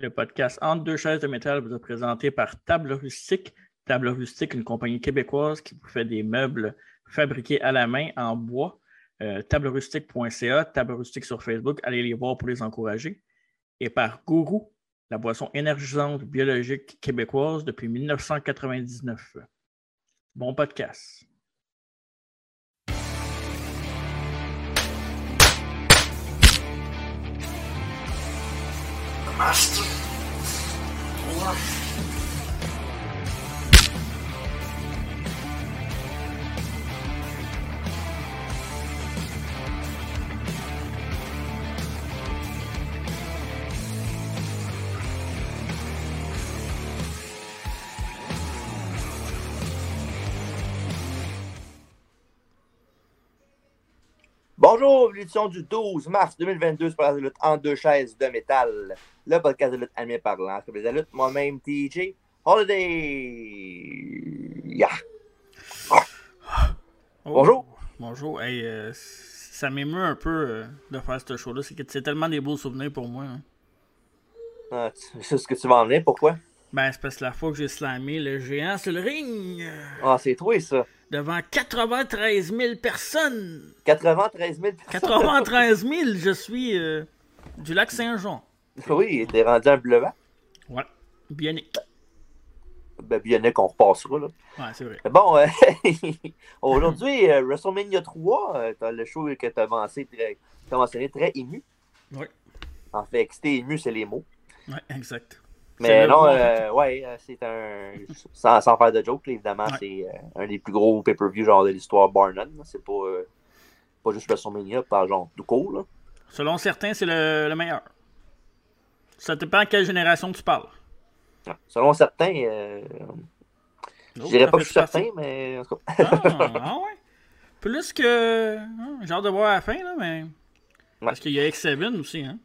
Le podcast Entre deux chaises de métal vous est présenté par Table Rustique. Table Rustique, une compagnie québécoise qui vous fait des meubles fabriqués à la main en bois. Euh, tablerustique.ca, Table Rustique sur Facebook. Allez les voir pour les encourager. Et par Gourou, la boisson énergisante biologique québécoise depuis 1999. Bon podcast. Master. Or Bonjour, l'édition du 12 mars 2022 sur la lutte en deux chaises de métal. Le podcast de lutte animé par l'entre de lutte, moi-même, TJ Holiday. Yeah. Oh, Bonjour. Bonjour. Hey, euh, ça m'émeut un peu euh, de faire ce show-là. C'est que c'est tellement des beaux souvenirs pour moi. hein. Ah, sais ce que tu vas en venir, pourquoi? Ben, c'est parce que la fois que j'ai slamé le géant sur le ring Ah, c'est toi, ça. Devant 93 000 personnes. 93 000 personnes. 93 000, je suis euh, du lac Saint-Jean. Oui, t'es rendu un bleuet. Ouais. Bionique. Ben, bien qu'on repassera, là. Ouais, c'est vrai. Bon, euh, aujourd'hui, euh, WrestleMania 3, euh, t'as le show que t'as avancé très, t'as mentionné très ému. Ouais. En fait, excité, ému, c'est les mots. Ouais, exact. Mais non, euh, ouais, euh, c'est un. Sans, sans faire de joke, évidemment, Ouais. c'est euh, un des plus gros pay-per-view genre de l'histoire Barnum. C'est pas, euh, pas juste WrestleMania, pas genre tout court. Là. Selon certains, c'est le, le meilleur. Ça dépend à quelle génération tu parles. Ouais. Selon certains, euh, je Oh, dirais pas que je suis certain, mais en tout cas. Ah, ah ouais. Plus que. hein, J'ai hâte de voir à la fin, là, mais. Parce qu'il y a X7 aussi, hein.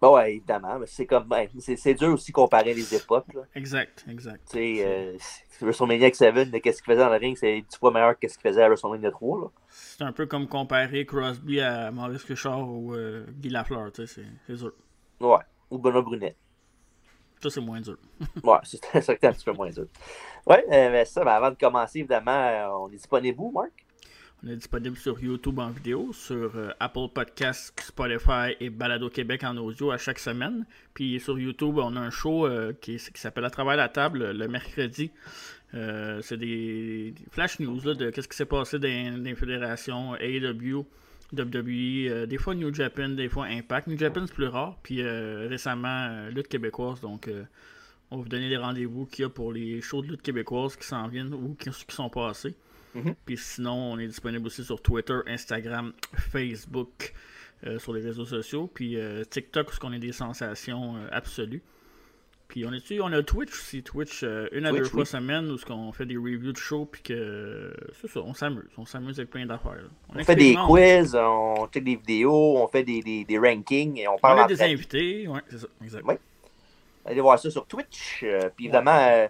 Bon, ouais, évidemment, mais c'est comme. ben, c'est dur aussi de comparer les époques. Là. Exact, exact. Tu sais, euh, WrestleMania X7, de qu'est-ce qu'il faisait dans le ring, c'est 10 fois meilleur que ce qu'il faisait à WrestleMania 3. Là. C'est un peu comme comparer Crosby à Maurice Richard ou euh, Guy Lafleur, tu sais, c'est- dur. Ouais. Ou Benoît Brunet. Ça, c'est moins dur. Ouais, c'est un petit peu moins dur. Ouais, euh, mais ça, ben, avant de commencer, évidemment, euh, on est disponible où, Marc? On est disponible sur YouTube en vidéo, sur euh, Apple Podcasts, Spotify et Balado Québec en audio à chaque semaine. Puis sur YouTube, on a un show euh, qui, s'appelle À travers la table le mercredi. Euh, c'est des, flash news là, de qu'est-ce qui s'est passé dans, les fédérations AEW, WWE, des fois New Japan, des fois Impact. New Japan c'est plus rare. Puis récemment lutte québécoise. Donc on va vous donner les rendez-vous qu'il y a pour les shows de lutte québécoise qui s'en viennent ou qui, qui sont passés. Mhm. Puis sinon, on est disponible aussi sur Twitter, Instagram, Facebook, euh, sur les réseaux sociaux. Puis euh, TikTok, parce qu'on est des sensations euh, absolues. Puis on, est on a Twitch aussi, Twitch une à Twitch, deux fois oui. semaine, où qu'on fait des reviews de shows, puis que c'est ça, on s'amuse. On s'amuse avec plein d'affaires. On fait des quiz, on check des vidéos, on fait des, des, des rankings et on On parle a en des invités, ouais, c'est ça, exact. Allez voir ça sur Twitch. Puis évidemment,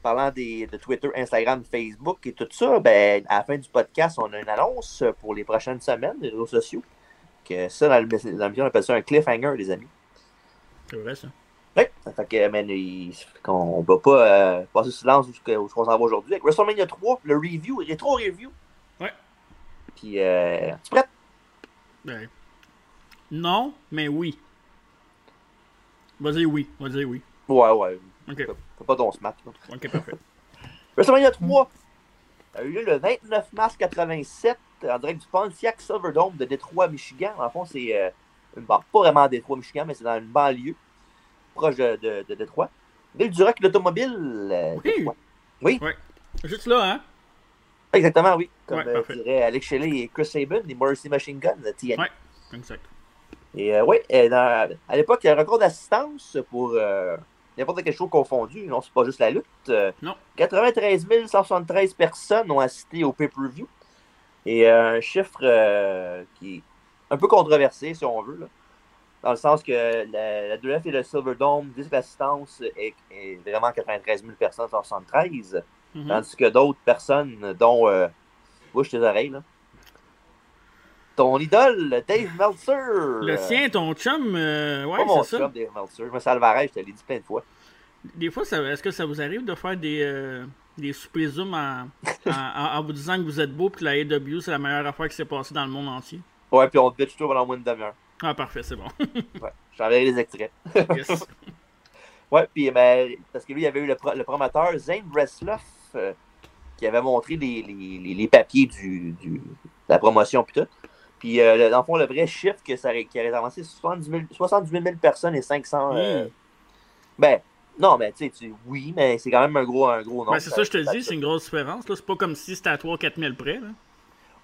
parlant des, de Twitter, Instagram, Facebook et tout ça, ben, à la fin du podcast, on a une annonce pour les prochaines semaines des réseaux sociaux. Que ça, dans le, dans le on appelle ça un cliffhanger, les amis. C'est vrai ça. Oui, ça fait que, man, il- qu'on ne va pas euh, passer sous silence où, qu'on s'en va aujourd'hui. Avec WrestleMania 3, le review, le rétro review. Ouais. Puis, euh, tu prêt? Ben, non, mais oui. Vas-y, oui. Vas-y, oui. Ouais, ouais. Ok, pas ton smart. là. ok, parfait. WrestleMania 3 a eu lieu le 29 mars 87 en direct du Pontiac Silverdome de Détroit, Michigan. En fond, c'est euh, une ban- pas vraiment à Détroit, Michigan, mais c'est dans une banlieue proche de, de, de Détroit. Ville du rock l'automobile. euh, Oui. Détroit. Oui, Juste là, hein? exactement, oui. Comme Ouais, euh, dirait Alex Shelley et Chris Sabin, les Morrissey Machine Guns, euh, TNA. Ouais. Exact. Et euh, oui, euh, dans- à l'époque, il y a un record d'assistance pour euh, n'importe quel show confondu. Non, c'est pas juste la lutte. Euh, Non. 93 173 personnes ont assisté au pay-per-view. Et euh, un chiffre euh, qui est un peu controversé, si on veut. là. Dans le sens que la, la 2F et le Silverdome disent que l'assistance est, est vraiment 93 000 personnes, 173. Mhm. Tandis que d'autres personnes, dont. Bouge tes oreilles, là. Ton idole, Dave Meltzer. Le sien, ton chum, euh, ouais, mon c'est ça. chum, Dave Meltzer. Moi, Alvarez, je te l'ai dit plein de fois. Des fois, est-ce que ça vous arrive de faire des, euh, des soupers Zoom en, en, en- en vous disant que vous êtes beau puis que la AW, c'est la meilleure affaire qui s'est passée dans le monde entier? Ouais, puis on te bitch tout pendant moins une demi-heure. Ah, parfait, c'est bon. Ouais, j'enverrai les extraits. Yes. Ouais, puis ben, parce que lui, il y avait eu le, pro- le promoteur Zane Bresloff euh, qui avait montré les, les, les, les papiers du, du, de la promotion puis tout. Puis euh, le- dans le fond, le vrai chiffre que ça, qui avait avancé, c'est 70 000, 78 000 personnes et 500. euh, Mm. Ben, non, mais tu sais, oui, mais c'est quand même un gros, un gros nombre. Ben, c'est ça, je te dis, c'est une grosse différence. là. C'est pas comme si c'était à 3-4 000 près. Là.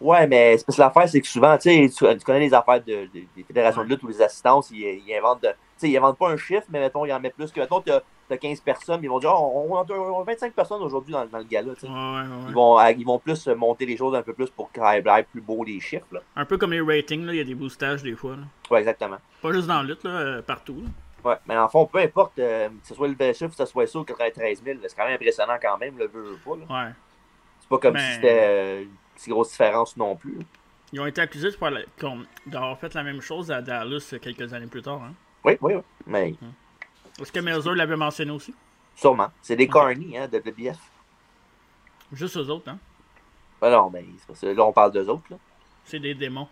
Ouais, mais c'est parce que l'affaire, c'est que souvent, tu sais, tu tu connais les affaires de, de- des fédérations Ouais. de lutte ou les assistances, ils, ils inventent de. Tu sais, ils inventent pas un chiffre, mais mettons, ils en mettent plus que. Mettons, t'as as 15 personnes, ils vont dire, oh, on, on a 25 personnes aujourd'hui dans, dans le gala, tu. Ouais, ouais, ouais. Ils vont, euh, ils vont plus monter les choses un peu plus pour qu'il aille plus beau les chiffres, là. Un peu comme les ratings, il y a des boostages des fois. là. Ouais, exactement. Pas juste dans la lutte, là, euh, partout. là. Ouais, mais en fond, peu importe, euh, que ce soit le bel chiffre, que ce soit ça ou 93 000, c'est quand même impressionnant quand même, le veut, pas, là. Ouais. C'est pas comme Mais- si c'était euh, une si grosse différence non plus. Ils ont été accusés d'avoir fait la même chose à Dallas quelques années plus tard. Hein. Oui, oui, oui. Mais Est-ce que Melzer l'avait mentionné aussi? sûrement. C'est des Ok. corny, hein, de WBF. Juste eux autres, hein? Ben non, mais que là, on parle d'eux autres, là. C'est des démons.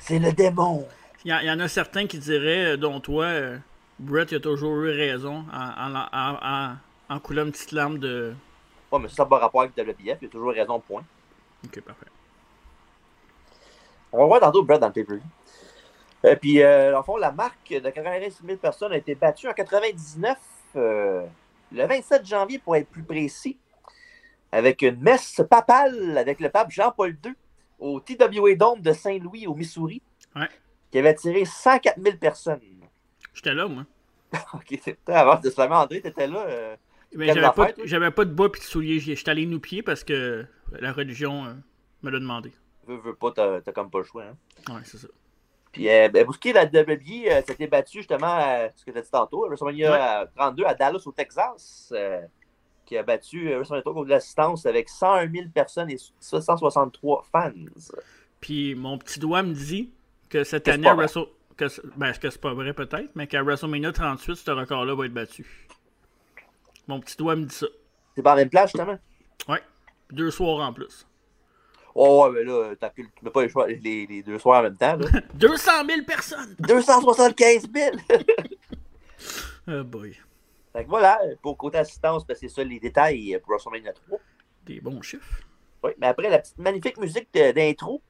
C'est le démon! Il y, y en a certains qui diraient, euh, dont toi, euh, Brett il a toujours eu raison en, en, en, coulant une petite larme de. Ouais, mais ça n'a pas rapport avec WBF, il a toujours raison, point. Ok, parfait. On va voir tantôt Brett dans le pay-per-view. Et puis, euh, dans le fond, la marque de 86 000 personnes a été battue en 99, euh, le 27 janvier pour être plus précis, avec une messe papale avec le pape Jean-Paul II au TWA Dome de Saint-Louis, au Missouri, Ouais. qui avait attiré 104 000 personnes. J'étais là, moi. Ok, c'était avant de se la André, t'étais là. euh, Mais Quelle j'avais pas, de- pas de bas pis de souliers. J'étais allé nu-pieds parce que la religion euh, me l'a demandé. veux, veux pas, t'as t'as comme pas le choix. Hein. Ouais, c'est ça. Puis, euh, ben, pour ce qui est de la WWE, euh, ça a été battu justement, à, ce que tu as dit tantôt, à WrestleMania euh, 32 à Dallas, au Texas, euh, qui a battu euh, WrestleMania 3 contre l'assistance avec 101 000 personnes et 163 fans. Puis mon petit doigt me dit que cette Que année. Wrestle... que ben, que c'est pas vrai peut-être, mais qu'à WrestleMania 38, ce record-là va être battu. Mon petit doigt me dit ça. C'est pas la même place, justement? Ouais. Deux soirs en plus. Oh, ouais, mais là, tu mets pas les, choix- les, les deux soirs en même temps. Là. 200 000 personnes! 275 000! Oh boy. fait que voilà, pour côté assistance, ben, c'est ça les détails euh, pour WrestleMania 3. Des bons chiffres. Oui, mais après, la petite magnifique musique d'intro,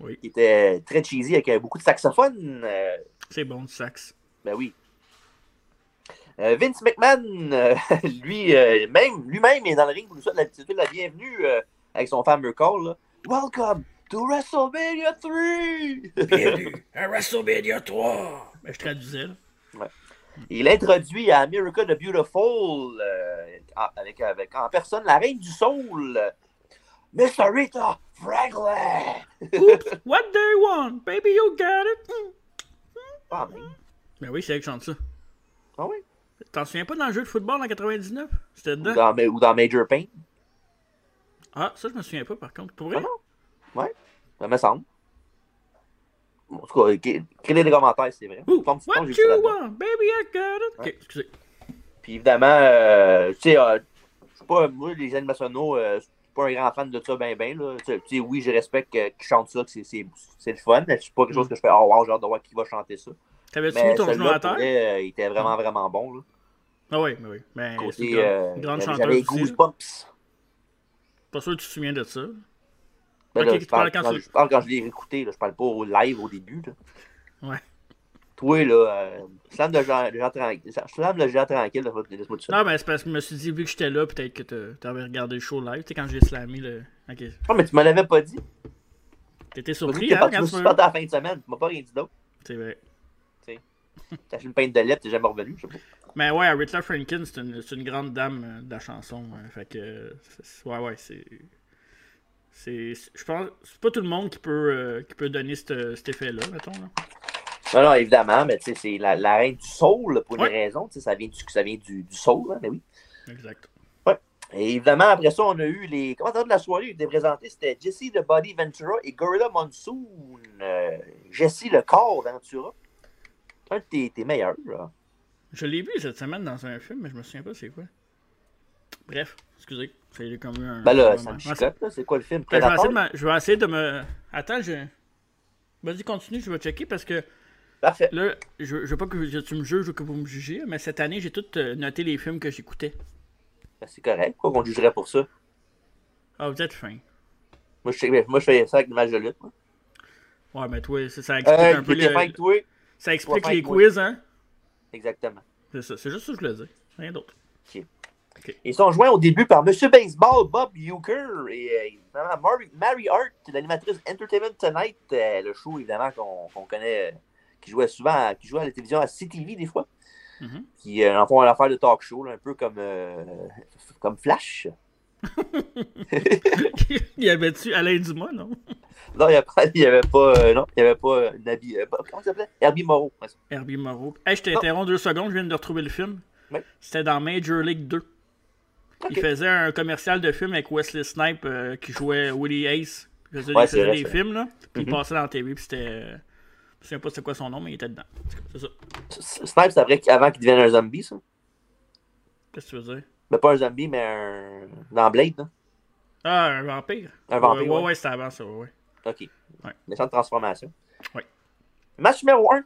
Oui. qui était très cheesy avec euh, beaucoup de saxophones. euh, C'est bon, du sax. Ben oui. Euh, Vince McMahon, euh, lui, euh, même, lui-même est dans le ring pour nous souhaiter la, la bienvenue euh, avec son fameux call. Là. Welcome to WrestleMania 3! Bienvenue à WrestleMania 3! Ben, je traduisais, là. Il introduit à America the Beautiful euh, en- avec, avec en personne la reine du soul, Miss Rita Franklin. Oops, what they want? Baby, you got it! Ah, mais, Ben oui, c'est elle qui chante ça. ah oui. T'en souviens pas dans le jeu de football en 99? C'était Ou dedans? dans, ou dans Major Pain. Ah, ça, je me souviens pas, par contre. Pour Ah vrai? non? Ouais, ça me semble. En tout cas, écrivez dans les commentaires c'est vrai. Comme- comme what you want? Baby, I got it! Ok, excusez. Puis évidemment, euh, tu sais, euh, je suis pas, moi, les animationaux, euh, je suis pas un grand fan de ça, ben, ben, là. Tu sais, oui, je respecte qu'ils chantent ça, que c'est- le fun, mais c'est pas quelque chose que je fais, oh wow, j'ai hâte de voir qui va chanter ça. T'avais-tu Mais mis ton genou à terre? vrai, il était vraiment, vraiment bon, là. Ah oui, mais oui. Ben, c'est Côté, une grande, euh, chanteuse j'avais. Goosebumps. Pas sûr que tu te souviens de ça. Ben, là, je, parle quand tu- je parle quand je l'ai écouté, là, je parle pas au live au début, là. Ouais. Toi, là, euh, slam le géant le géant tranquille, slam le géant tranquille, laisse-moi tout ça. Non, ben, c'est parce que je me suis dit, vu que j'étais là, peut-être que t'a- t'avais regardé le show live. Tu sais, quand j'ai slamé le. Ok. Non, mais tu me l'avais pas dit. T'étais surpris, hein, quand tu à la fin de semaine, tu m'as pas rien dit d'autre. C'est vrai. T'as acheté une pinte de lait, t'es jamais revenu, je sais pas. Mais ouais, Aretha Franklin, c'est une, une grande dame euh, de la chanson. hein. fait que. Ouais, ouais, c'est. C'est. Je pense. C'est pas tout le monde qui peut, euh, qui peut donner cet effet-là, mettons. Là. Non, non, évidemment, mais tu sais, c'est la, la reine du soul, là, pour Ouais. une raison, tu sais, ça vient du, ça vient du, du soul, hein, mais oui. Exact. Et évidemment, après ça, on a eu les commentateurs de la soirée qui étaient présentés. C'était Jesse le Body Ventura et Gorilla Monsoon. Euh, Jesse le corps Ventura. Un de tes, tes meilleurs. Là. Je l'ai vu cette semaine dans un film, mais je me souviens pas c'est quoi. Bref, excusez. C'est comme un. Ben là, un ça me chicote, là. C'est quoi le film? Ben, je, vais essayer de me, je vais essayer de me. Attends, je. Vas-y, continue, je vais checker parce que Parfait. là, je, je veux pas que tu me juges ou que vous me jugez, mais cette année, j'ai tout euh, noté les films que j'écoutais. Ben, c'est correct. Pourquoi qu'on jugerait pour ça? Ah, vous êtes fin. Moi, je, sais- moi, je fais ça avec match de lutte. moi. Ouais, mais toi, ça, ça explique Euh, un peu les, toi. Ça explique les quiz, hein? Exactement. C'est ça, c'est juste ça que je voulais dire. Rien d'autre. Ils sont joints au début par Monsieur Baseball, Bob Euchre et euh, Mary, Mary Hart, l'animatrice Entertainment Tonight, euh, le show évidemment qu'on connaît, euh, qui jouait souvent, à, qui jouait à la télévision à CTV des fois, Mhm. qui euh, en font une affaire de talk show, là, un peu comme, euh, comme Flash. il y avait-tu Alain Dumas, non? Non, il n'y avait pas, avait euh, non, il y avait pas euh, Nabi, euh, comment ça s'appelait? Herbie Moreau. Herbie Moreau. Hey, je t'interromps deux secondes, je viens de retrouver le film. Oui. C'était dans Major League 2. Il faisait un commercial de film avec Wesley Snipe euh, qui jouait Willie Ace. Il faisait, Ouais, il c'est faisait vrai, des films, là. Puis il Mhm. passait dans la TV, puis c'était. Je me souviens pas c'était quoi son nom, mais il était dedans. C'est ça. S- Snipe, c'est avant qu'il devienne un zombie, ça. Qu'est-ce que tu veux dire? Mais pas un zombie, mais un. Dans Blade, là. Ah, un vampire? Un vampire, Ouais, ouais, ouais. c'était avant ça, ouais. OK. Ouais. Méchante transformation. Ouais. Match numéro 1.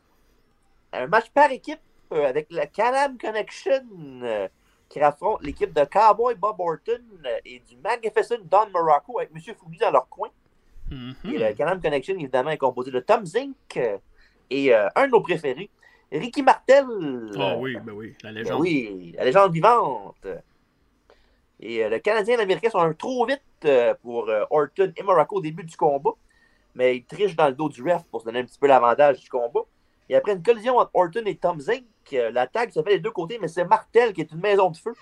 Un match par équipe euh, avec la Canam Connection euh, qui affronte l'équipe de Cowboy Bob Orton euh, et du Magnificent Don Morocco avec M. Foubi dans leur coin. Mhm. Et le Canam Connection, évidemment, est composé de Tom Zink et euh, un de nos préférés, Ricky Martel. Ah oui, ben oui, la Ben légende. oui, la légende vivante. Et euh, le Canadien et l'Américain sont un trop vite euh, pour euh, Orton et Morocco au début du combat. Mais ils trichent dans le dos du ref pour se donner un petit peu l'avantage du combat. Et après une collision entre Orton et Tom Zink, l'attaque se fait des deux côtés, mais c'est Martel qui est une maison de feu.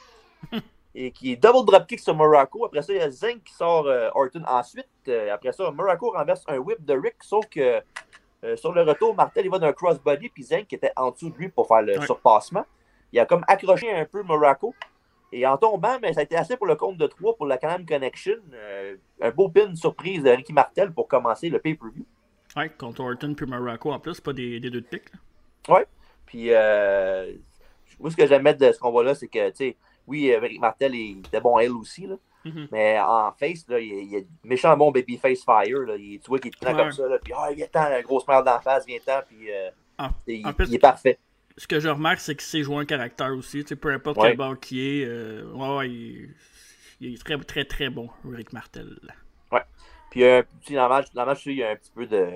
et qui est double dropkick sur Morocco. Après ça, il y a Zink qui sort euh, Orton ensuite. Euh, après ça, Morocco renverse un whip de Rick, sauf que euh, sur le retour, Martel il va d'un crossbody, puis Zink qui était en dessous de lui pour faire le Ouais. surpassement. Il a comme accroché un peu Morocco. Et en tombant, mais ça a été assez pour le compte de 3 pour la Canam Connection. Euh, un beau pin surprise de Ricky Martel pour commencer le pay-per-view. Ouais, contre Orton puis Morocco en plus, pas des, des deux de pique. là. Puis, euh, moi, ce que j'aime mettre de ce combat-là, c'est que, tu sais, oui, euh, Rick Martel il était bon elle aussi, là. Mhm. Mais en face, là, il, a méchant bon babyface fire. Là. Il, tu vois qu'il est Ouais. comme ça. Là, puis, ah, viens-t'en, la grosse merde d'en face, viens-t'en. Puis, euh, Ah, il, en plus- il est parfait. Ce que je remarque, c'est qu'il sait jouer un caractère aussi. Tu sais, peu importe Ouais. quel bord qui est, euh, ouais, ouais, il, il est très, très, très bon, Rick Martel. Puis, euh, tu sais, dans le match, dans le match, il y a un petit peu de,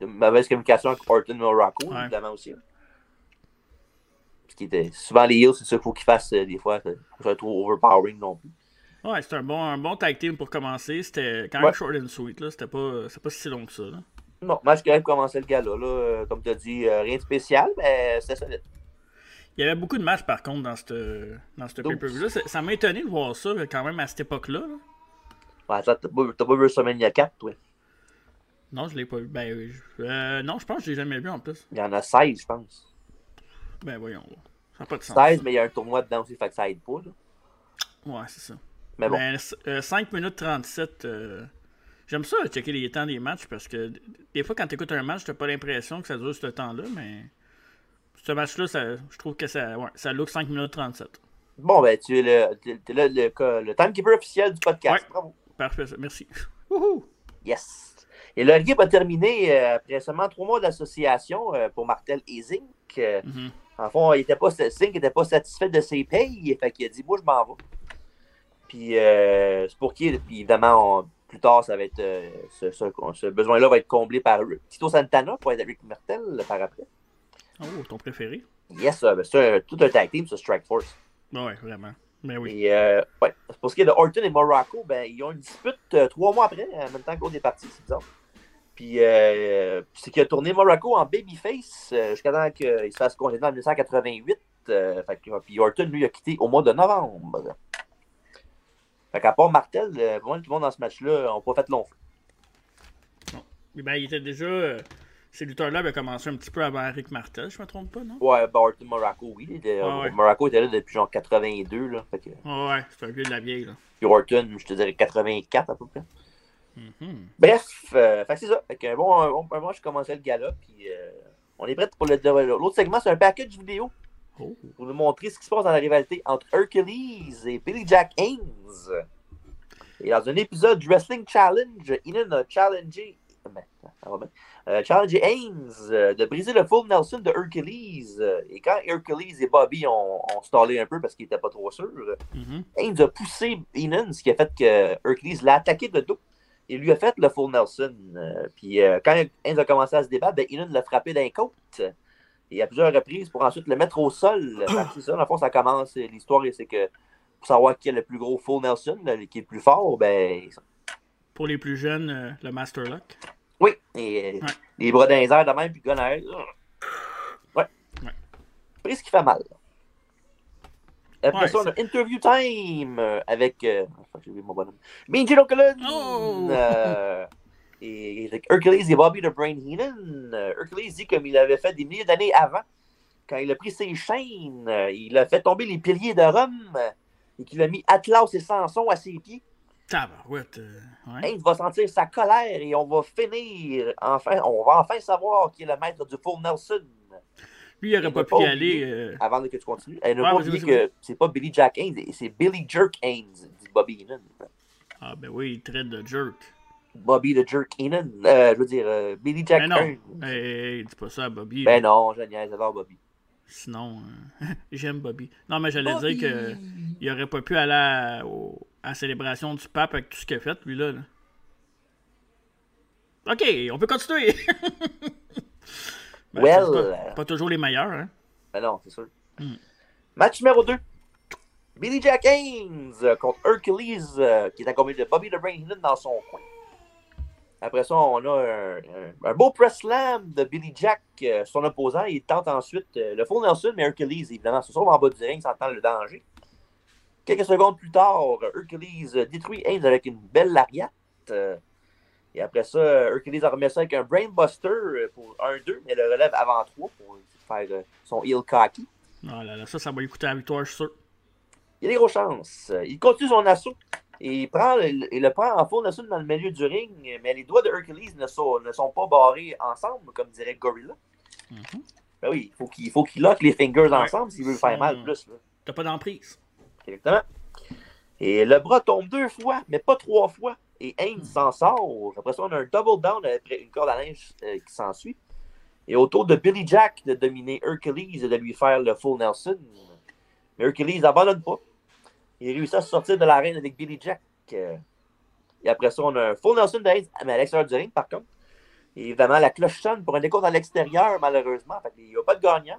de mauvaise communication avec Orton Morocco, Ouais. évidemment aussi. Parce qu'il était souvent les heels, c'est ça qu'il faut qu'ils fassent euh, des fois. C'est trop overpowering non plus. Ouais, c'était un bon, un bon tag team pour commencer. C'était quand même Ouais. short and sweet. là. C'était pas, c'était pas si long que ça. Là. Non, match correct pour commencer le gars-là. Là, Euh, comme tu as dit, euh, rien de spécial, mais c'était solide. Il y avait beaucoup de matchs par contre dans cette, dans pay-per-view-là. Ça- m'a étonné de voir ça quand même à cette époque-là. là. Ouais, t'as pas, pas vu WrestleMania 4, toi? Non, je l'ai pas vu. Ben, oui, je- euh, non, je pense que je l'ai jamais vu en plus. Il y en a 16, je pense. Ben voyons. Ça n'a pas de sens. 16, mais il y a un tournoi dedans aussi, fait que ça aide pas. Là. Ouais, c'est ça. Mais bon. Ben, c- euh, 5 minutes 37. euh, J'aime ça, checker les temps des matchs, parce que des fois, quand tu écoutes un match, t'as pas l'impression que ça dure ce temps-là, mais ce match-là, ça- je trouve que ça, ouais, ça look 5 minutes 37. Bon, ben, tu es le, le, le, le timekeeper officiel du podcast. Ouais. Bravo. Parfait, merci. Wouhou! Yes. Et leur équipe a terminé euh, après seulement trois mois d'association euh, pour Martel et Zink. Euh, Mhm. En fond, il était pas, Zink n'était pas satisfait de ses payes. Fait qu'il a dit, moi, je m'en vais. Puis, euh, c'est pour qui, puis évidemment, on- plus tard, ça va être, euh, ce, ce- ce besoin-là va être comblé par Tito Santana pour être avec Martel euh, par après. Oh, ton préféré? Yes, euh, ben, c'est un- tout un tag team, ce Strike Force. Ouais, vraiment. Ben oui. Et euh, ouais, pour ce qui est de Orton et Morocco, ben, ils ont une dispute euh, trois mois après, en même temps l'autre est parti, c'est bizarre. Puis euh, c'est qu'il a tourné Morocco en babyface jusqu'à temps qu'il se fasse congédier en 1988. euh, fait puis Orton, lui, a quitté au mois de novembre. Fait qu'à part Martel, euh, tout le monde dans ce match-là n'a pas fait long feu. Ben, il était déjà. euh, Ces lutteurs-là avaient commencé un petit peu avant Rick Martel, je me trompe pas, non? Ouais, Barton Morocco, oui. était- Ah ouais. Morocco était là depuis genre 82, là. Fait que, Ouais, ouais, c'est un vieux de la vieille, là. puis Orton, je te dirais 84 à peu près. Mhm. Bref, euh, c'est ça. Fait que bon, un bon, un bon, je commençais le gala, puis euh, on est prêt pour le l'autre segment. C'est un package vidéo Oh. pour nous montrer ce qui se passe dans la rivalité entre Hercules et Billy Jack Haynes. Et dans un épisode du Wrestling Challenge, Inan a challengé, euh, challengé Haynes euh, de briser le full Nelson de Hercules. Et quand Hercules et Bobby ont, ont stallé un peu parce qu'ils n'étaient pas trop sûrs, Mhm. Haynes a poussé Heenan, ce qui a fait que Hercules l'a attaqué de dos. Il lui a fait le full Nelson. Euh, puis quand Haynes a commencé à se débattre, ben, Heenan l'a frappé d'un côte. Et à plusieurs reprises pour ensuite le mettre au sol. C'est ça, dans le fond, ça commence. L'histoire, c'est que pour savoir qui est le plus gros full Nelson, qui est le plus fort, ben. Pour les plus jeunes, euh, le Master Lock. Oui. Et, Ouais. Les bras airs de même, puis à air. Ouais. Ouais. Pris ce qui fait mal. Après Ouais, ça, on a interview time euh, avec. Euh... ah, j'ai oublié mon bonhomme. Oh! euh, et, Hercules et Bobby de Brain Heenan. Euh, Hercules dit comme il avait fait des milliers d'années avant. Quand il a pris ses chaînes, euh, il a fait tomber les piliers de Rome euh, et qu'il a mis Atlas et Samson à ses pieds. Tabarouette. ouais. Haynes va sentir sa colère et on va finir, enfin, on va enfin savoir qui est le maître du Full Nelson. Lui, il aurait Il pas pu y aller. euh, Avant que tu continues, ne Ouais, pas vas-y, que c'est pas Billy Jack Haynes, c'est Billy Jerk Haynes, dit Bobby Heenan. Ah, ben oui, il traite de jerk. Bobby the Jerk Heenan, euh, je veux dire, euh, Billy Jack Ben non. Hey, hey, dis pas ça à Bobby. Ben non, je niaise, alors Bobby. Sinon, euh, j'aime Bobby. Non, mais j'allais dire que il aurait pas pu aller à, au- à la célébration du pape avec tout ce qu'il a fait, lui, là. là. Ok, on peut continuer. Ben, Well. Pas, pas toujours les meilleurs, hein. Ben non, c'est sûr. Hmm. Match numéro 2. Billy Jack Haynes contre Hercules, euh, qui est accompagné de Bobby the Brain dans son coin. Après ça, on a un, un- un beau press slam de Billy Jack, euh, son opposant. Il tente ensuite euh, le full Nelson, mais Hercules, évidemment, se sauve en bas du ring, sentant le danger. Quelques secondes plus tard, Hercules détruit Haynes avec une belle lariat. euh, et après ça, Hercules a remis ça avec un Brainbuster euh, pour 1-2, mais le relève avant 3 pour faire son heel cocky. Oh là là, ça, ça va écouter la victoire, je suis sûr. Il a des grosses chances. Il continue son assaut. Et il, prend le, il le prend en full Nelson dans le milieu du ring, mais les doigts de Hercules ne sont, ne sont pas barrés ensemble, comme dirait Gorilla. Mhm. Ben oui, il faut qu'il faut qu'il lock les fingers Ouais. ensemble s'il veut faire mal plus. T'as pas d'emprise. Exactement. Et le bras tombe deux fois, mais pas trois fois. Et Haynes s'en sort. Après ça, on a un double down après une corde à linge euh, qui s'ensuit. Et autour de Billy Jack de dominer Hercules et de lui faire le full Nelson. Mais Hercules n'abandonne pas. Il réussit à se sortir de l'arène avec Billy Jack. Euh, Et après ça, on a un full Nelson de Haynes, mais à l'extérieur du ring, par contre. Et évidemment, la cloche sonne pour un décompte à l'extérieur, malheureusement. Fait qu'il n'y a pas de gagnant.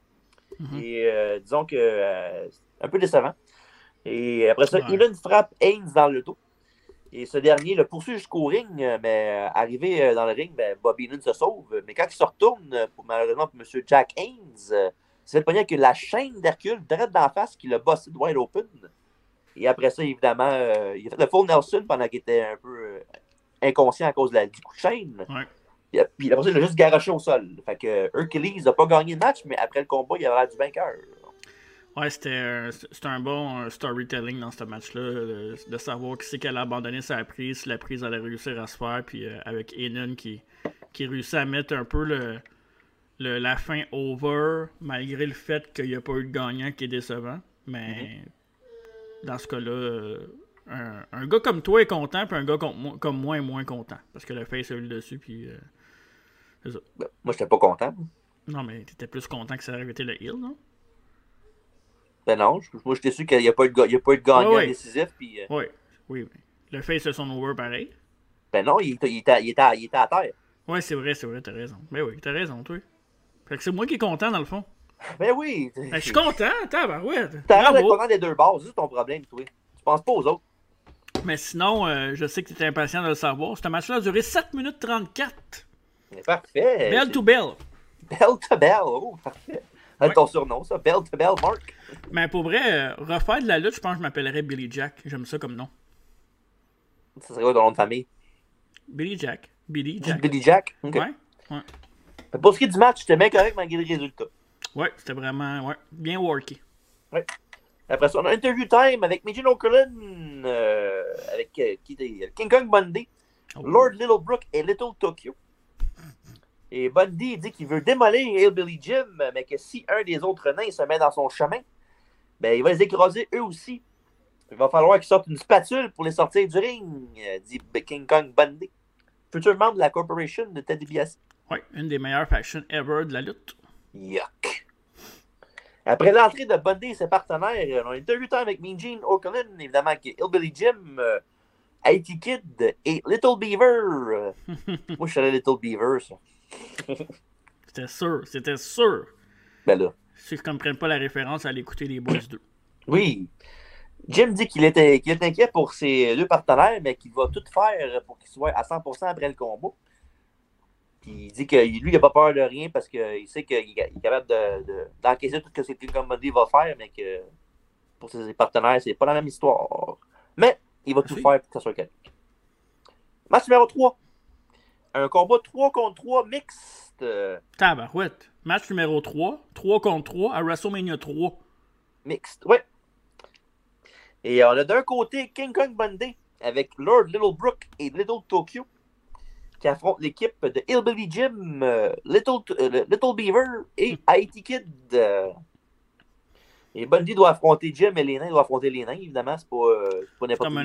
Mhm. Et euh, disons que euh, c'est un peu décevant. Et après ça, Ouais. Elon frappe Haynes dans le dos. Et ce dernier le poursuit jusqu'au ring, euh, mais arrivé dans le ring, ben, Bobby Heenan se sauve. Mais quand il se retourne, pour, malheureusement pour M. Jack Haynes, c'est le pogné avec la chaîne d'Hercule direct d'en face qui l'a bossé de wide open. Et après ça, évidemment, euh, il a fait le full Nelson pendant qu'il était un peu euh, inconscient à cause de la- du coup de chaîne. Ouais. Puis, euh, Puis après ça, il a juste garoché au sol. Fait que Hercules n'a pas gagné le match, mais après le combat, il a l'air du vainqueur. Ouais, c'était un bon storytelling dans ce match-là, de savoir qui c'est qu'elle a abandonné sa prise, si la prise allait réussir à se faire, puis euh, avec Enon qui, qui réussit à mettre un peu le, le- la fin over, malgré le fait qu'il n'y a pas eu de gagnant qui est décevant. Mais dans ce cas-là, euh, un, un gars comme toi est content, puis un gars comme moi, comme moi est moins content, parce que le face a eu le dessus, puis... euh, Ben, moi, j'étais pas content. non, mais t'étais plus content que ça avait été le heal, non? Ben non, je- moi, j'étais sûr qu'il n'y a, pas eu de ga- il y a pas eu de gagnant Ouais, ouais. décisif. Puis, euh, Oui, oui, oui. Le face a son over pareil. ben non, il était, il, était, il, était à, il était à terre. Ouais, c'est vrai, c'est vrai, t'as raison. Mais oui, t'as raison, toi. Fait que c'est moi qui est content, dans le fond. Ben oui. Ben, je suis content, tabarouette. T'as l'air d'être Bravo. content des deux bases, c'est ton problème, toi. Tu penses pas aux autres. Mais sinon, euh, je sais que t'étais impatient de le savoir. Ce match-là a duré 7 minutes 34. Mais Parfait. Bell to bell. Bell to Bell. Oh, parfait. C'est Ouais. ton surnom, ça. Bell to Bell, Mark. Mais pour vrai, euh, refaire de la lutte, je pense que je m'appellerais Billy Jack. J'aime ça comme nom. Ça serait quoi ton nom de famille? Billy Jack. Billy Jack. Billy Jack? Ouais, ouais. Pour ce qui est du match, c'était bien correct malgré le résultat. Ouais, c'était vraiment ouais, bien worké. Ouais. Après ça, on a interview time avec Majin O'Cullen, euh, avec euh, qui King Kong Bundy, Oh. Lord Littlebrook et Little Tokyo. Et Bundy dit qu'il veut démolir Hillbilly Jim, mais que si un des autres nains se met dans son chemin, ben, il va les écraser eux aussi. Il va falloir qu'ils sortent une spatule pour les sortir du ring, euh, dit King Kong Bundy. Futur membre de la corporation de Ted DiBiase. Ouais, une des meilleures factions ever de la lutte. Yuck. Après l'entrée de Bundy et ses partenaires, euh, on a interview time avec Mean Gene O'Connell, évidemment, qui est Hillbilly Jim, euh, IT Kid et Little Beaver. Moi, je allé Little Beaver, ça. C'était sûr, c'était sûr. Ben là. Ceux qui ne comprennent pas la référence, allez écouter les Boys 2. Oui. Jim dit qu'il était, est inquiet pour ses deux partenaires, mais qu'il va tout faire pour qu'ils soient à 100% après le combat. Puis il dit que lui, il n'a pas peur de rien parce qu'il sait qu'il est capable de- de- d'encaisser tout ce que King Kong Bundy va faire, mais que pour ses partenaires, c'est pas la même histoire. Mais il va tout faire pour que ça soit correct. Match numéro 3. Un combat 3 contre 3 mixte. Tabarouette. Match numéro 3, 3 contre 3 à WrestleMania 3. Mixte, ouais. Et on a d'un côté King Kong Bundy avec Lord Littlebrook et Little Tokyo qui affrontent l'équipe de Hillbilly Jim, euh, Little, euh, Little Beaver et IT Kid. euh. Et Bundy doit affronter Jim et les nains doivent affronter les nains, évidemment. C'est pas, euh, pas n'importe qui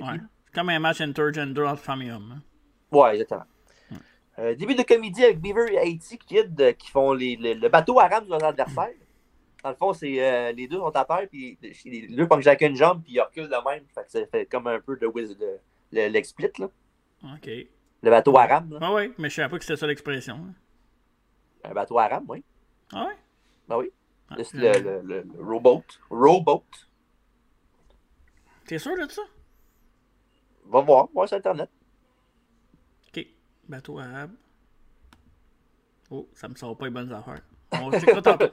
ouais. C'est comme un match intergender entre hein. Ouais, exactement. Euh, début de comédie avec Beaver et Haiti Kid euh, qui font les- le, le bateau à rame de leurs adversaires. Dans le fond, c'est euh, les deux sont à terre, puis les deux pognent chacun une jambe, puis ils reculent de même. Fait que ça fait comme un peu de Wiz, le, le, l'explit, là. OK. Le bateau à rame, là. Ah ouais, mais je savais pas que c'était ça l'expression. hein. Un bateau à rame, oui. Ah? Ben oui. Ah, Le, euh, le, le, le rowboat. Rowboat. T'es sûr de ça? Va voir, voir sur Internet. OK. Bateau arabe. Oh, ça me sort pas les bonnes affaires. On. Va continuer avec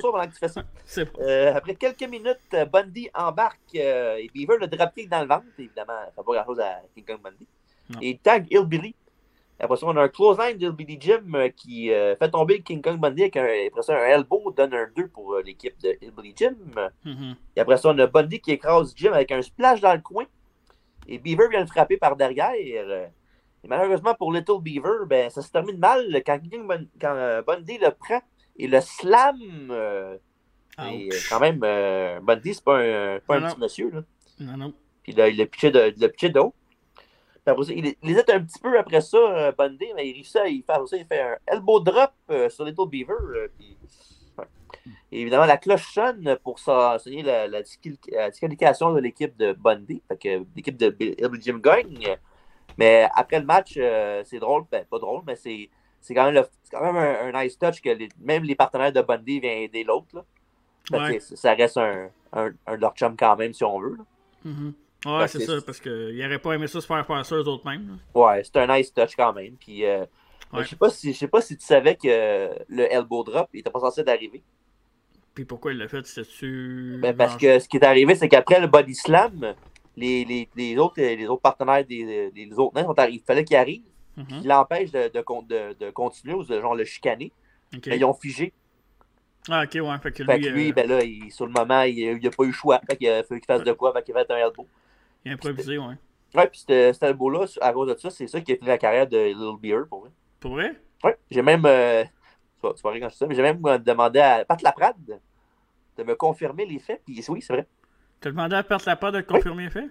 pendant que tu fais ça. Bon. Euh, après quelques minutes, euh, Bundy embarque euh, et Beaver le dropkick dans le ventre. Évidemment, ça fait pas grand chose à King Kong Bundy. Non. Et il tag Hillbilly. Après ça, on a un close line d'Hillbilly Jim euh, qui euh, fait tomber King Kong Bundy avec un, après ça, un elbow, donne un 2 pour euh, l'équipe de Hillbilly Jim. Mhm. Et après ça, on a Bundy qui écrase Jim avec un splash dans le coin. Et Beaver vient le frapper par derrière. et malheureusement pour Little Beaver, ben, ça se termine mal quand, King Bun- quand euh, Bundy le prend et le slam. et, quand même, Bundy, c'est pas un, pas un petit monsieur. Là. Non, non. Puis là, il l'a pitché de, de haut. Après ça, il, il hésite un petit peu après ça, euh, Bundy, mais il réussit à il fait, aussi, il fait un elbow drop euh, sur Little Beaver. euh, puis, ouais. Et évidemment, la cloche sonne pour ça- sonner la, la disqual- la disqualification de l'équipe de Bundy. Fait que l'équipe de Bill- Jim gagne. Mais après le match, c'est drôle, ben, pas drôle, mais c'est c'est quand même, le- c'est quand même un, un nice touch que les- même les partenaires de Bundy viennent aider l'autre. là. Fait que Ouais. c'est- Ça reste un, un, un de leurs chums quand même, si on veut. là. Mhm. Ouais, c'est ça, parce qu'ils n'auraient pas aimé ça se faire faire ça eux autres mêmes. Ouais, c'est un nice touch quand même. Puis, euh, Ouais. je sais pas si je sais pas si tu savais que euh, le elbow drop, il était pas censé d'arriver. Puis pourquoi il l'a fait, c'était-tu. Ben, parce que ce qui est arrivé, c'est qu'après le body slam, les, les, les autres, les autres partenaires des, des autres nains. Il fallait qu'ils arrivent, Mhm. qui l'empêchent de, de, de, continuer ou de genre le chicaner. Mais ils ont figé. Ah, ok, ouais. Fait que Fait lui, que lui, euh, ben là, il- sur le moment, il n'a pas eu le choix. Fait qu'il a fallu qu'il fasse de quoi? Fait qu'il a fait un elbow. Il a improvisé, ouais. Ouais, puis ce- cet elbow-là, à cause de ça, c'est ça qui a fini la carrière de Little Beer pour vrai. Pour vrai? Ouais, j'ai même. Euh, tu vas- tu vas rire quand je dis ça, mais j'ai même euh, demandé à Pat Laprade de me confirmer les faits. Puis oui, c'est vrai. T'as demandé à perdre la part de confirmer les faits?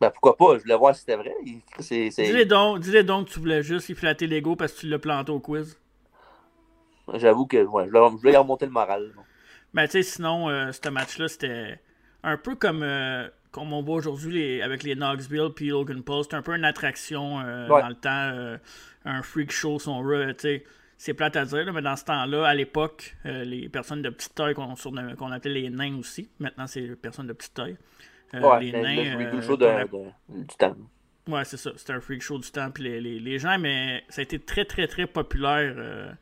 Ben pourquoi pas, je voulais voir si c'était vrai. Dis-les donc, dis-les donc que tu voulais juste y flatter l'ego parce que tu l'as planté au quiz. J'avoue que ouais, je, voulais, je voulais remonter le moral. Mais tu sais, sinon, euh, ce match-là, c'était un peu comme, euh, comme on voit aujourd'hui les- avec les Knoxville puis Logan Paul. C'était un peu une attraction euh, Ouais. dans le temps, euh, un freak show, son tu. C'est plate à dire, là, mais dans ce temps-là, à l'époque, les personnes de petite taille qu'on appelait les nains aussi, maintenant c'est les personnes de petite taille. Ouais, les le- nains. le show de, de- du temps. Ouais, c'est ça. C'était un freak show du temps. Puis les, les, les gens, mais ça a été très, très, très populaire euh,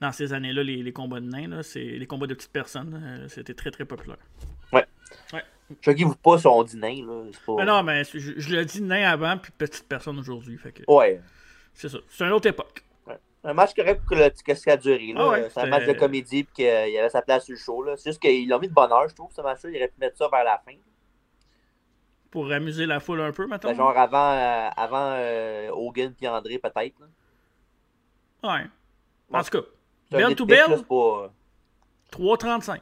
dans ces années-là, les, les combats de nains. Là. C'est, les combats de petites personnes. euh, c'était très, très populaire. Choquez-vous pas si on dit nain. Là. C'est pas... Mais non, mais je, je l'ai dit nain avant, puis petite personne aujourd'hui. Fait que, Ouais. C'est ça. C'est une autre époque. Un match correct pour que, le, que ce a duré. Ah ouais, c'est un match de comédie puis qu'il y avait sa place sur le show. C'est juste qu'ils l'ont mis de bonne heure, je trouve, ce match-là. Ils auraient pu mettre ça vers la fin. Pour amuser la foule un peu, maintenant. Ben, genre avant, euh, avant euh, Hogan puis André, peut-être. Ouais. En tout cas, C'est un Bell nitpick, to bell? là, c'est pas... 3.35.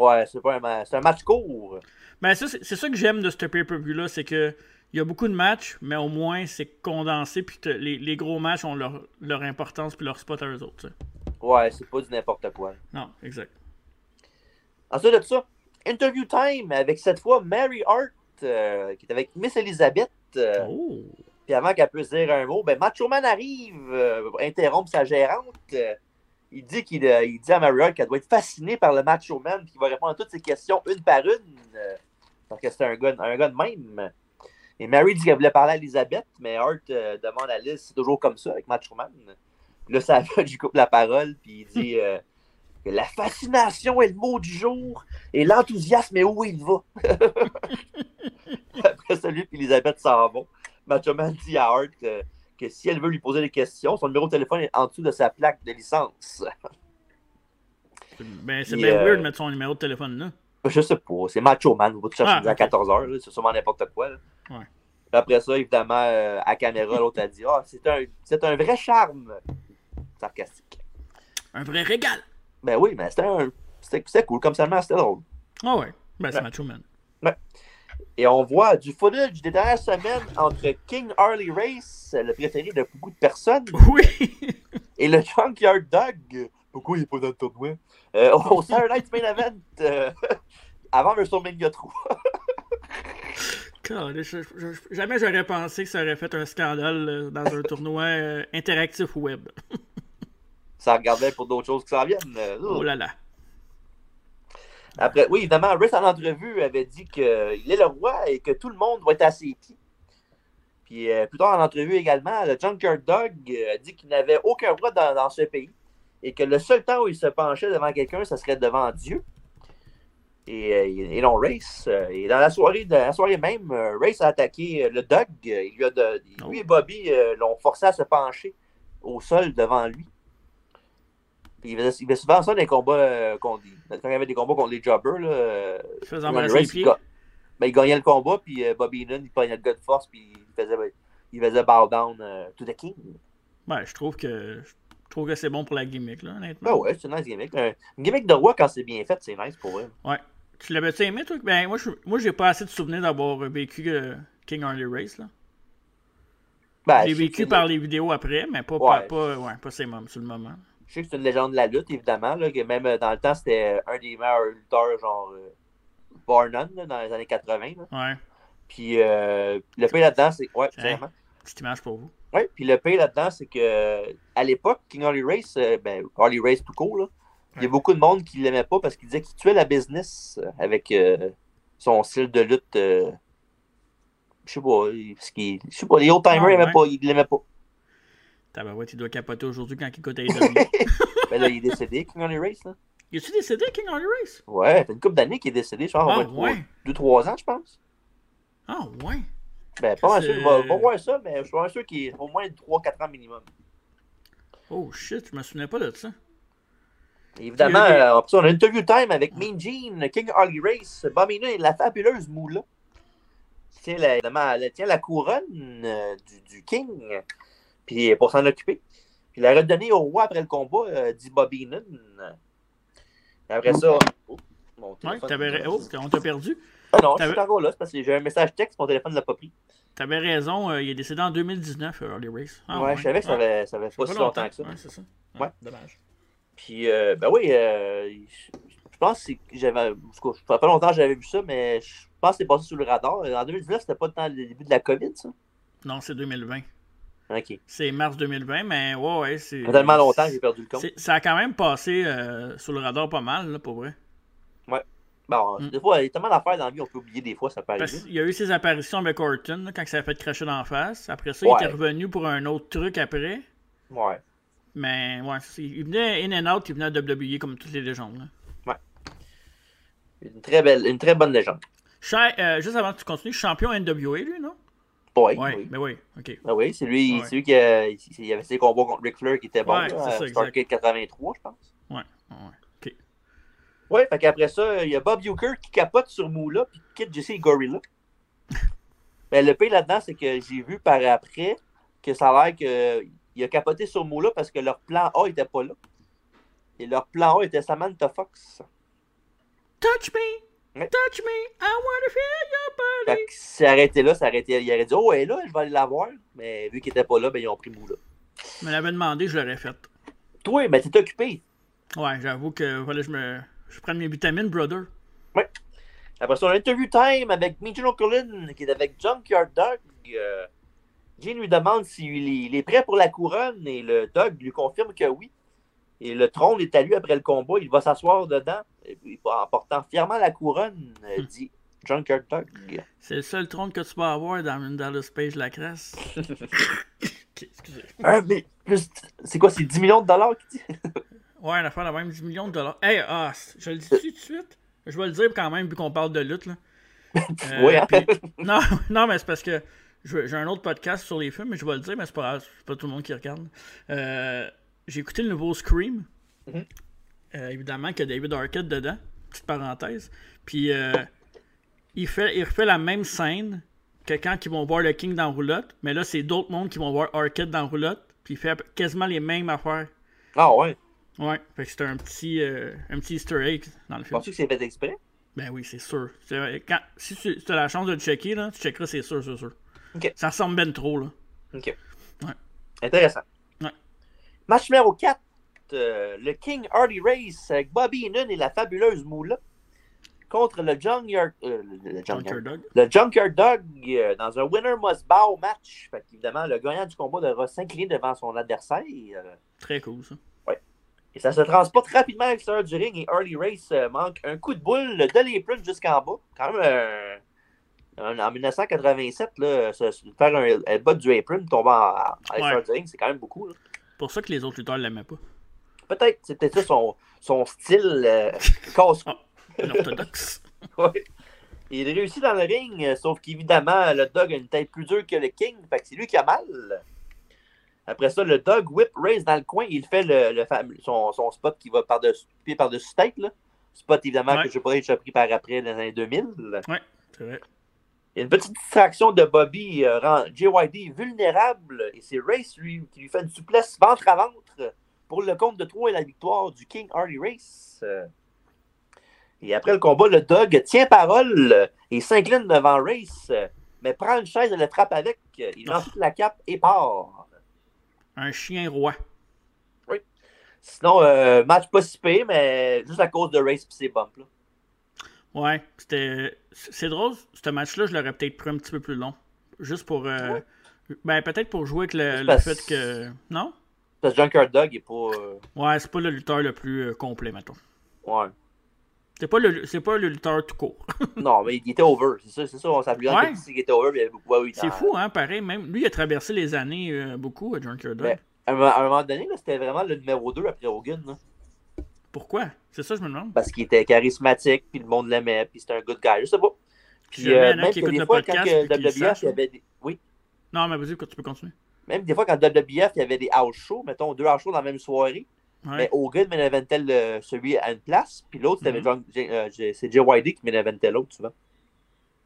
Ouais, c'est pas un match. C'est un match court. Ben, ça, c'est ça que j'aime de ce pay-per-view-là, c'est que il y a beaucoup de matchs, mais au moins c'est condensé, puis les, les gros matchs ont leur, leur importance puis leur spot à eux autres. Ouais, c'est pas du n'importe quoi. Non, exact. Ensuite de ça, interview time avec cette fois Mary Hart, euh, qui est avec Miss Elizabeth. euh, Oh! Puis avant qu'elle puisse dire un mot, ben Macho Man arrive euh, pour interrompre sa gérante. Il dit qu'il euh, il dit à qu'elle doit être fascinée par le Macho Man puis qu'il va répondre à toutes ses questions une par une. euh, parce que c'est un gars, un de même. Et Mary dit qu'elle voulait parler à Elizabeth, mais Hart euh, demande à Liz, c'est toujours comme ça avec Macho Man. Puis là, ça va, lui coupe la parole, puis il dit euh, que la fascination est le mot du jour et l'enthousiasme est où il va. Après ça, lui et Elisabeth s'en vont. Macho Man dit à Hart que si elle veut lui poser des questions, son numéro de téléphone est en dessous de sa plaque de licence. Ben, c'est bien euh, weird de mettre son numéro de téléphone là. Je sais pas, c'est Macho Man, tout chercher Ah, à ok. 14h, c'est sûrement n'importe quoi. là. Ouais. Après ça, évidemment, euh, à caméra, l'autre a dit Ah, c'est un, c'est un vrai charme. Sarcastique. Un vrai régal. Ben oui, mais c'était un. C'était cool, comme seulement c'était drôle. Ah ouais. Ben, c'est Ouais. Macho Man. Et on voit du footage des dernières semaines entre King Harley Race, le préféré de beaucoup de personnes, Oui! et le Junkyard Dog. Pourquoi il est pas dans le tournoi? Euh, au Saturday Night's Main Event, euh, avant WrestleMania 3. God, je- je- je- jamais j'aurais pensé que ça aurait fait un scandale euh, dans un tournoi euh, interactif web. Ça regardait pour d'autres choses qui s'en viennent. euh, Oh là là. Après, oui, évidemment, Riss en entrevue avait dit qu'il est le roi et que tout le monde doit être à ses pieds. Puis euh, plus tard en entrevue également, le Junkyard Dog euh, a dit qu'il n'avait aucun roi dans, dans ce pays et que le seul temps où il se penchait devant quelqu'un, ce serait devant Dieu. Et, euh, et non Race. et dans la soirée, dans la soirée même, Race a attaqué le Dog. Il lui, a de- lui et Bobby l'ont forcé à se pencher au sol devant lui. Puis il faisait, il faisait souvent ça dans les combats euh, contre quand il y avait des combats contre les jobbers. Là, euh, Il faisait Race, il, ben, il gagnait le combat, puis euh, Bobby Heenan, il prenait le gars de force, puis il faisait, il faisait bow down euh, to the king. Ouais, je trouve que je trouve que c'est bon pour la gimmick, là, honnêtement. Ben ouais, c'est une nice gimmick. Un- une gimmick de roi, quand c'est bien fait, c'est nice pour eux. Ouais. Tu l'avais-tu aimé, toi? Ben, moi, je, moi, j'ai pas assez de souvenirs d'avoir vécu euh, King Harley Race, là. Ben, j'ai vécu par les vidéos après, mais pas, Ouais. pas, pas, ouais, pas ces moments, sur le moment. Je sais que c'est une légende de la lutte, évidemment. Là, que même euh, dans le temps, c'était un des meilleurs lutteurs, genre euh, bar none, là, dans les années 80. là. Ouais. Puis euh, le pire là-dedans, c'est. Ouais, vraiment. Petite image pour vous. Ouais, puis le pire là-dedans, c'est que à l'époque, King Harley Race, euh, ben, Harley Race tout court, là, il y a beaucoup de monde qui l'aimait pas parce qu'il disait qu'il tuait la business euh, avec euh, son style de lutte. euh, je sais pas, parce je sais pas, les old-timers, Ah, ils l'aimaient ouais. ils l'aimaient pas. Tabarouette, il doit capoter aujourd'hui quand il écoute AEW. Ben là, il est décédé, King Harley Race, là. Il est-tu décédé, King Harley Race? Ouais, fait une couple d'années qu'il est décédé, je pense, Ah, au moins ouais. 2-3 ans, je pense. Ah, ouais. Ben, pas mal C'est- sûr, vais, vais voir ça, mais je suis pas sûr qu'il est au moins 3-4 ans minimum. Oh shit, je me souvenais pas de ça. Évidemment, Il des- euh, on a une interview time avec Mean Gene, King Harley Race, Heenan et la fabuleuse Moula. Tient la, évidemment, elle tient la couronne euh, du, du King, puis pour s'en occuper. Puis la redonner au roi après le combat, euh, dit Bobby. Et Après ça. Oh, mon Ouais, téléphone- t'avais... Oh, on t'a perdu. Ah non, je suis encore là, c'est parce que j'ai un message texte, mon téléphone ne l'a pas pris. T'avais raison, euh, il est décédé en 2019, euh, Harley Race. Ah, ouais, je savais que ça Ah, ça avait ça pas si longtemps que ça. Ouais, c'est ça. Ouais. Dommage. Puis, euh, ben oui, euh, je pense que j'avais. en Ça fait pas longtemps que j'avais vu ça, mais je pense que c'est passé sous le radar. En 2019, c'était pas le temps le début de la COVID, ça. Non, c'est 2020. C'est mars 2020, mais ouais, ouais, c'est. Tellement longtemps que j'ai perdu le compte. Ça a quand même passé euh, sous le radar pas mal, là, pour vrai. Bon, Mm. des fois, il y a tellement d'affaires dans la vie, on peut oublier des fois, ça peut arriver. qu'il y a eu ses apparitions avec Orton, là, quand ça a fait cracher d'en face. Après ça, il Ouais. était revenu pour un autre truc après. Ouais. Mais ouais, il venait in and out, il venait à WWE comme toutes les légendes. là. Une très belle, une très bonne légende. Cha- euh, juste avant que tu continues, champion NWA, lui, non? Oui, Ouais, oui. mais oui, ok. Ah oui, c'est lui, Ouais. c'est lui qui a, il il avait ses combats contre Ric Flair qui était bon, Ouais, c'est. Stargate 83, je pense. Ouais, ouais, ok. Ouais, fait qu'après ça, il y a Bob Euchre qui capote sur Moula puis qui quitte Jesse Gorilla. Mais le pire là-dedans, c'est que j'ai vu par après que ça a l'air qu'il a capoté sur Moula parce que leur plan A était pas là. Et leur plan A était Samantha Fox. Touch me! Ouais. Touch me! I wanna feel your Fait body! que là, ça arrêtait. Il aurait dit Oh, elle est là, je vais aller la voir. Mais vu qu'il était pas là, ben, ils ont pris Moula. Je me l'avais demandé, je l'aurais fait. Toi, ben, t'es occupé. Ouais, j'avoue que voilà, je me. Je prends mes vitamines, brother. Après ça, on a interview time avec Mitchell O'Cullen, qui est avec Junkyard Dog. Euh, Gene lui demande s'il est, il est prêt pour la couronne et le Dog lui confirme que oui. Et le trône est à lui après le combat. Il va s'asseoir dedans en portant fièrement la couronne, euh, dit Junkyard Dog. C'est le seul trône que tu peux avoir dans une Dallas Page la crasse. Ok, excusez. Ah, mais plus, c'est quoi, c'est 10 millions de dollars qu'il dit? Ouais, une affaire de même 10 millions de dollars. Hey, ah, je le dis tout de suite? Je vais le dire quand même, vu qu'on parle de lutte. Là. Euh, Ouais, hein? puis- non, non, mais c'est parce que j'ai un autre podcast sur les films, mais je vais le dire, mais c'est pas, pas tout le monde qui regarde. Euh, j'ai écouté le nouveau Scream. Mhm. Euh, évidemment, qu'il y a David Arquette dedans. Petite parenthèse. Puis, euh, il, fait, il refait la même scène que quand ils vont voir le King dans Roulotte. Mais là, c'est d'autres mondes qui vont voir Arquette dans Roulotte. Puis, il fait quasiment les mêmes affaires. Ah ouais. Ouais, fait que c'était un petit, euh, un petit easter egg dans le film. Penses-tu que c'est fait exprès? Ben oui, c'est sûr. C'est vrai, Quand, si tu as la chance de le checker, là, tu checkeras, c'est sûr, c'est sûr. Ça ressemble ben trop, là. Ok. Ouais. Intéressant. Ouais. Match numéro 4. Euh, le King Hardy Race avec Bobby Heenan et la fabuleuse Moula contre le Junkyard, euh, le, Junkyard, Junker Dog. le Junkyard Dog euh, dans un winner must bow match. Fait qu'évidemment, le gagnant du combat devra s'incliner devant son adversaire. Très cool, ça. et ça se transporte rapidement à l'extérieur du ring et Hardy Race manque un coup de boule de l'apron jusqu'en bas. Quand même, en, en 1987, là, se- faire un headbutt du apron tomber en, à l'extérieur Ouais. du ring, c'est quand même beaucoup. là. pour ça que les autres lutteurs l'aimaient pas. Peut-être, peut-être ça son, son style euh, casse Ah. Orthodoxe. Ouais. Il réussit dans le ring, sauf qu'évidemment, le Dog a une tête plus dure que le King, fait que c'est lui qui a mal. Après ça, le Dog whip raise dans le coin, il fait le, le fameux- son, son spot qui va par-dessus pied par-dessus tête. Là. Spot évidemment Ouais. que je pas déjà pris par après dans les années 2000. Ouais, c'est vrai. Il y a une petite distraction de Bobby euh, rend JYD vulnérable et c'est Race lui, qui lui fait une souplesse ventre à ventre pour le compte de 3 et la victoire du King Hardy Race. Euh, Et après le combat, le Dog tient parole et s'incline devant Race, mais prend une chaise et le frappe avec. Il lance la cape et part. Un chien roi. Sinon, euh, match pas si pire, mais juste à cause de Race et ses bumps. Là. Ouais, c'était. C'est drôle, ce match-là, je l'aurais peut-être pris un petit peu plus long. Juste pour. euh, Ben, peut-être pour jouer avec le, fait que. Non? Parce que Junkyard Dog est pas. euh, Ouais, c'est pas le lutteur le plus euh, complet, mettons. Ouais. C'est pas le, c'est pas le lutteur tout court. Non, mais il était over. C'est ça, c'est ça. On s'appelait Ouais. qu'il était over. Il y avait beaucoup. ouais, oui, C'est fou, hein, pareil. Même lui, il a traversé les années euh, beaucoup à Junker Dog. Ben, À un, moment- à un moment donné, là, c'était vraiment le numéro 2 après Hogan. là. Pourquoi? C'est ça, je me demande. parce qu'il était charismatique, puis le monde l'aimait, puis c'était un good guy. Je sais pas. Puis a même qui que des le fois, quand sachent, il y avait des... Oui. Non, mais vas-y, tu peux continuer. Même des fois, quand WBF, il y avait des house shows, mettons deux house shows dans la même soirée, Ouais. mais Hogan m'éventait le celui à une place, puis l'autre, c'était euh, J- c'est JYD qui m'éventait l'autre, souvent.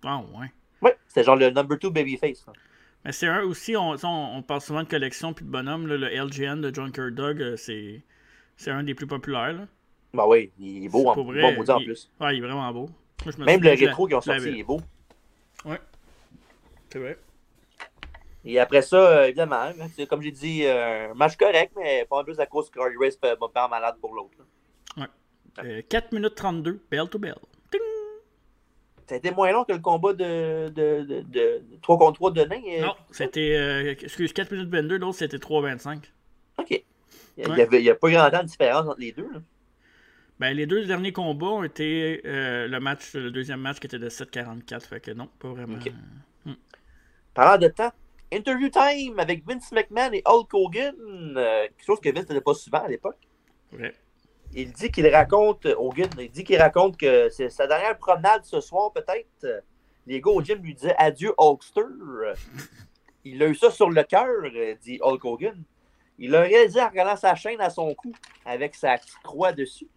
Ah, ouais. Ouais, c'était genre le number two babyface. là. Mais c'est un aussi, on, on, on parle souvent de collection puis de bonhomme. là, le LGN de Junker Dog, euh, c'est, un des plus populaires. Là. Ben oui, il est beau, en, Pour vrai, bon maudit en il- plus. Ouais, il est vraiment beau. Moi, je me Même le rétro qu'ils ont sorti, il est beau. C'est vrai. Et après ça, euh, évidemment, hein, c'est comme j'ai dit, euh, un match correct, mais pas en plus à cause que Carly Race m'a pas malade pour l'autre. Euh, 4 minutes 32, bell to bell. Ting! Ça a été moins long que le combat de, de, de, de, 3 contre 3 de Nain. euh, Non, c'était. euh, excuse, 4 minutes 22, l'autre c'était 3,25. OK. Il Ouais. n'y a pas grand temps de différence entre les deux. Là. Ben, les deux derniers combats ont été euh, le match, le deuxième match qui était de 7,44. Fait que non, pas vraiment. Ok. Parlant de temps, interview time avec Vince McMahon et Hulk Hogan. euh, quelque chose que Vince n'était pas souvent à l'époque. Il dit qu'il raconte, Hogan, il dit qu'il raconte que c'est sa dernière promenade ce soir, peut-être. Les gars au gym lui disaient adieu, Hulkster. il a eu ça sur le cœur, dit Hulk Hogan. Il l'a réalisé en regardant sa chaîne à son cou avec sa petite croix dessus.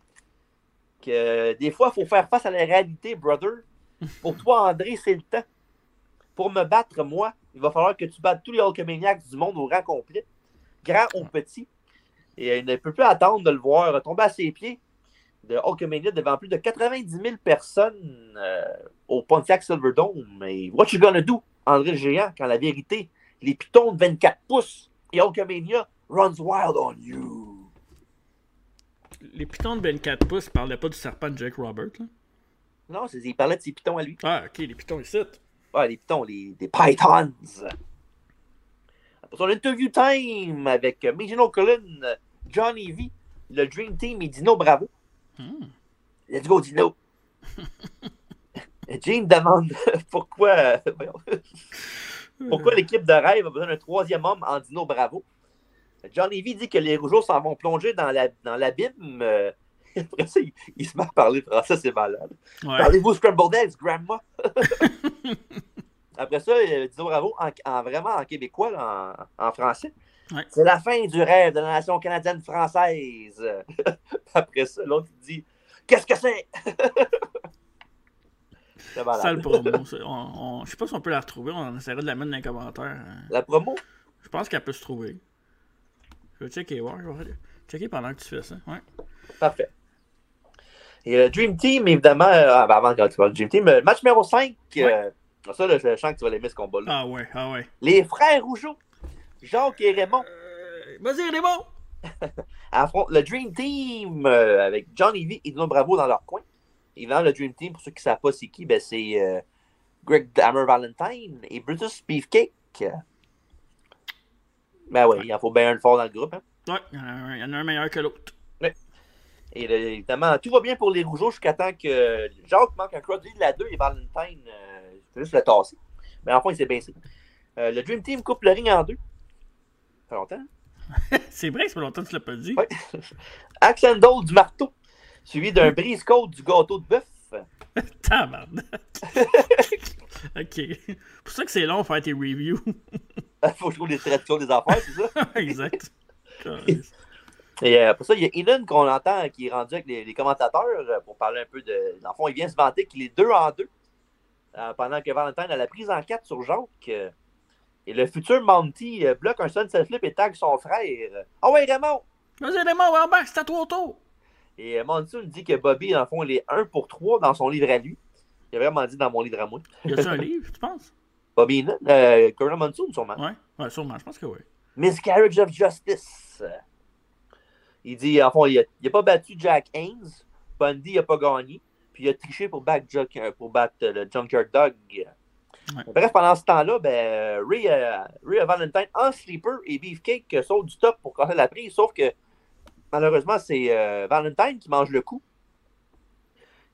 Que des fois, il faut faire face à la réalité, brother. Pour toi, André, c'est le temps. Pour me battre, moi, il va falloir que tu battes tous les Hulkamaniacs du monde au rang complet, grand ou petit. Et euh, il ne peut plus attendre de le voir tomber à ses pieds de Hulkamania devant plus de 90 000 personnes euh, au Pontiac Silverdome. Mais what you gonna do, André le Géant, quand la vérité, les pitons de 24 pouces et Hulkamania runs wild on you? Les pitons de 24 pouces, ne parlaient pas du serpent de Jake Robert, là? Non, il parlait de ses pitons à lui. Ah, ok, les pitons ici. Ah, les pitons, les, des pythons. Après son interview time avec Megino Cullen, Johnny V, le Dream Team et Dino Bravo. Hmm. Let's go, Dino. James demande pourquoi, pourquoi l'équipe de rêve a besoin d'un troisième homme en Dino Bravo? Johnny V dit que les Rougeaux s'en vont plonger dans l'abîme. La, euh, après ça, il, se met à parler français, c'est malade. Parlez-vous Scrambled Eggs, Grandma? Après ça, euh, Dino Bravo, en, vraiment en québécois, en, français. C'est la fin du rêve de la nation canadienne française. Après ça, l'autre dit Qu'est-ce que c'est? C'est le promo. On, je sais pas si on peut la retrouver. On essaierait de la mettre dans les commentaires. La promo? Je pense qu'elle peut se trouver. Je vais checker, voir. Je vais checker pendant que tu fais ça. Ouais. Parfait. Et le Dream Team, évidemment, euh, ah, ben, avant quand tu parles Dream Team, euh, match numéro 5. Euh, ça, là, je sens que tu vas l'aimer ce combat-là. Ah ouais, ah ouais. Les frères Rougeau, Jacques et Raymond. Vas-y, Raymond! affrontent le Dream Team avec Johnny V et Dino Bravo dans leur coin. Évidemment, le Dream Team, pour ceux qui ne savent pas c'est qui, ben, c'est Greg Hammer Valentine et Brutus Beefcake. Ben oui, il en faut bien un fort dans le groupe. Hein? Ouais, il y en a un meilleur que l'autre. Et évidemment, tout va bien pour les Rougeaux jusqu'à temps que Jacques manque un cross de la 2 et Valentine euh, fait juste le tasser. Mais enfin, il s'est baissé. Euh, le Dream Team coupe le ring en deux. Ça fait longtemps. Hein? c'est vrai ça fait longtemps que tu l'as pas dit. Oui. Axendole du marteau, suivi d'un brise-côte du gâteau de bœuf. Tabarnak. ok. pour ça que c'est long faire tes reviews. Faut que je trouve les traductions des affaires, c'est ça? exact. Et euh, pour ça, il y a Elon qu'on entend qui est rendu avec les, commentateurs euh, pour parler un peu de. Dans le fond, il vient se vanter qu'il est deux en deux. Euh, pendant que Valentin a la prise en quatre sur Jacques. et le futur Monty bloque un sunset flip et tag son frère. Ah ouais, Raymond! Vas-y, Raymond, ouais, c'est à toi tour! Et Monty nous dit que Bobby, dans le fond, il est 1 pour 3 dans son livre à lui. Il a vraiment dit dans mon livre à moi. Y a-tu un livre, tu penses? Bobby Innan? Euh, Colonel Monsoon, sûrement. Ouais, ouais, sûrement, je pense que oui. Miscarriage of Justice. Il dit, en fond, il n'a pas battu Jack Haynes. Bundy n'a pas gagné. Puis il a triché pour, euh, pour battre le Junkyard Dog. Bref, pendant ce temps-là, ben, Ray, euh, Ray Valentine en sleeper et Beefcake sautent du top pour casser la prise. Sauf que malheureusement, c'est euh, Valentine qui mange le coup.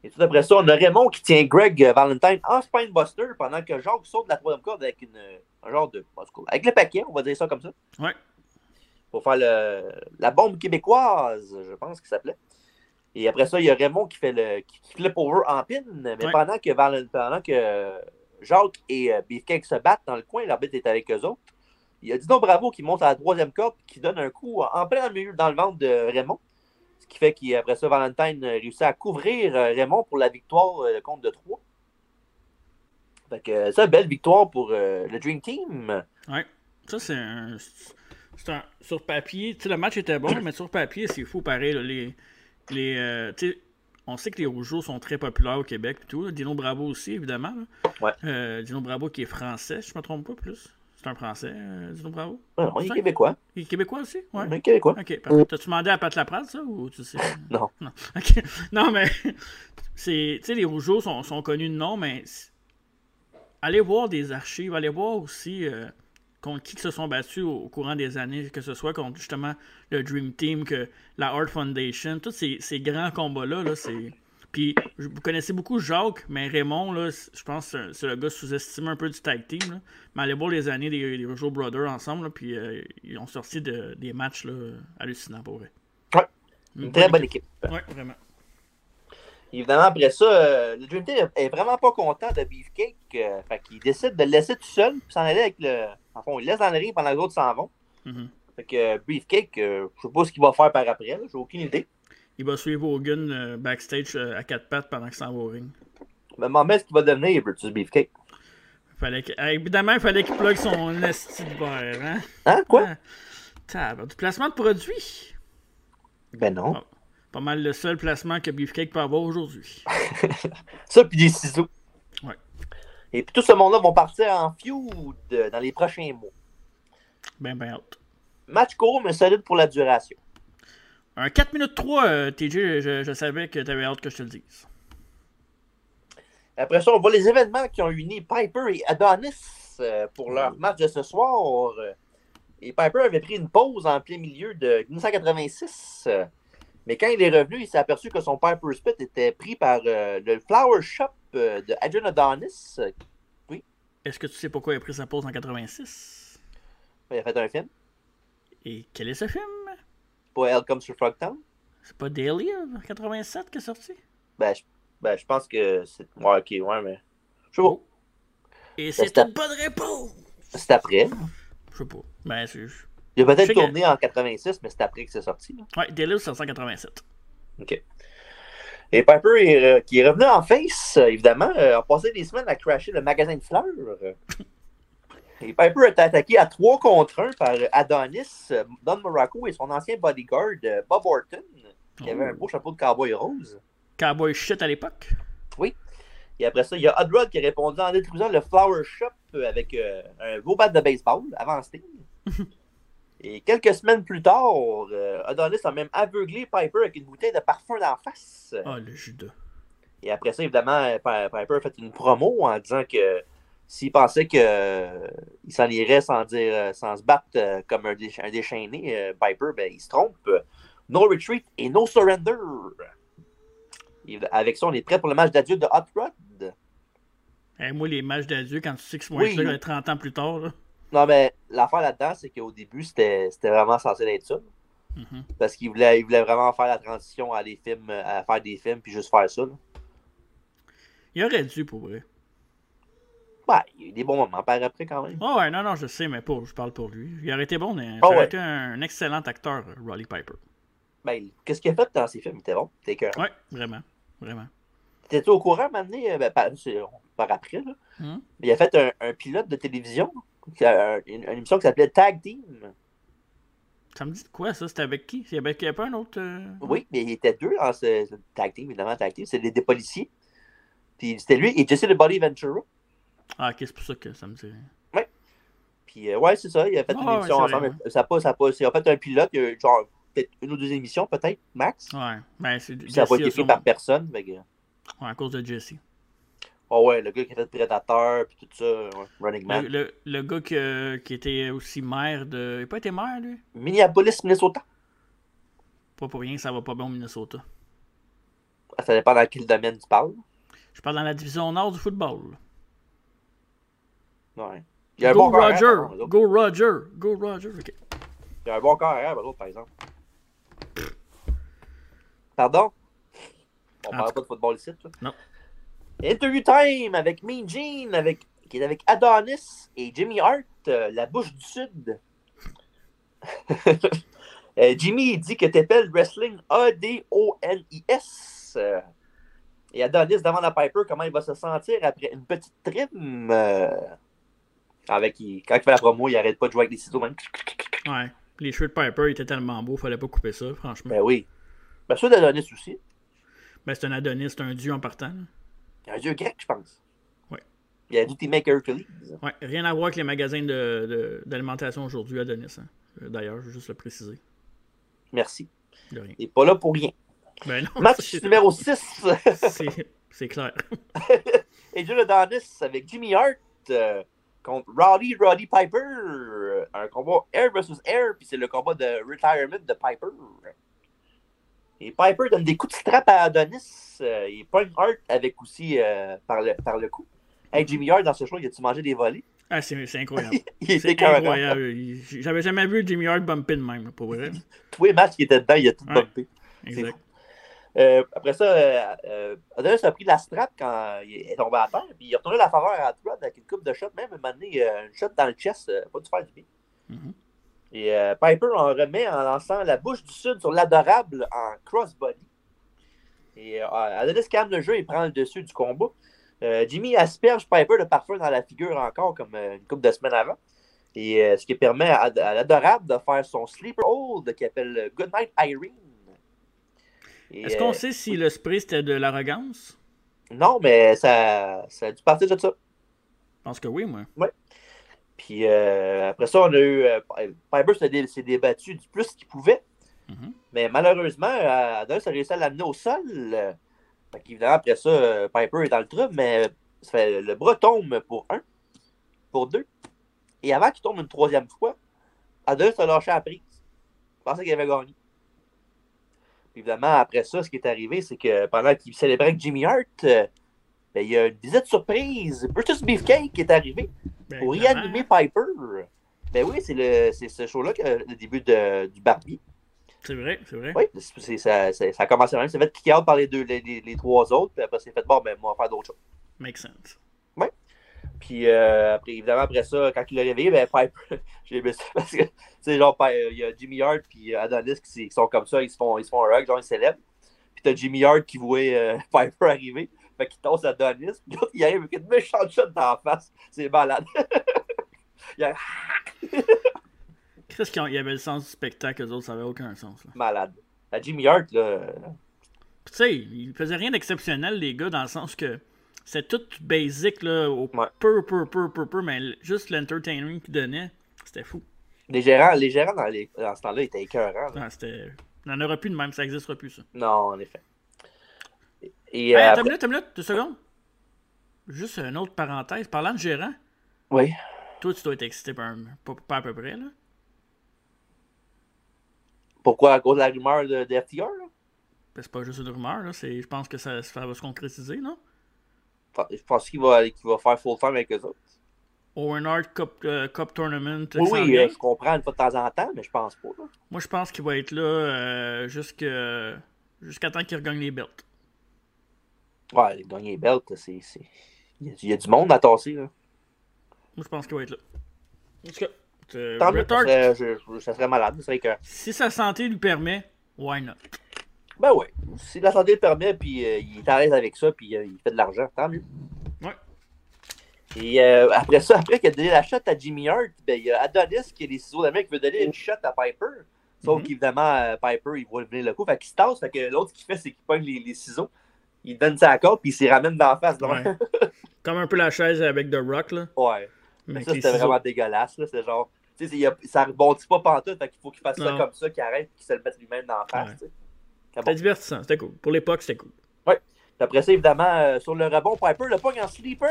Et tout après ça, on a Raymond qui tient Greg Valentine en spinebuster pendant que Jacques saute de la troisième corde avec une, un genre de. Avec le paquet, on va dire ça comme ça. Ouais pour faire le, la bombe québécoise, je pense qu'il s'appelait. Et après ça, il y a Raymond qui fait le qui, flip over en pin. Mais pendant, que pendant que Jacques et euh, Beefcake se battent dans le coin, l'arbitre est avec eux autres. Il y a Dino Bravo qui monte à la troisième corde qui donne un coup en plein milieu dans le ventre de Raymond. Ce qui fait qu'après ça, Valentine réussit à couvrir euh, Raymond pour la victoire euh, contre de 3. Fait que ça, belle victoire pour le Dream Team. Ouais. Ça, c'est un sur papier, le match était bon, mais sur papier, c'est fou pareil. les, les, euh, on sait que les Rougeaux sont très populaires au Québec. tout, Dino Bravo aussi, évidemment. Euh, Dino Bravo qui est français, je ne me trompe pas plus. C'est un français, euh, Dino Bravo? il est québécois. Il est québécois aussi? Ouais. Il est québécois. Ok. T'as-tu demandé à Pat Laprade, ça? Ou tu sais? non. Non, non mais c'est, les Rougeaux sont, sont, connus de nom, mais allez voir des archives, allez voir aussi contre qui se sont battus au, courant des années, que ce soit contre justement le Dream Team, que la Art Foundation, tous ces, grands combats-là, -là, c'est. Puis, vous connaissez beaucoup Jacques, mais Raymond, là, je pense que c'est le gars sous-estimé un peu du tag team. Là. Mais allez voir les années des, des Brothers ensemble, puis euh, ils ont sorti des matchs là, hallucinants pour vrai. Ouais. Une, très bonne équipe. Ouais, vraiment. Évidemment, après ça, euh, le Dream Team est vraiment pas content de Beefcake. Euh, fait qu'il décide de le laisser tout seul, puis s'en aller avec le, En fond, il laisse dans le ring pendant que les autres s'en vont. Mhm. Fait que euh, Beefcake, euh, je sais pas ce qu'il va faire par après. J'ai aucune idée. Il va suivre Hogan euh, backstage euh, à quatre pattes pendant qu'il s'en va au ring. Mais m'en ce qu'il va devenir, Brutus Beefcake? Fallait que- évidemment, il fallait qu'il plug son esti de verre, hein? Hein? Quoi? Ah, du placement de produit? Ben non. Pas mal le seul placement que Beefcake peut avoir aujourd'hui. Ça, puis des ciseaux. Et puis tout ce monde-là vont partir en feud euh, dans les prochains mois. Ben, ben, hâte. Match court, mais solide pour la duration. Un 4 minutes 3, euh, TJ, je, je savais que t'avais hâte que je te le dise. Après ça, on voit les événements qui ont uni Piper et Adonis euh, pour leur match de ce soir. Et Piper avait pris une pause en plein milieu de 1986. euh, Mais quand il est revenu, il s'est aperçu que son Piper Spit était pris par le Flower Shop de Adrian Adonis. Euh, Est-ce que tu sais pourquoi il a pris sa pause en 86? Il a fait un film. Et quel est ce film? Pas Elle Comes to Frogtown. C'est pas Daily en 87 qui est sorti? Ben, je, ben, je pense que c'est. Ouais, ok, ouais, mais. Je sais pas. Et c'est c'est une bonne réponse! C'est après. Je sais pas. Ben, c'est. Il a peut-être que- tourné en 86, mais c'est après que c'est sorti. Ouais, Daily c'est en 87. OK. Et Piper, est, euh, qui est revenu en face, euh, évidemment, euh, a passé des semaines à crasher le magasin de fleurs. Et Piper a été attaqué à 3 contre 1 par Adonis, Don Morocco et son ancien bodyguard, Bob Orton, qui avait un beau chapeau de cowboy rose. Cowboy shit à l'époque. Et après ça, il y a Hot Rod qui a répondu en détruisant le Flower Shop avec euh, un beau bat de baseball avant Sting. Et quelques semaines plus tard, euh, Adonis a même aveuglé Piper avec une bouteille de parfum d'en face. Ah, le Judas. Et après ça, évidemment, euh, Pi- Piper a fait une promo en disant que s'il pensait qu'il s'en irait sans, dire, euh, sans se battre euh, comme un, décha- un déchaîné, euh, Piper, ben, il se trompe. No retreat et no surrender. Et avec ça, on est prêt pour le match d'adieu de Hot Rod. Hey, moi, les matchs d'adieu, quand tu sais vont être Oui. là 30 ans plus tard, là. Non, mais l'affaire là-dedans, c'est qu'au début, c'était c'était vraiment censé être ça. Mhm. Parce qu'il voulait, il voulait vraiment faire la transition à des films, à faire des films, puis juste faire ça. là. Il aurait dû, pour vrai. Ouais, il y a eu des bons moments par après quand même. Ah ouais, non, non, je sais, mais pour, je parle pour lui. Il aurait été bon, mais Ah ça aurait ouais. été un, excellent acteur, euh, Rolly Piper. Ben, qu'est-ce qu'il a fait dans ces films? Il était bon. T'es cœur. Ouais, vraiment. Vraiment. T'étais-tu au courant, maintenant? Ben, par, après, là. Mhm. Il a fait un, un pilote de télévision, une, une émission qui s'appelait Tag Team. Ça me dit de quoi, ça? C'était avec qui? Il y avait, pas un autre... euh, Oui, mais il était deux dans ce, Tag Team, évidemment, Tag Team. C'était des, des policiers. Puis c'était lui et Jesse le Body Ventura. Ah, ok, c'est pour ça que ça me dit... Puis euh, ouais, c'est ça, il a fait Ah, une ouais, émission vrai, ensemble. Ça a pas, ça a pas, il a fait un pilote, a genre peut-être une ou deux émissions, peut-être, max. Ouais, ben c'est... Puis ça n'a Jesse pas a été pris sûrement- par personne. que- Ouais, à cause de Jesse. Oh ouais, le gars qui a fait Predator, puis tout ça, ouais, Running Man. Le, le, le gars qui, euh, qui était aussi maire de... Il n'a pas été maire, lui? Minneapolis, Minnesota. Pas pour rien que ça va pas bien au Minnesota. Ah, Ça dépend dans quel domaine tu parles. Je parle dans la division nord du football. Ouais. Il y a un Go bon Roger! par eux autres. Go Roger! Go Roger! Ok. Il y a un bon corps arrière, eux autres, par exemple. Pardon? On En parle pas de football ici, là. Non. Interview time avec Mean Gene, avec, qui est avec Adonis et Jimmy Hart, euh, la bouche du Sud. Euh, Jimmy dit que t'appelles wrestling A-D-O-N-I-S. Euh, et Adonis demande à Piper comment il va se sentir après une petite trim. euh, avec, il- quand il fait la promo, il arrête pas de jouer avec des ciseaux. Même. Ouais. Les cheveux de Piper étaient tellement beaux, fallait pas couper ça, franchement. Ben oui. Ben, ceux d'Adonis aussi. Ben, c'est un Adonis, c'est un dieu en partant. là. Il y a un dieu grec, je pense. Ouais. Il a dit Make Hercules. Ouais, rien à voir avec les magasins de- de- d'alimentation aujourd'hui, Adonis. hein. Euh, D'ailleurs, je veux juste le préciser. Merci. De rien. Il n'est pas là pour rien. Ben non, Match numéro 6. c'est clair. Et Joe Adonis avec Jimmy Hart euh, contre Roddy Roddy Piper. Un combat Air versus Air, puis c'est le combat de retirement de Piper. Et Piper donne des coups de strap à Adonis. Euh, il pogne Hart avec aussi euh, par, le, par le cou. Hey, Jimmy Hart, dans ce show, il a-tu mangé des volets? Ah, c'est incroyable. C'est incroyable. J'avais jamais vu Jimmy Hart bumper de même, pour vrai. Tous les matchs qui étaient dedans, il a tout Ouais. bumpé. Exact. Euh, après ça, euh, Adonis a pris la strap quand il est tombé à terre, puis il a retourné la faveur à Rod avec une coupe de shot, même un moment donné, une shot dans le chest, pas du faire du bien. Mhm. Et euh, Piper en remet en lançant la bouche du sud sur l'adorable en crossbody. Et euh, Adonis calme le jeu et prend le dessus du combat. Euh, Jimmy asperge Piper de parfum dans la figure encore comme euh, une couple de semaines avant. Et ce qui permet à, à l'adorable de faire son sleeper hold qui appelle Goodnight Irene. Est-ce qu'on sait si le spray c'était de l'arrogance? Non, mais ça, ça a dû partir de ça. Je pense que oui, moi. Puis euh, après ça, on a eu. euh, Piper s'est dé- s'est débattu du plus qu'il pouvait. Mhm. Mais malheureusement, Adonis a réussi à l'amener au sol. euh, Fait qu'évidemment, après ça, euh, Piper est dans le trouble, mais ça fait- le bras tombe pour un, pour deux. Et avant qu'il tombe une troisième fois, Adonis a lâché la prise. Il pensait qu'il avait gagné. Puis évidemment, après ça, ce qui est arrivé, c'est que pendant qu'il célébrait avec Jimmy Hart, ben, il y a une visite surprise. Brutus Beefcake qui est arrivé Ben, pour réanimer Piper. Ben oui, c'est le c'est ce show-là, que le début de- du Barbie. C'est vrai, c'est vrai. Oui, ça, ça, ça a commencé même. C'est fait kick out par les deux, les, les- les trois autres, puis après c'est fait bon, ben moi, on va faire d'autres choses. Make sense. Puis euh, après, évidemment, après ça, quand il l'a réveillé, ben Piper, j'ai aimé ça parce que, tu sais, genre, Pi- il y a Jimmy Hart puis Adonis qui, qui sont comme ça, ils se font, ils se font un hug, genre, ils célèbrent. Puis t'as Jimmy Hart qui voit euh, Piper arriver, fait qu'il tosse Adonis, puis l'autre, il arrive avec une méchante shot dans la face. C'est malade. il a Qu'est-ce qu'il y avait le sens du spectacle, eux autres, ça avait aucun sens. Là. malade. La Jimmy Hart, là, Puis, Tu sais, ils faisaient rien d'exceptionnel, les gars, dans le sens que c'est tout basic, là, au Ouais. peu, peu, peu, peu, peu, mais juste l'entertainment qu'ils donnaient, c'était fou. les gérants, les gérants dans, les, dans ce temps-là étaient écœurants. là. Ah, c'était... Il n'y en aura plus de même, ça n'existera plus, ça. Non, en effet. Et, Hey, euh, attends après- une minute, attends une minute, deux secondes. Juste une autre parenthèse. Parlant de gérant, Oui. toi, tu dois être excité par un- pas, pas à peu près, là. Pourquoi? À cause de la rumeur de, de FTR? là? Ben, C'est pas juste une rumeur, là. C'est... Je pense que ça, ça va se concrétiser, non? Je pense qu'il va, qu'il va faire full time avec eux autres. Owen Hart Cup, euh, Cup Tournament. Oui, euh, je comprends une fois de temps en temps, mais je pense pas. là. Moi, je pense qu'il va être là euh, jusqu'à temps qu'il regagne les belts. Ouais, les gagner les belts, c'est. Il y, a, il y a du monde à tasser. Là. Moi, je pense qu'il va être là. En tout cas, euh, Tant mieux, ça serait, je- je- ça serait malade. Ça serait que... si sa santé lui permet, why not? Ben oui, si la santé le permet, puis euh, il est à l'aise avec ça, puis euh, il fait de l'argent, tant mieux. Ouais. Et euh, après ça, après qu'il a donné la shot à Jimmy Hart, ben, il y a Adonis qui a les ciseaux de mec qui veut donner une shot à Piper. Sauf Mhm. qu'évidemment, Piper, il voit venir le coup. Fait qu'il se tasse. Fait que l'autre, ce qu'il fait, c'est qu'il pogne les, les ciseaux. Il donne sa corde, puis il s'y ramène dans la face. donc. Ouais. Comme un peu la chaise avec The Rock, là. Ouais. Mais ça, c'était vraiment dégueulasse. là. C'est genre. Tu sais, ça rebondit pas pantoute. Fait qu'il faut qu'il fasse ça comme ça, qu'il arrête, qu'il se le mette lui-même dans la face. Ouais. bon. C'était divertissant, c'était cool. Pour l'époque, c'était cool. Puis Après ça, évidemment, euh, sur le rebond, Piper le pogne en sleeper.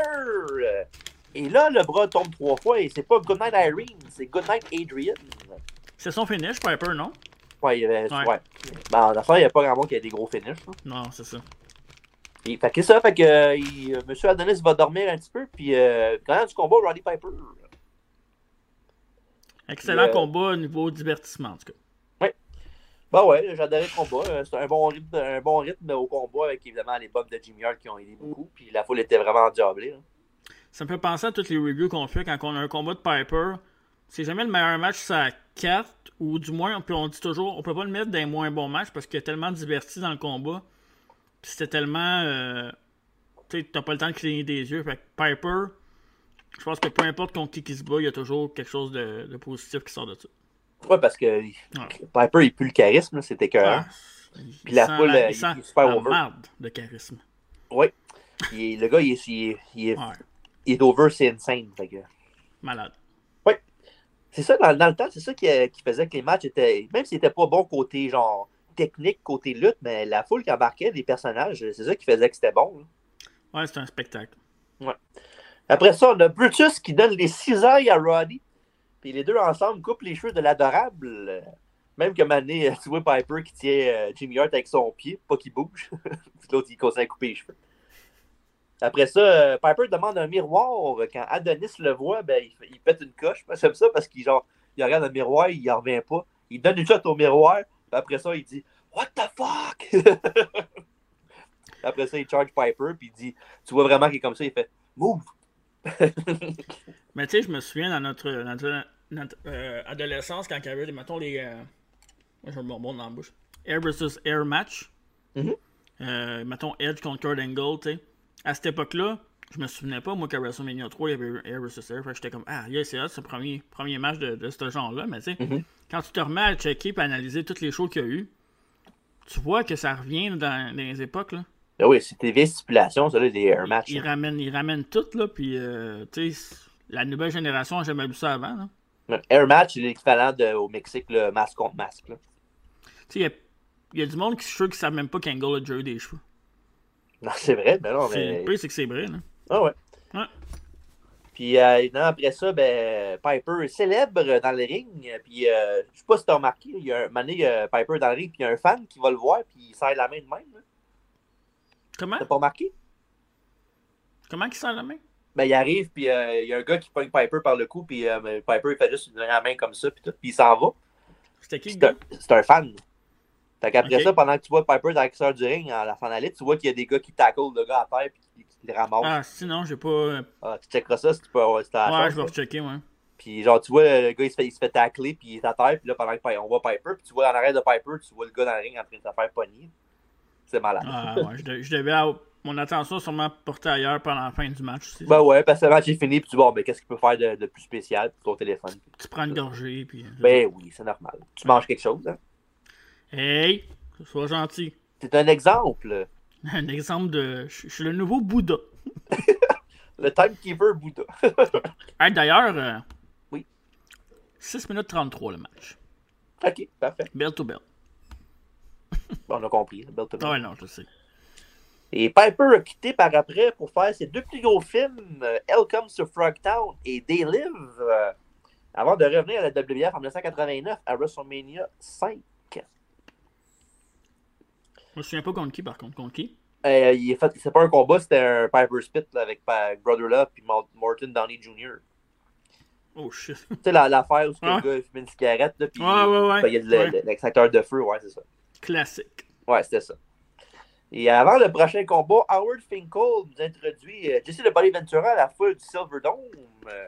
Et là, le bras tombe trois fois et c'est pas Goodnight Irene, c'est Goodnight Adrian. C'est son finish, Piper, non? Ouais, il avait. Ouais. Ouais. Ben, en affaire, il n'y a pas grand monde qui a des gros finishes. Non, c'est ça. Et, fait que ça, fait que euh, il- euh, Monsieur Adonis va dormir un petit peu, puis euh, quand du combat, Roddy Piper. Excellent Euh, combat au niveau divertissement, en tout cas. Bah ouais, j'adorais le combat. Euh, C'était un bon rythme, un bon rythme au combat avec évidemment les bugs de Jimmy Hart qui ont aidé beaucoup, puis la foule était vraiment endiablée. là. Ça me fait penser à toutes les reviews qu'on fait quand on a un combat de Piper. C'est jamais le meilleur match la carte, ou du moins, puis on dit toujours, on peut pas le mettre dans les moins bons matchs parce qu'il a tellement de divertis dans le combat. Puis c'était tellement. euh, tu sais, t'as pas le temps de cligner des yeux. Fait que Piper, je pense que peu importe contre qui qui se bat, il y a toujours quelque chose de, de positif qui sort de ça. Ouais, parce que Piper, il pue le charisme, c'était que. Puis la foule, euh, il il- est super over. de charisme. Est- le gars, il est, il est, il est, Ouais, il est over, c'est insane. fait que- malade. C'est ça, dans, dans le temps, c'est ça qui, euh, qui faisait que les matchs étaient. Même s'ils n'étaient pas bons côté genre technique, côté lutte, mais la foule qui embarquait des personnages, c'est ça qui faisait que c'était bon. là. Ouais, c'est un spectacle. Après ça, on a Brutus qui donne les cisailles à Roddy. Puis les deux ensemble coupent les cheveux de l'adorable. Euh, Même que Mané, tu vois Piper qui tient euh, Jimmy Hart avec son pied, pas qu'il bouge. Puis l'autre, il continue à couper les cheveux. Après ça, euh, Piper demande un miroir. Quand Adonis le voit, ben, il, pète une coche. J'aime ça parce qu'il genre, il regarde le miroir, il en revient pas. Il donne une shot au miroir. Après ça, il dit What the fuck? Après ça, il charge Piper, puis il dit Tu vois vraiment qu'il est comme ça, il fait Move! Mais tu sais, je me souviens dans notre, notre, notre, euh, adolescence, quand il y avait, mettons, les. Euh... Moi, je me bonbonne dans la bouche. Air versus Air match. Mhm. Euh, mettons Edge contre Kurt Angle, tu sais. À cette époque-là, je me souvenais pas, moi, qu'à WrestleMania 3, il y avait Air versus Air. J'étais comme, ah, yeah, c'est c'est le premier, premier match de, de ce genre-là. Mais tu sais, Mhm. quand tu te remets à checker et analyser toutes les shows qu'il y a eu, tu vois que ça revient dans, dans les époques, là. Ah oui, c'était des vieilles stipulations, ça, là, des air matchs. Ils ramènent, ils ramènent tout, là, puis, euh, tu sais, la nouvelle génération n'a jamais vu ça avant, là. Air match, c'est l'équivalent au Mexique, le masque contre masque. là. Tu sais, il y a, il y a du monde qui, je suis sûr, qui savent même pas qu'Angle a déjà eu des cheveux. Non, c'est vrai, mais non, C'est- mais. Le pire, c'est que c'est vrai, là. Ah ouais. Ouais. Puis euh, non, après ça, ben, Piper célèbre dans le ring. Puis euh, je sais pas si t'as remarqué, il y a un moment donné, euh, Piper dans le ring, puis il y a un fan qui va le voir, puis il serre la main de même. là. Comment? T'as pas remarqué? Comment il sent la main? Ben, il arrive, puis euh, il y a un gars qui pogne Piper par le cou, puis euh, Piper il fait juste une la main comme ça, puis tout, puis il s'en va. C'était qui, le C'est gars? un, c'est un fan. Fait qu'après ça, pendant que tu vois Piper dans l'extérieur du ring, en la fin d'aller, tu vois qu'il y a des gars qui tackle le gars à terre, puis qui, qui le ramassent. Ah, sinon, j'ai pas... euh, Ah, tu checkeras ça si tu peux avoir Ouais, je vais rechecker, ouais. Puis genre, tu vois, le gars, il se fait, il se fait tacler, puis il est à terre, puis là, pendant qu'on voit Piper, puis tu vois en arrière de Piper, tu vois le gars dans le ring en train de se faire pogner. C'est malade. Ah, ouais, je, de- je devais avoir mon attention sûrement portée ailleurs pendant la fin du match aussi. Ben ouais, parce que le match est fini, puis tu vois, ben, qu'est-ce qu'il peut faire de, de plus spécial pour ton téléphone? Tu prends une gorgée, puis... Ben oui, c'est normal. Tu manges quelque chose, hein? Hey! Sois gentil. C'est un exemple. Un exemple de... Je suis le nouveau Bouddha. Le timekeeper Bouddha. Hey, d'ailleurs... euh, Oui. 6 minutes 33, le match. ok, parfait. Bell to bell. Bon, on a compris. belle Ah ouais, non, je sais. Et Piper a quitté par après pour faire ses deux plus gros films, euh, Hell Comes to Frogtown et They Live, euh, avant de revenir à la WWF en 1989 à WrestleMania 5. Je me souviens pas contre qui, par contre. Contre qui? Euh, il est fait, c'est pas un combat, c'était un Piper Spit là, avec Brother Love et Morton Downey Jr. Oh, shit. Tu sais, la- l'affaire où Ouais. le gars il fume une cigarette, là, puis Ouais, ouais, ouais. il y a Ouais. le- l'extracteur de feu, ouais, c'est ça. Classique. Ouais, c'était ça. Et avant le prochain combat, Howard Finkel nous introduit euh, Jesse le Body Ventura à la foule du Silverdome. Euh,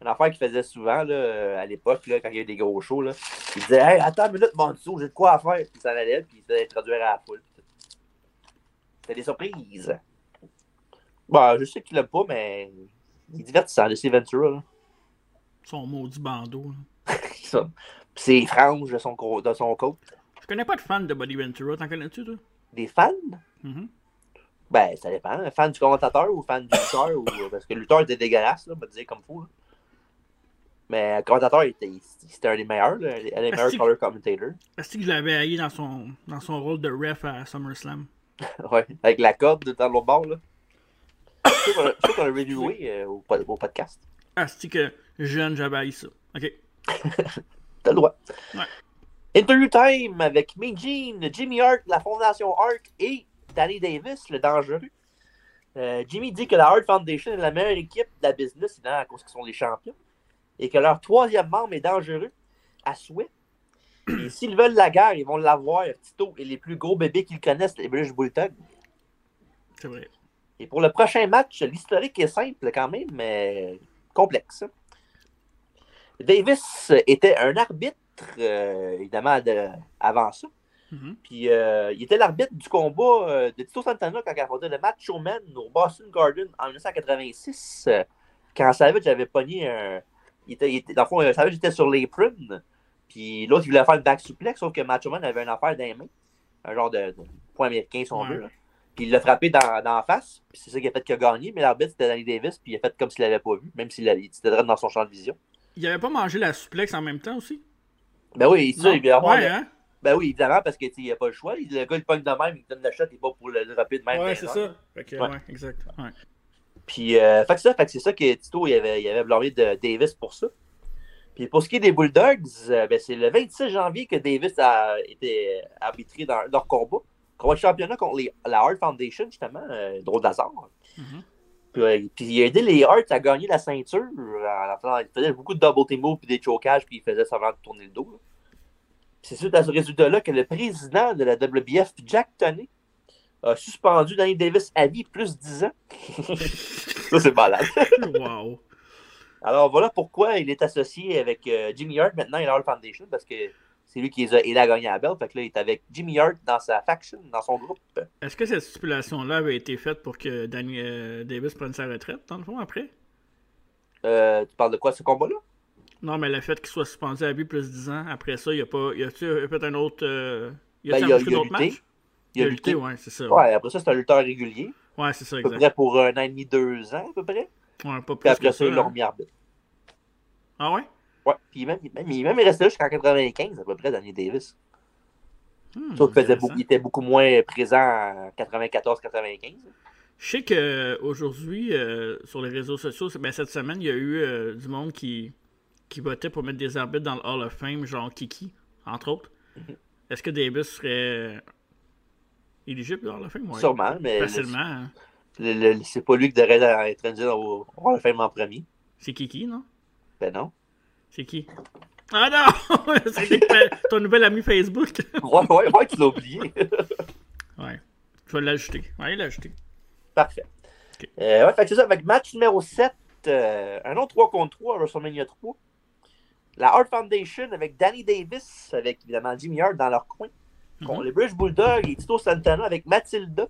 une affaire qu'il faisait souvent là, euh, à l'époque, là, quand il y avait des gros shows. Là. Il disait Hey, attends une minute, Monso, j'ai de quoi à faire. Puis il s'en allait, puis il s'est introduire à la foule. C'était des surprises. Bon, je sais qu'il l'aime pas, mais il est divertissant, Jesse Ventura. Là. Son maudit bandeau. là. Ça. Puis ses franges de son, de son coat. Je connais pas de fan de Buddy Ventura. T'en connais-tu, toi? Des fans? Mhm. Ben, ça dépend. Fan du commentateur ou fan du lutteur ou... Parce que le lutteur était dégueulasse, là, on va dire comme fou. là. Mais le commentateur, c'était un des meilleurs, là, un des meilleurs Est-ce que- color commentators. Est-ce que je l'avais haï dans son, dans son rôle de ref à SummerSlam? Ouais, avec la corde dans l'autre bord, là. Je sais qu'on a- je sais qu'on a reviewé euh, au, pod- au podcast. Ah, c'est que jeune, j'avais haï ça. Ok. T'as le droit. Ouais. Interview time avec Mean Gene, Jimmy Hart la Fondation Hart et Danny Davis, le dangereux. Euh, Jimmy dit que la Hart Foundation est la meilleure équipe de la business, à cause qu'ils sont les champions, et que leur troisième membre est dangereux, à souhait. Et s'ils veulent la guerre, ils vont l'avoir, Tito, et les plus gros bébés qu'ils connaissent, les British Bulldogs. C'est vrai. Et pour le prochain match, l'historique est simple quand même, mais complexe. Davis était un arbitre, euh, évidemment, de- avant ça. Mhm. Puis euh, il était l'arbitre du combat euh, de Tito Santana quand il affrontait le match Showman au Boston Garden en 1986. euh, quand Savage avait pogné un. Il était, il était- dans le fond, euh, Savage était sur l'apron. Puis l'autre, il voulait faire une back suplex, sauf que Macho Man avait une affaire dans les mains. Un genre de, de point américain, si on Ouais. veut. là. Puis il l'a frappé dans, dans la face. Puis c'est ça qui a fait qu'il a gagné. Mais l'arbitre, c'était Danny Davis. Puis il a fait comme s'il l'avait pas vu, même s'il il était dans son champ de vision. Il avait pas mangé la suplex en même temps aussi? Ben oui, ça, Non? évidemment. Ouais, hein? Ben oui, évidemment, parce qu'il n'y a pas le choix. Le gars, il pogne de même, il donne le shot, il pas pour le dropper de même. Ouais, les c'est ça. Que, Ouais. ouais. exact. Ouais. Puis, euh, fait que ça, fait que c'est ça que Tito, il avait, il avait blâmé de Davis pour ça. Puis pour ce qui est des Bulldogs, euh, ben, c'est le 26 janvier que Davis a été arbitré dans leur combat. Combat de championnat contre les- la Hart Foundation, justement, euh, drôle d'hasard. Puis, euh, puis il a aidé les Hart à gagner la ceinture. en- il faisait beaucoup de double team moves puis des chocages, puis il faisait semblant de tourner le dos. C'est suite à ce résultat-là que le président de la WBF, Jack Tonney, a suspendu Danny Davis à vie plus 10 ans. ça, c'est malade. wow. Alors voilà pourquoi il est associé avec euh, Jimmy Hart maintenant et Hart Foundation, parce que c'est lui qui les a gagner la belle. Fait que là, il est avec Jimmy Hart dans sa faction, dans son groupe. Est-ce que cette stipulation-là avait été faite pour que Danny euh, Davis prenne sa retraite, dans le fond, après? Euh, tu parles de quoi, ce combat-là? Non, mais le fait qu'il soit suspendu à vie plus 10 ans, après ça, il a pas. Il a fait un autre. Euh, il a, ben, a, il a lutté. Matchs? Il, a lutté, ouais, c'est ça. Ouais. après ça, c'est un lutteur régulier. Ouais, c'est ça, exact. À peu près pour un an et demi, deux ans, à peu près. Ouais, pas plus. Puis après que ça, ils l'ont hein. arbitre. Ah ouais? Ouais, puis même, même, il même resté là jusqu'en 95 à peu près, Danny Davis. Hmm, Sauf qu'il il était beaucoup moins présent en 94-95. Je sais qu'aujourd'hui, sur les réseaux sociaux, ben, cette semaine, il y a eu euh, du monde qui, qui votait pour mettre des arbitres dans le Hall of Fame, genre Kiki, entre autres. Mhm. Est-ce que Davis serait éligible dans of Fame? Ouais. Sûrement, mais le- Facilement. hein. c'est pas lui qui devrait être introduit au Hall of Fame en premier. C'est Kiki, non? Ben non. C'est qui? Ah non! c'est ton nouvel ami Facebook. Ouais, ouais, ouais, tu l'as oublié. ouais. Je vais l'ajouter. Ouais, l'ajouter. Parfait. Ok. Euh, ouais, fait que c'est ça. Avec match numéro 7, euh, un autre 3 contre 3 à WrestleMania 3. La Hart Foundation avec Danny Davis, avec évidemment Jimmy Hart dans leur coin. Contre Mhm. les British Bulldogs et Tito Santana avec Mathilda.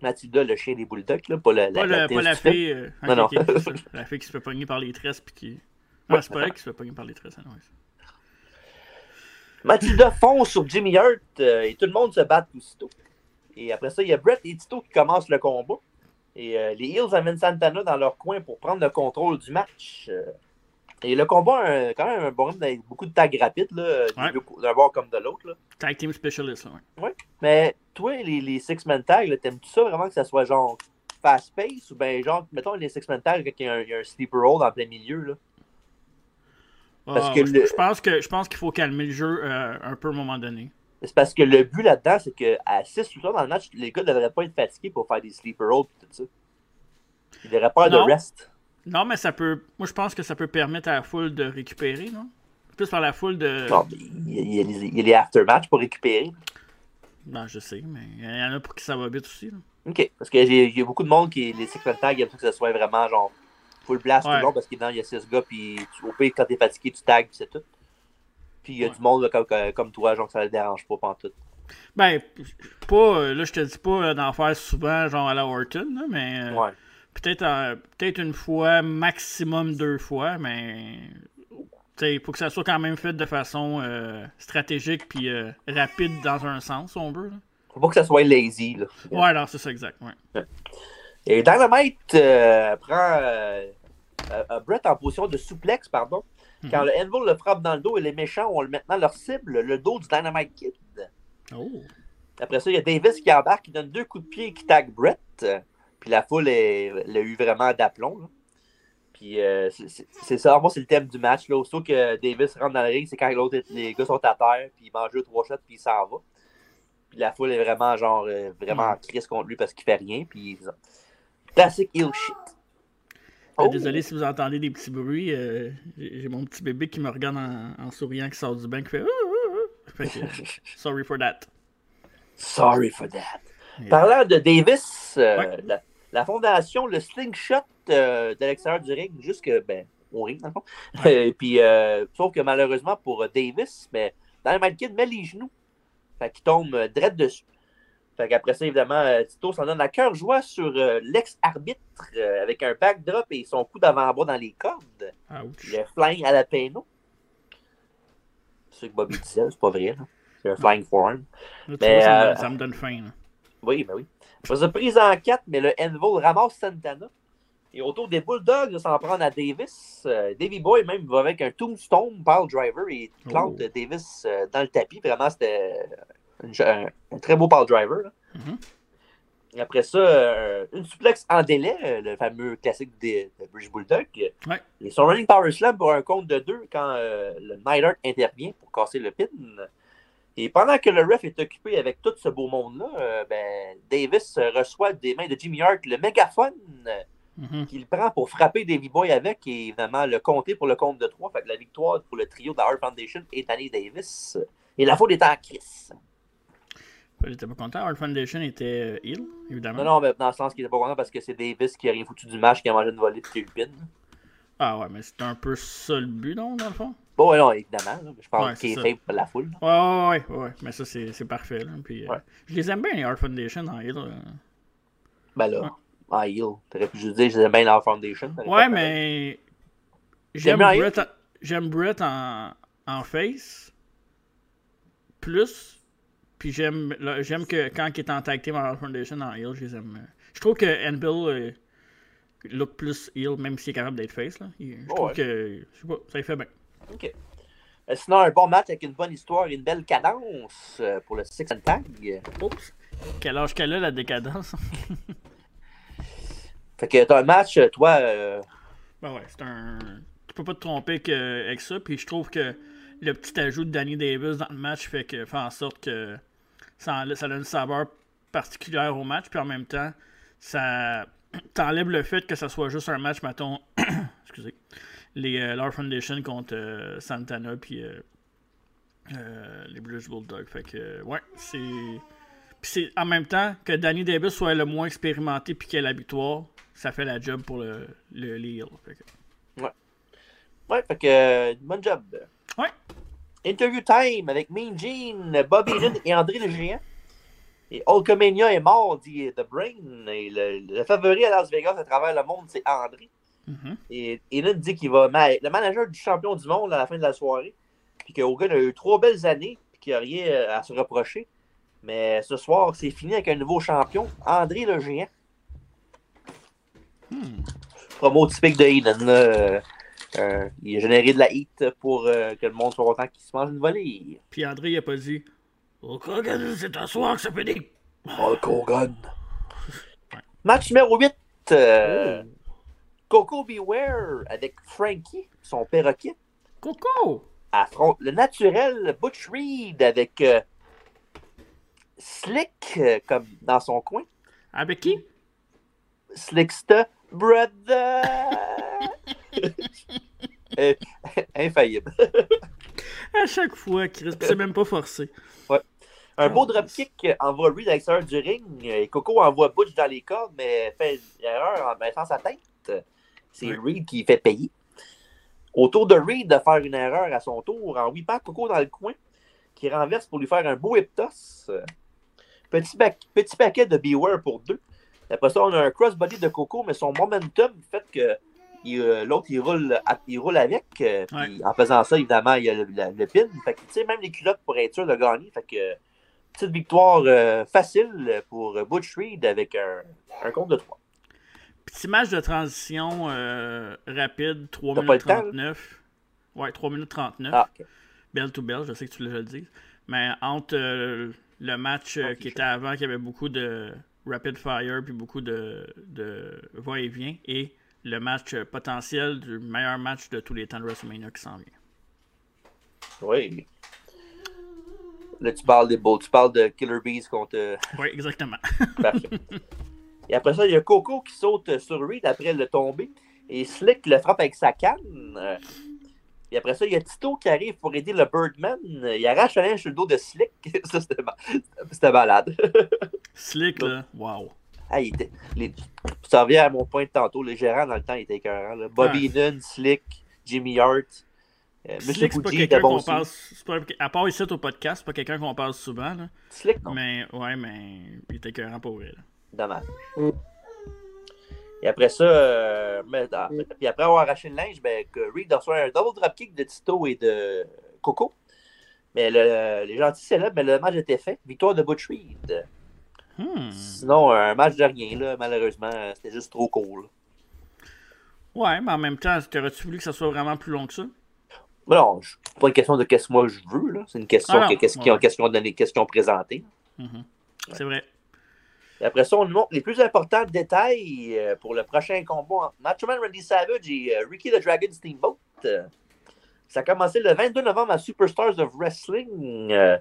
Mathilda, le chien des Bulldogs, là, pas la, la, Pas, la pas la film. fille. euh, Non, non. ça. La fille qui se fait pogner par les tresses puis qui. Ouais. c'est pas elle qui se fait pogner par les tresses. ouais. Mathilda fonce sur Jimmy Hart euh, et tout le monde se bat aussitôt. Et après ça, il y a Brett et Tito qui commencent le combat. Et euh, les Hills amènent Santana dans leur coin pour prendre le contrôle du match. Euh, et le combat a quand même un bon rythme avec beaucoup de tags rapides, Ouais. co- d'un bord comme de l'autre. là. Tag Team Specialist, là, ouais. Mais toi, les, les Six-Man Tags, t'aimes-tu ça vraiment que ça soit genre fast-pace ou bien genre, mettons les Six-Man Tags, quand il y, a un, il y a un sleeper hold en plein milieu, là? Parce Ah, que je, le- je pense que je pense qu'il faut calmer le jeu euh, un peu à un moment donné. C'est parce que le but là-dedans, c'est qu'à 6 ou 3 dans le match, les gars ne devraient pas être fatigués pour faire des sleeper holds et tout ça. Ils devraient pas avoir de rest. Non, mais ça peut. Moi, je pense que ça peut permettre à la foule de récupérer, non? Plus par la foule de. Non, il y a, il y a les- il y a les after-match pour récupérer. Non, je sais, mais il y en a pour qui ça va vite aussi. Là. OK. Parce que j'ai- il y a beaucoup de monde qui, les Six Man Tag, aiment ça que ce soit vraiment genre full blast tout Ouais. le long parce qu'évidemment, il y a 6 gars, puis tu- au pire, quand t'es fatigué, tu tags, puis c'est tout. Puis il y a Ouais. du monde là, comme, toi, genre, que ça ne dérange pas pantoute. Ben, pas. Là, je te dis pas euh, d'en faire souvent, genre à la Horton, là, mais. euh, Ouais. Peut-être euh, peut-être une fois, maximum deux fois, mais. Il faut que ça soit quand même fait de façon euh, stratégique puis euh, rapide dans un sens, si on veut. là. Faut pas que ça soit lazy, là. Ouais, alors c'est ça, exact. Ouais. Et Dynamite euh, prend Brett en position de souplex, pardon. Mhm. Quand le Anvil le frappe dans le dos et les méchants ont maintenant leur cible, le dos du Dynamite Kid. Oh. Après ça, il y a Davis qui embarque, qui donne deux coups de pied et qui tag Brett. Puis la foule l'a eu vraiment d'aplomb. Puis euh, c'est- ça, moi, c'est le thème du match. Là. Aussitôt que Davis rentre dans le ring, c'est quand les gars sont à terre, puis il mange deux, trois shots, puis il s'en va. Puis la foule est vraiment, genre, euh, vraiment en crise contre lui parce qu'il fait rien. Puis classique heel shit. Euh, Oh. Désolé si vous entendez des petits bruits. euh, J'ai mon petit bébé qui me regarde en, en souriant, qui sort du bain, qui fait. Fait que, sorry for that. Sorry for that. Yeah. Parlant de Davis, Ouais. la, la fondation, le slingshot euh, de l'extérieur du ring, jusque ben, au ring, dans le fond. Et puis, euh, sauf que malheureusement pour euh, Davis, ben, Dynamite Kid met les genoux. Fait qu'il tombe euh, direct dessus. Fait qu'après ça, évidemment, Tito s'en donne à cœur joie sur l'ex-arbitre avec un backdrop et son coup d'avant-bras dans les cordes. Ouch. Le flying à la péno. C'est ce que Bobby disait, c'est pas vrai. là. C'est un flying forearm. Mais, ça, me donne, ça me donne faim. là. Oui, ben oui. Je faisais prise en 4, mais le Envil ramasse Santana. Et autour des Bulldogs de s'en prendre à Davis. Euh, Davy Boy même va avec un tombstone pile driver et plante Oh. Davis euh, dans le tapis. Vraiment, c'était un, un très beau pile driver. là. Mhm. Et Après ça, euh, une suplex en délai, le fameux classique des de British Bulldog. Ouais. Ils sont running power slam pour un compte de deux quand euh, le Neidhart intervient pour casser le pin. Et pendant que le ref est occupé avec tout ce beau monde-là, euh, ben, Davis reçoit des mains de Jimmy Hart le mégaphone Mhm. qu'il prend pour frapper Davy Boy avec et évidemment le compter pour le compte de 3. Fait que la victoire pour le trio de la Hart Foundation et Danny Davis. Et la faute était à Chris. J'étais pas content. Hard Foundation était euh, heal, évidemment. Non, non, mais dans le sens qu'il était pas content parce que c'est Davis qui a rien foutu du match, qui a mangé une volée de Philippines. Ah ouais, mais c'était un peu ça le but, non, dans le fond? Bon, ouais, non, évidemment. là, Je pense Ouais, qu'il est pour la foule. Ouais, ouais, ouais, ouais, ouais. Mais ça, c'est parfait. Là. Puis, euh. Je les aime bien, les Hard Foundation en heal. euh. Ben là, en heel. T'aurais pu juste dire, j'aime bien la Hart Foundation. Ouais, mais. J'aime Brett, en... j'aime Brett en... en face. Plus. Puis j'aime j'aime que quand il est en tag team en Hard Foundation en heel, je les aime. euh. Je trouve que Anvil euh, look plus heel, même s'il est capable d'être face. Là. Je trouve que. Je sais pas, ça lui fait bien. OK. Euh, Sinon, un bon match avec une bonne histoire et une belle cadence euh, pour le Six and Tag. Oups. Quel âge qu'elle a, la décadence? Fait que t'as un match, euh, toi, euh, Ben ouais, c'est un. Tu peux pas te tromper que... avec ça. Puis je trouve que le petit ajout de Danny Davis dans le match fait, que... fait en sorte que ça, ça donne une saveur particulière au match. Puis en même temps, ça t'enlève le fait que ça soit juste un match, mettons. excusez. Les euh, Lord Foundation contre euh, Santana. Puis euh, les Blues Bulldogs. Fait que, ouais, c'est. Puis c'est en même temps que Danny Davis soit le moins expérimenté puis qu'il ait la victoire, ça fait la job pour le, le, les que- ouais, fait que bonne job. Ouais. Interview time avec Mean Gene, Bobby Lynn et André le Géant. Et Hulkamania est mort, dit The Brain. Et le, le favori à Las Vegas à travers le monde, c'est André. Mhm. Et Lynn dit qu'il va le manager du champion du monde à la fin de la soirée. Puis que Hogan a eu trois belles années, puis qu'il n'y a rien euh, à se reprocher. Mais ce soir, c'est fini avec un nouveau champion, André le Géant. Hmm. promo typique de. Là. Euh, euh, il a généré de la hit pour euh, que le monde soit content qu'il se mange une volée. Puis André, il a pas dit Oh, Hogan, c'est un soir que ça des. Hulk Hogan. Match numéro 8. euh, Coco Beware avec Frankie, son perroquet, Coco affronte le naturel Butch Reed avec euh, Slick euh, comme dans son coin. Avec qui? Slickster Brother. Euh, Infaillible. À chaque fois, Chris, c'est même pas forcé. Un beau dropkick envoie Reed à l'extérieur du ring. Et Coco envoie Butch dans les cordes, mais fait une erreur en mettant sa tête. C'est Oui. Reed qui fait payer. Autour de Reed de faire une erreur à son tour en whippant Coco dans le coin, qui renverse pour lui faire un beau. Petit, ba- petit paquet de Beware pour deux. Après ça, on a un crossbody de Coco, mais son momentum fait que il, euh, l'autre il roule, à- il roule avec. euh, Ouais. En faisant ça, évidemment, il y a le pin. Fait que, tu sais, même les culottes pour être sûr de gagner. Fait que petite victoire euh, facile pour Butch Reed avec un, un compte de 3. Petit match de transition euh, rapide, 3 T'as minutes pas le temps, 39. Ouais, 3 minutes 39. Ah, ok. Bell to bell, je sais que tu le dis. Mais entre euh, le match euh, qui était avant, qui avait beaucoup de rapid fire puis beaucoup de, de va-et-vient, et le match potentiel du meilleur match de tous les temps de WrestleMania qui s'en vient. Oui. Là, tu parles des beaux. Tu parles de Killer Bees contre. Oui, exactement. Parfait. Et après ça, il y a Coco qui saute sur Reed après le tomber. Et Slick le frappe avec sa canne. Et après ça, il y a Tito qui arrive pour aider le Birdman. Il arrache la linge sur le dos de Slick. ça, c'était ma- c'était malade. Slick, là, wow. Ah, il était- les- Ça revient à mon point de tantôt. Le gérant, dans le temps, il était écœurant. là. Bobby Nunn, Slick, Jimmy Hart. Euh, Slick, c'est pas quelqu'un qu'on parle. pas- à part ici au podcast, c'est pas quelqu'un qu'on parle souvent. Là. Slick, non. Mais ouais, mais il était écœurant pour vrai. là. Dommage. Et après ça, euh, mais- ah, puis après avoir arraché le linge, ben, que Reed reçoit un double dropkick de Tito et de Coco. Mais le- les gentils célèbrent, mais le match était fait. Victoire de Butch Reed. Hmm. Sinon, un match de rien, là, malheureusement. C'était juste trop cool. Ouais, mais en même temps, t'aurais-tu voulu que ça soit vraiment plus long que ça? Mais non, c'est pas une question de qu'est-ce que moi je veux. là. C'est une question Ah que qu'est-ce qu'ils ont, ouais. qu'est-ce qu'ils ont donné, qu'est-ce qu'ils ont présenté. C'est vrai. Et après ça, on nous montre les plus importants détails euh, pour le prochain combat entre Macho Man Randy Savage et euh, Ricky the Dragon Steamboat. Ça a commencé le 22 novembre à Superstars of Wrestling. euh,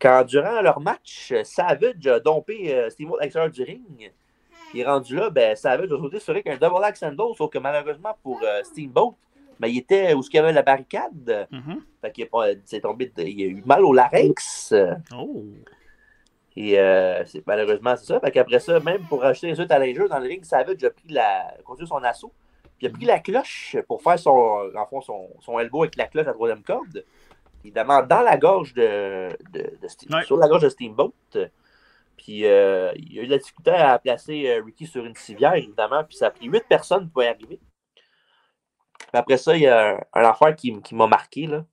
quand, durant leur match, Savage a dompé Steamboat à l'extérieur du ring. Puis rendu là, ben, Savage a sauté sur un double axe handle, sauf que malheureusement pour Steamboat, ben, il était où il y avait la barricade. Mhm. Fait qu'il est tombé, de- il a eu mal au larynx. Oh. Et euh, malheureusement, c'est ça. Fait qu'après ça, même pour acheter les autres à l'injure dans le ring, Savage a pris la, continué son assaut. Puis il a pris la cloche pour faire son, en fond, son, son elbow avec la cloche à troisième corde. Évidemment, dans la gorge de, de, de Steam- Ouais. sur la gorge de Steamboat. Puis euh, il a eu de la difficulté à placer euh, Ricky sur une civière, évidemment. Puis ça a pris huit personnes pour y arriver. Puis après ça, il y a un, un affaire qui, qui m'a marqué. Là.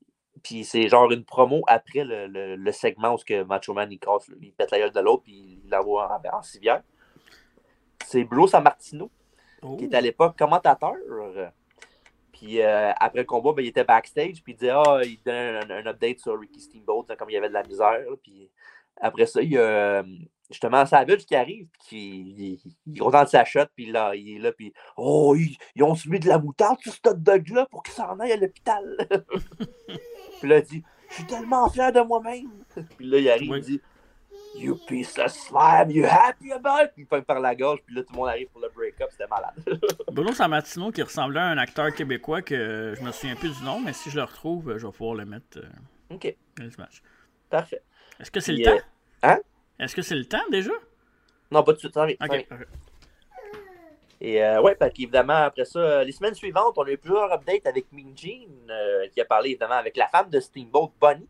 Puis c'est genre une promo après le, le- le segment où ce que Macho Man il, casse, il pète la gueule de l'autre puis il l'envoie en, en civière. C'est Bruce Sammartino Oh. qui était à l'époque commentateur. Puis euh, après le combat, ben, il était backstage, puis il disait Ah, il donnait un, un update sur Ricky Steamboat, là, comme il y avait de la misère. là. Puis après ça, il y a euh, justement Savage qui arrive, puis qui il, contente sa shot, puis là, il est là, puis Oh, ils, ils ont subi de la moutarde sur ce dog-là pour qu'il s'en aille à l'hôpital. puis là, il dit Je suis tellement fier de moi-même. puis là, il arrive, Oui. il dit You piece of slime, you happy about? Puis il pogne par la gorge, puis là, tout le monde arrive pour le break-up, c'était malade. Bruno Sammartino qui ressemblait à un acteur québécois que je me souviens plus du nom, mais si je le retrouve, je vais pouvoir le mettre euh, ok, dans images. parfait. Est-ce que c'est le euh, temps? hein? Est-ce que c'est le temps déjà? Non, pas tout de suite, ça vient, ça Ok. vient. Et euh, ouais, parce qu'évidemment, après ça, les semaines suivantes, on a eu plusieurs updates avec Mean Jean, euh, qui a parlé évidemment avec la femme de Steamboat, Bonnie,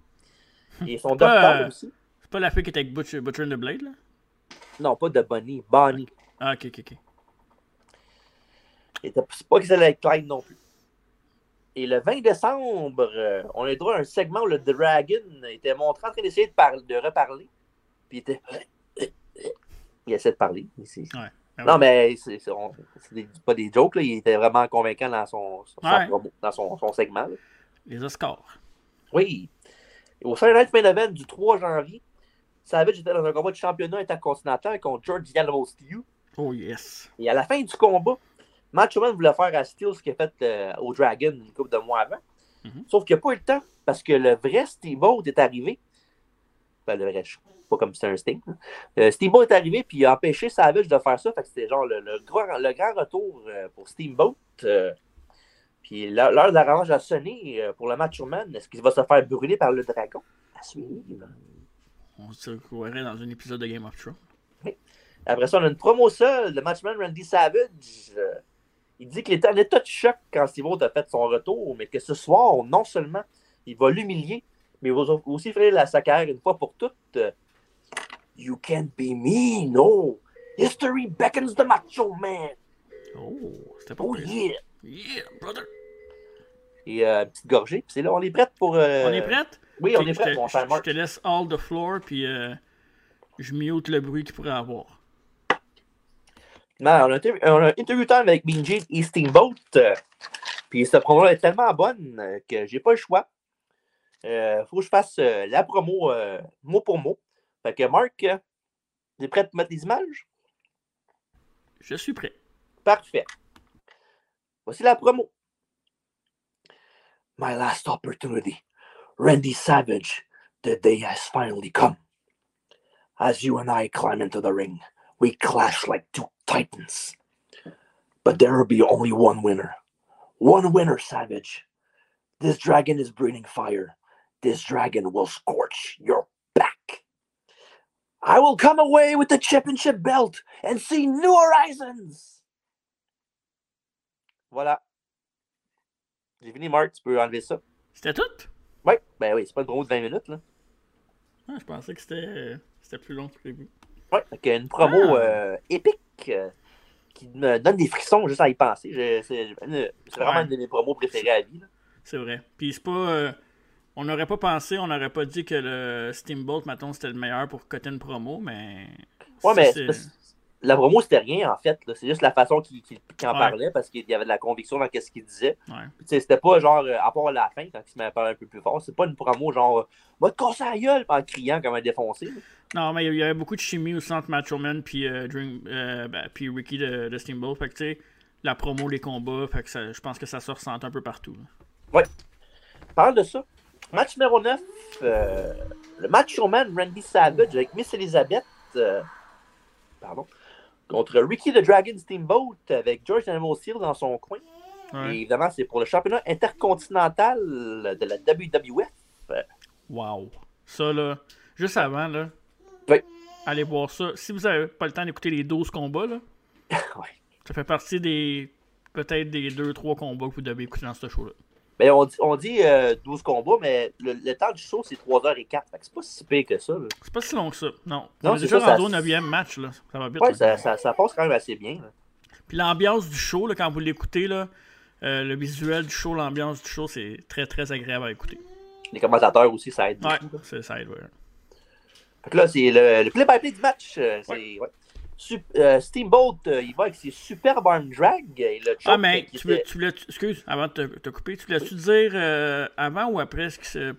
et son docteur euh, aussi. C'est pas la fille qui était avec Butcher, Butcher and the Blade, là? Non, pas de Bonnie, Bonnie. Ah, ok, ok, ok. C'est pas que c'est avec Clyde non plus. Et le 20 décembre, euh, on a eu droit à un segment où le Dragon était montré en train d'essayer de, de reparler. Puis il était. Il essaie de parler. mais c'est- Ah Non, mais c'est pas des jokes, là. il était vraiment convaincant dans son, Ouais. dans son, son segment. là. Les Oscars. Oui. Au Saturday Night Main Event du 3 janvier, Savage était dans un combat de championnat intercontinental contre George Yellow Steel. Oh yes. Et à la fin du combat, Macho Man voulait faire à Steel ce qu'il a fait euh, au Dragon une couple de mois avant. Mhm. Sauf qu'il n'a pas eu le temps parce que le vrai Steamboat est arrivé. Ben, le vrai, je pas comme si c'était un Sting. Euh, Steamboat est arrivé puis il a empêché Savage de faire ça. Fait que c'était genre le, le grand, le grand retour euh, pour Steamboat. euh, puis l'heure de la revanche a sonné pour le Macho Man. Est-ce qu'il va se faire brûler par le dragon? À suivre. On se retrouverait dans un épisode de Game of Thrones. Après ça, on a une promo seule de Matchman Randy Savage. Euh, il dit qu'il était en état de choc quand Steve a fait son retour, mais que ce soir, non seulement il va l'humilier, mais va aussi faire la saccare une fois pour toutes. Euh, You can't be me, no. History beckons the macho man. Oh, c'était pas Oh yeah. Yeah, brother. Et euh, petite gorgée. Puis c'est là, on est prête pour. euh, On est prête? Oui, on est prête, te- mon cher je Mark. te laisse all the floor, puis euh, je mute le bruit qu'il pourrait avoir. Non, on a, interview- on a interview time avec Gene et Steamboat. euh, puis cette promo-là est tellement bonne euh, que j'ai pas le choix. Euh, faut que je fasse euh, la promo euh, mot pour mot. Fait que Marc, t'es prêt pour mettre les images? Je suis prêt. Parfait. Voici la promo. My last opportunity. Randy Savage, the day has finally come. As you and I climb into the ring, we clash like two titans. But there will be only one winner. One winner, Savage. This dragon is breathing fire. This dragon will scorch your back. I will come away with the championship belt and see new horizons. Voilà. J'ai fini, Marc. Tu peux enlever ça. C'était tout? Oui, ben oui, c'est pas une promo de 20 minutes, là. Ah, je pensais que c'était c'était plus long que prévu. Ouais, que une promo Ah. euh, épique euh, qui me donne des frissons juste à y penser. Je- C'est euh, c'est vraiment Ouais. une de mes promos préférées à vie. là. C'est vrai. Puis c'est pas. euh, on n'aurait pas pensé, on n'aurait pas dit que le Steamboat, maintenant c'était le meilleur pour coter une promo, mais. Ouais, mais la promo, c'était rien, en fait. C'est juste la façon qu'il en Ouais. parlait parce qu'il y avait de la conviction dans ce qu'il disait. Ouais. C'était pas genre, euh, à part la fin, quand il se met à parler un peu plus fort, c'est pas une promo genre, euh, va te casser la gueule en criant comme un défoncé. Non, mais il y avait beaucoup de chimie au centre Macho Man puis, euh, Dream- euh, ben, puis Ricky de, de Steamboat. Fait que tu sais, la promo, les combats, fait que ça- je pense que ça se ressent un peu partout. là. Parle de ça. Match numéro 9, euh, le match showman Randy Savage avec Miss Elizabeth. euh, pardon. contre Ricky the Dragon Steamboat avec George Animal Steel dans son coin. Ouais. Et évidemment, c'est pour le championnat intercontinental de la WWF. Wow. Ça, là, juste avant, là, Oui. allez voir ça. Si vous avez pas le temps d'écouter les 12 combats, là, Ouais. ça fait partie des. Peut-être des 2-3 combats que vous devez écouter dans ce show-là. Mais on dit, on dit euh, 12 combats, mais le, le temps du show, c'est 3h04. Fait que c'est pas si pire que ça. C'est pas si long que ça. Non. Non, On est déjà rendu au 9e match, là. Ça va vite. Ouais, ça, ça, ça passe quand même assez bien. là. Puis l'ambiance du show, là, quand vous l'écoutez, euh, le visuel du show, l'ambiance du show, c'est très très agréable à écouter. Les commentateurs aussi, ça aide. Ouais, ça aide, ouais. Fait que là, c'est le, le play-by-play du match. euh, c'est, ouais. Euh, Steamboat, euh, il va avec ses superbes arm drag. Et le Ah, mais tu voulais, était- tu voulais, excuse, avant de te, te couper, tu voulais-tu dire euh, avant ou après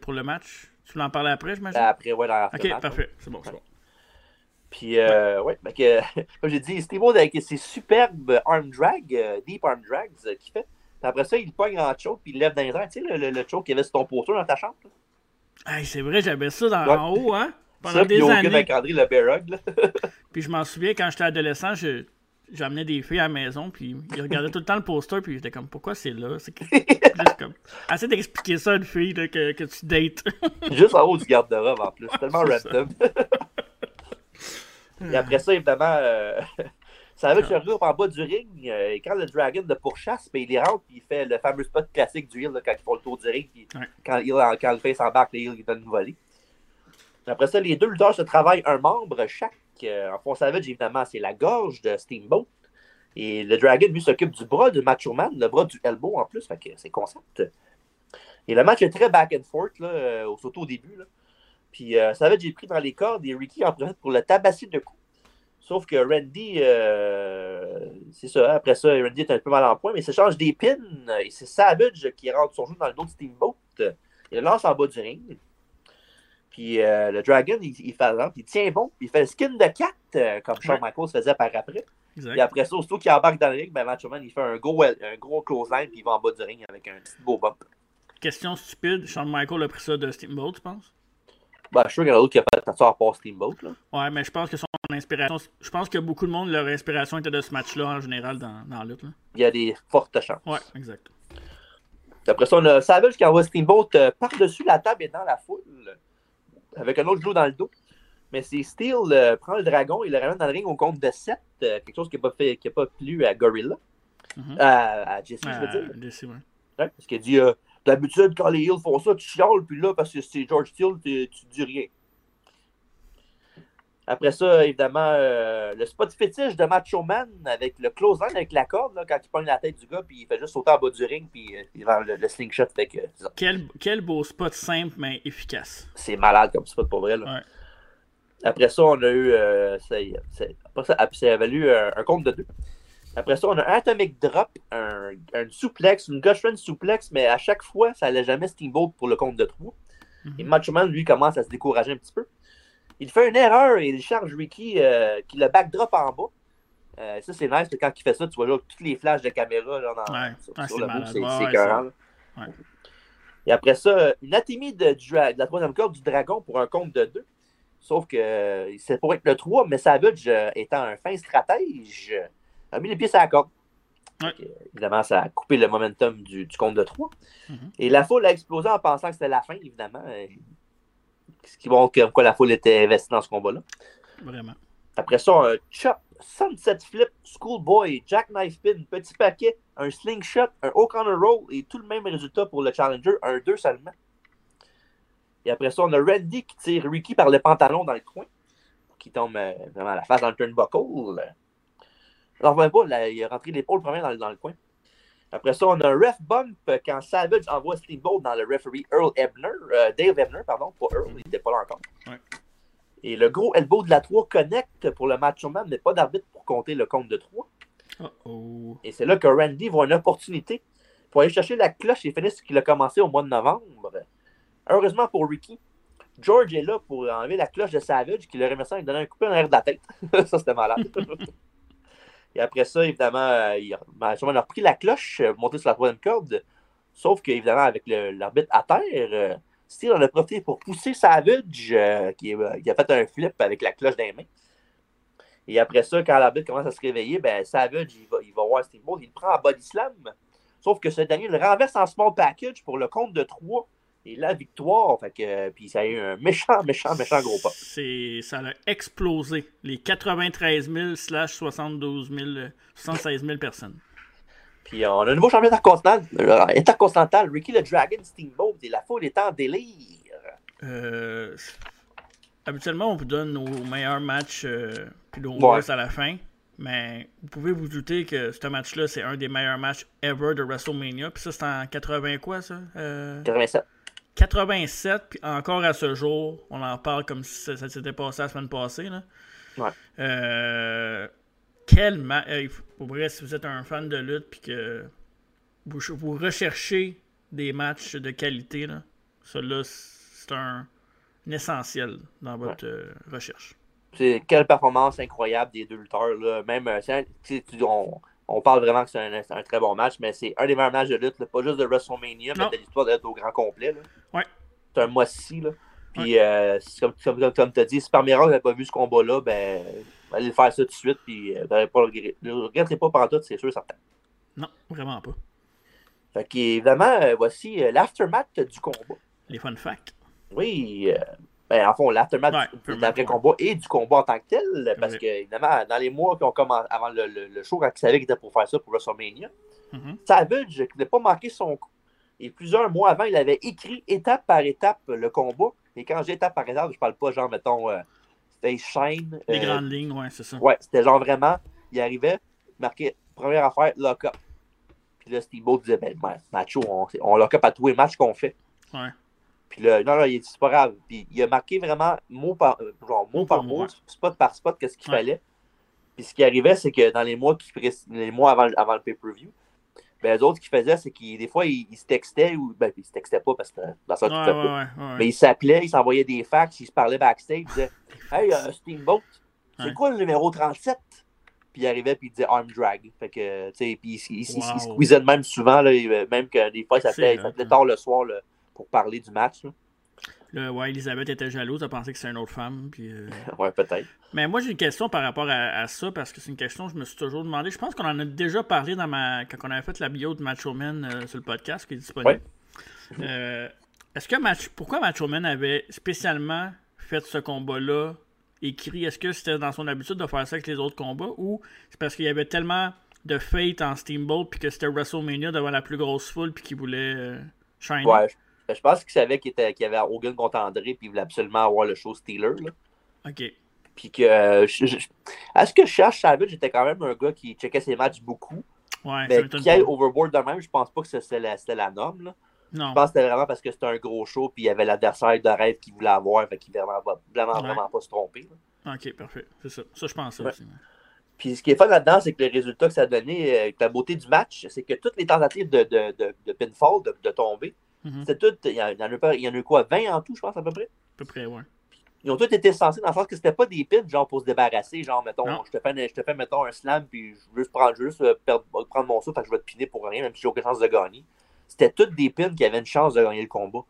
pour le match? Tu voulais en parler après, j'imagine? Après, ouais, dans Ok, parfait, c'est bon, c'est bon. Puis, euh, ouais, fait que, comme j'ai dit, Steamboat avec ses superbes arm drag, euh, deep arm drags euh, qu'il fait. Puis après ça, il pogne en choke, puis il lève dans les airs. Tu sais, le, le, le choke qu'il y avait sur ton poteau dans ta chambre. Hey, c'est vrai, j'avais ça dans, Ouais. en haut, hein? Pendant Ça, des années. avec André le là. Puis je m'en souviens, quand j'étais adolescent, je- j'amenais des filles à la maison, puis ils regardaient tout le temps le poster, puis j'étais comme, pourquoi c'est là? C'est juste comme, essaie d'expliquer ça à une fille là, que, que tu dates. Juste en haut du garde-robe en plus. C'est tellement random. Et après ça, évidemment, euh, ça avait que je regroupe en bas du ring. euh, et quand le Dragon de pourchasse, ben, il rentre puis il fait le fameux spot classique du heel là, quand ils font le tour du ring. Puis Ouais. quand, il, quand le face embarque, le heel il donne une volée. Après ça, les deux lutteurs se travaillent un membre chaque. Euh, en fond, Savage, évidemment, c'est la gorge de Steamboat. Et le Dragon, lui, s'occupe du bras de Macho Man, le bras du elbow en plus. Fait que c'est concept. Et le match est très back and forth, là, euh, surtout au début. Là. Puis euh, Savage est pris dans les cordes et Ricky en profite pour le tabasser de coups. Sauf que Randy, c'est ça, après ça, Randy est un peu mal en point, mais il s'échange des pins. Et c'est Savage qui rentre son jeu dans le dos de Steamboat. Il le lance en bas du ring. Puis euh, le Dragon, il, il fait il tient bon. Il fait le skin de 4, comme Shawn Ouais. Michaels faisait par après. Et Exact. après ça, aussitôt qu'il embarque dans le ring, ben Macho Man, il fait un gros, un gros clothesline, puis il va en bas du ring avec un petit beau bump. Question stupide, Shawn Michael a pris ça de Steamboat, tu penses? Ben, je suis sûr qu'il y en a d'autres qui ont fait ça à part Steamboat. Là. Ouais, mais je pense que son inspiration, je pense que beaucoup de monde, leur inspiration était de ce match-là en général dans, dans la lutte. là. Il y a des fortes chances. Ouais, exact. Après ça, on a Savage qui envoie Steamboat euh, par-dessus la table et dans la foule, avec un autre genou dans le dos. Mais c'est Steel euh, prend le dragon et le ramène dans le ring au compte de 7, quelque chose qui n'a pas, fait- qui a pas plu à Gorilla. Mhm. À, à Jesse, je veux Euh, dire. DC, ouais. Ouais, parce qu'il dit euh, D'habitude, quand les Hills font ça, tu chiales, puis là, parce que c'est George Steele, tu tu dis rien. Après ça, évidemment, euh, le spot fétiche de Macho Man avec le close avec la corde, là, quand il pogne la tête du gars, puis il fait juste sauter en bas du ring, puis euh, il va le, le slingshot. Fait que. Quel, quel beau spot simple mais efficace. c'est malade comme spot pour vrai. Là. Ouais. Après ça, on a eu. euh, ça, après ça, après, ça avait eu un, un compte de deux. Après ça, on a un Atomic Drop, un, un suplex, une Gushrun suplex, mais à chaque fois, ça allait jamais Steamboat pour le compte de trois. Mhm. Et Macho Man, lui, commence à se décourager un petit peu. Il fait une erreur et il charge Ricky euh, qui le backdrop en bas. Euh, ça, c'est nice, parce que quand il fait ça, tu vois là, tous les flashs de caméra là, dans, Ouais. sur, Ah, sur le c'est Ouais. Et après ça, une atémie de, la troisième corde du dragon pour un compte de deux. Sauf que euh, c'est pour être le 3, mais Savage, étant un fin stratège, a mis les pieds sur la corde. Ouais. Évidemment, ça a coupé le momentum du, du compte de 3. Mhm. Et la foule a explosé en pensant que c'était la fin, évidemment. Ce qui montre comme quoi la foule était investie dans ce combat-là. Vraiment. Après ça, un chop, sunset flip, schoolboy, jackknife pin, petit paquet, un slingshot, un O'Connor roll et tout le même résultat pour le challenger, un 2 seulement. Et après ça, on a Randy qui tire Ricky par le pantalon dans le coin, qui tombe euh, vraiment la face dans le turnbuckle. Non, même pas, là, il a rentré l'épaule première dans, dans le coin. Après ça, on a un ref bump quand Savage envoie Steamboat dans le referee Earl Ebner, euh, Dave Ebner, pardon, pas Earl, il n'était pas là encore. Ouais. Et le gros elbow de la 3 connecte pour le match man, mais pas d'arbitre pour compter le compte de 3. Oh oh. Et c'est là que Randy voit une opportunité pour aller chercher la cloche et finir ce qu'il a commencé au mois de novembre. Heureusement pour Ricky, George est là pour enlever la cloche de Savage qui le remercie en lui donnant un coup en arrière de la tête. ça, c'était malade. et après ça, évidemment, euh, il a, ben, il a repris la cloche, euh, monté sur la troisième corde. Sauf qu'évidemment, avec l'arbitre à terre, euh, Steel en a profité pour pousser Savage, qui, a fait un flip avec la cloche les mains. Et après ça, quand l'arbitre commence à se réveiller, ben, Savage, il va, il va voir Steamboat, il le prend en body slam. Sauf que ce dernier le renverse en small package pour le compte de 3 et la victoire. Fait que, puis ça a eu un méchant, méchant, méchant gros pas. Ça a explosé. Les 93 000 slash 72 000, 76 000 personnes. Puis on a un nouveau champion intercontinental, euh, intercontinental Ricky le Dragon Steamboat, et la foule est en délire. Euh, habituellement, on vous donne nos meilleurs matchs euh, puis nos ouais. à la fin. Mais vous pouvez vous douter que ce match-là, c'est un des meilleurs matchs ever de WrestleMania. Puis ça, c'est en 80 quoi, ça? 87. 87, puis encore à ce jour, on en parle comme si ça, s'était passé la semaine passée. Là. Ouais. Euh, quel match. pour vrai, si vous êtes un fan de lutte, puis que vous, vous, recherchez des matchs de qualité, là, celui-là, c'est un, essentiel dans votre euh, recherche. C'est quelle performance incroyable des deux lutteurs. Là. Même, euh, on, on parle vraiment que c'est un, très bon match, mais c'est un des meilleurs matchs de lutte, pas juste de WrestleMania, mais de l'histoire d'être au grand complet. Là. Ouais. C'est un mois-ci. Là. Puis, euh, comme, comme, comme tu as dit, si par miracle, n'avez pas vu ce combat-là, ben, allez le faire ça tout de suite, puis euh, pas le, le regretterez pas pendant tout, c'est sûr, certain. Non, vraiment pas. Fait qu'évidemment, euh, voici euh, l'aftermath du combat. Les fun facts. Oui, ben, en fond, l'aftermath ouais, l'après-combat et du combat en tant que tel, parce que, évidemment, dans les mois qui ont commencé avant le, le, show, quand il savait qu'il était pour faire ça pour WrestleMania, mm -hmm. Savage n'a pas manqué son coup. Et plusieurs mois avant, il avait écrit étape par étape le combat. Et quand j'ai étape par étape, je parle pas genre, mettons, euh, Face Shine. Les euh, grandes lignes, ouais, c'est ça. Ouais, c'était genre vraiment, il arrivait, marquait première affaire, lock-up. Puis là, Steamboat disait, ben, macho, on, on lock-up à tous les matchs qu'on fait. Ouais. Puis là, non, non, il dit, c'est pas grave. Puis il a marqué vraiment mot par, genre, mot, par mot, spot par spot, qu'est-ce qu'il ouais. fallait. Puis ce qui arrivait, c'est que dans les mois, qui, les mois avant, avant le pay-per-view, ben, les autres, qu'ils faisaient, c'est qu'ils, des fois, ils, ils, se textaient, ou, ben, ils se textaient pas parce que dans ça, tu ouais, ouais, pas. Mais ils s'appelaient, ils s'envoyaient des fax, ils se parlaient backstage, ils disaient, Hey, uh, Steamboat, c'est quoi le numéro 37? Puis il arrivait, puis il disait Arm Drag. Fait que, tu sais, puis il, il, wow. il, squeezait de même souvent, là, même que des fois, il s'appelait tard le soir pour parler du match. Là. Là, ouais, Elisabeth était jalouse, elle pensait que c'était une autre femme. Puis, euh... ouais, peut-être. Mais moi, j'ai une question par rapport à, à ça, parce que c'est une question que je me suis toujours demandé. Je pense qu'on en a déjà parlé dans ma... quand on avait fait la bio de Macho Man euh, sur le podcast qui est disponible. Ouais. Euh, est-ce que Match... Pourquoi Macho Man avait spécialement fait ce combat-là écrit? Est-ce que c'était dans son habitude de faire ça avec les autres combats ou c'est parce qu'il y avait tellement de fate en Steamboat puis que c'était WrestleMania devant la plus grosse foule puis qu'il voulait? Ouais, je pense qu'il savait qu'il qu y avait Hogan contre André, puis il voulait absolument avoir le show Steeler. Là. OK. Puis que. Euh, je, je, est-ce que je cherche Savage était quand même un gars qui checkait ses matchs beaucoup. Ouais, mais qui aille overboard de même, je pense pas que c'était la, la, norme. Là. Non. Je pense que c'était vraiment parce que c'était un gros show, puis il y avait l'adversaire de rêve qu'il voulait avoir, fait qu'il ne voulait vraiment, vraiment, Ouais. vraiment pas se tromper. là. Ok, parfait. C'est ça. Ça, je pense ça Ouais. aussi. Puis ce qui est fun là-dedans, c'est que le résultat que ça a donné, euh, la beauté du match, c'est que toutes les tentatives de, de, de, de pinfall, de, de tomber, Mhm. c'était toutes. Il y, en a, pas- il y en a eu quoi 20 en tout, je pense, à peu près? À peu près, ouais. Ils ont tous été censés dans le sens que c'était pas des pins, genre pour se débarrasser, genre, mettons, Non. je te, fais, un- je te fais, mettons, un slam, puis je veux juste prendre, juste, euh, perdre- prendre mon souffle, fait que je vais te piner pour rien, même si j'ai aucune chance de gagner. C'était toutes des pins qui avaient une chance de gagner le combat.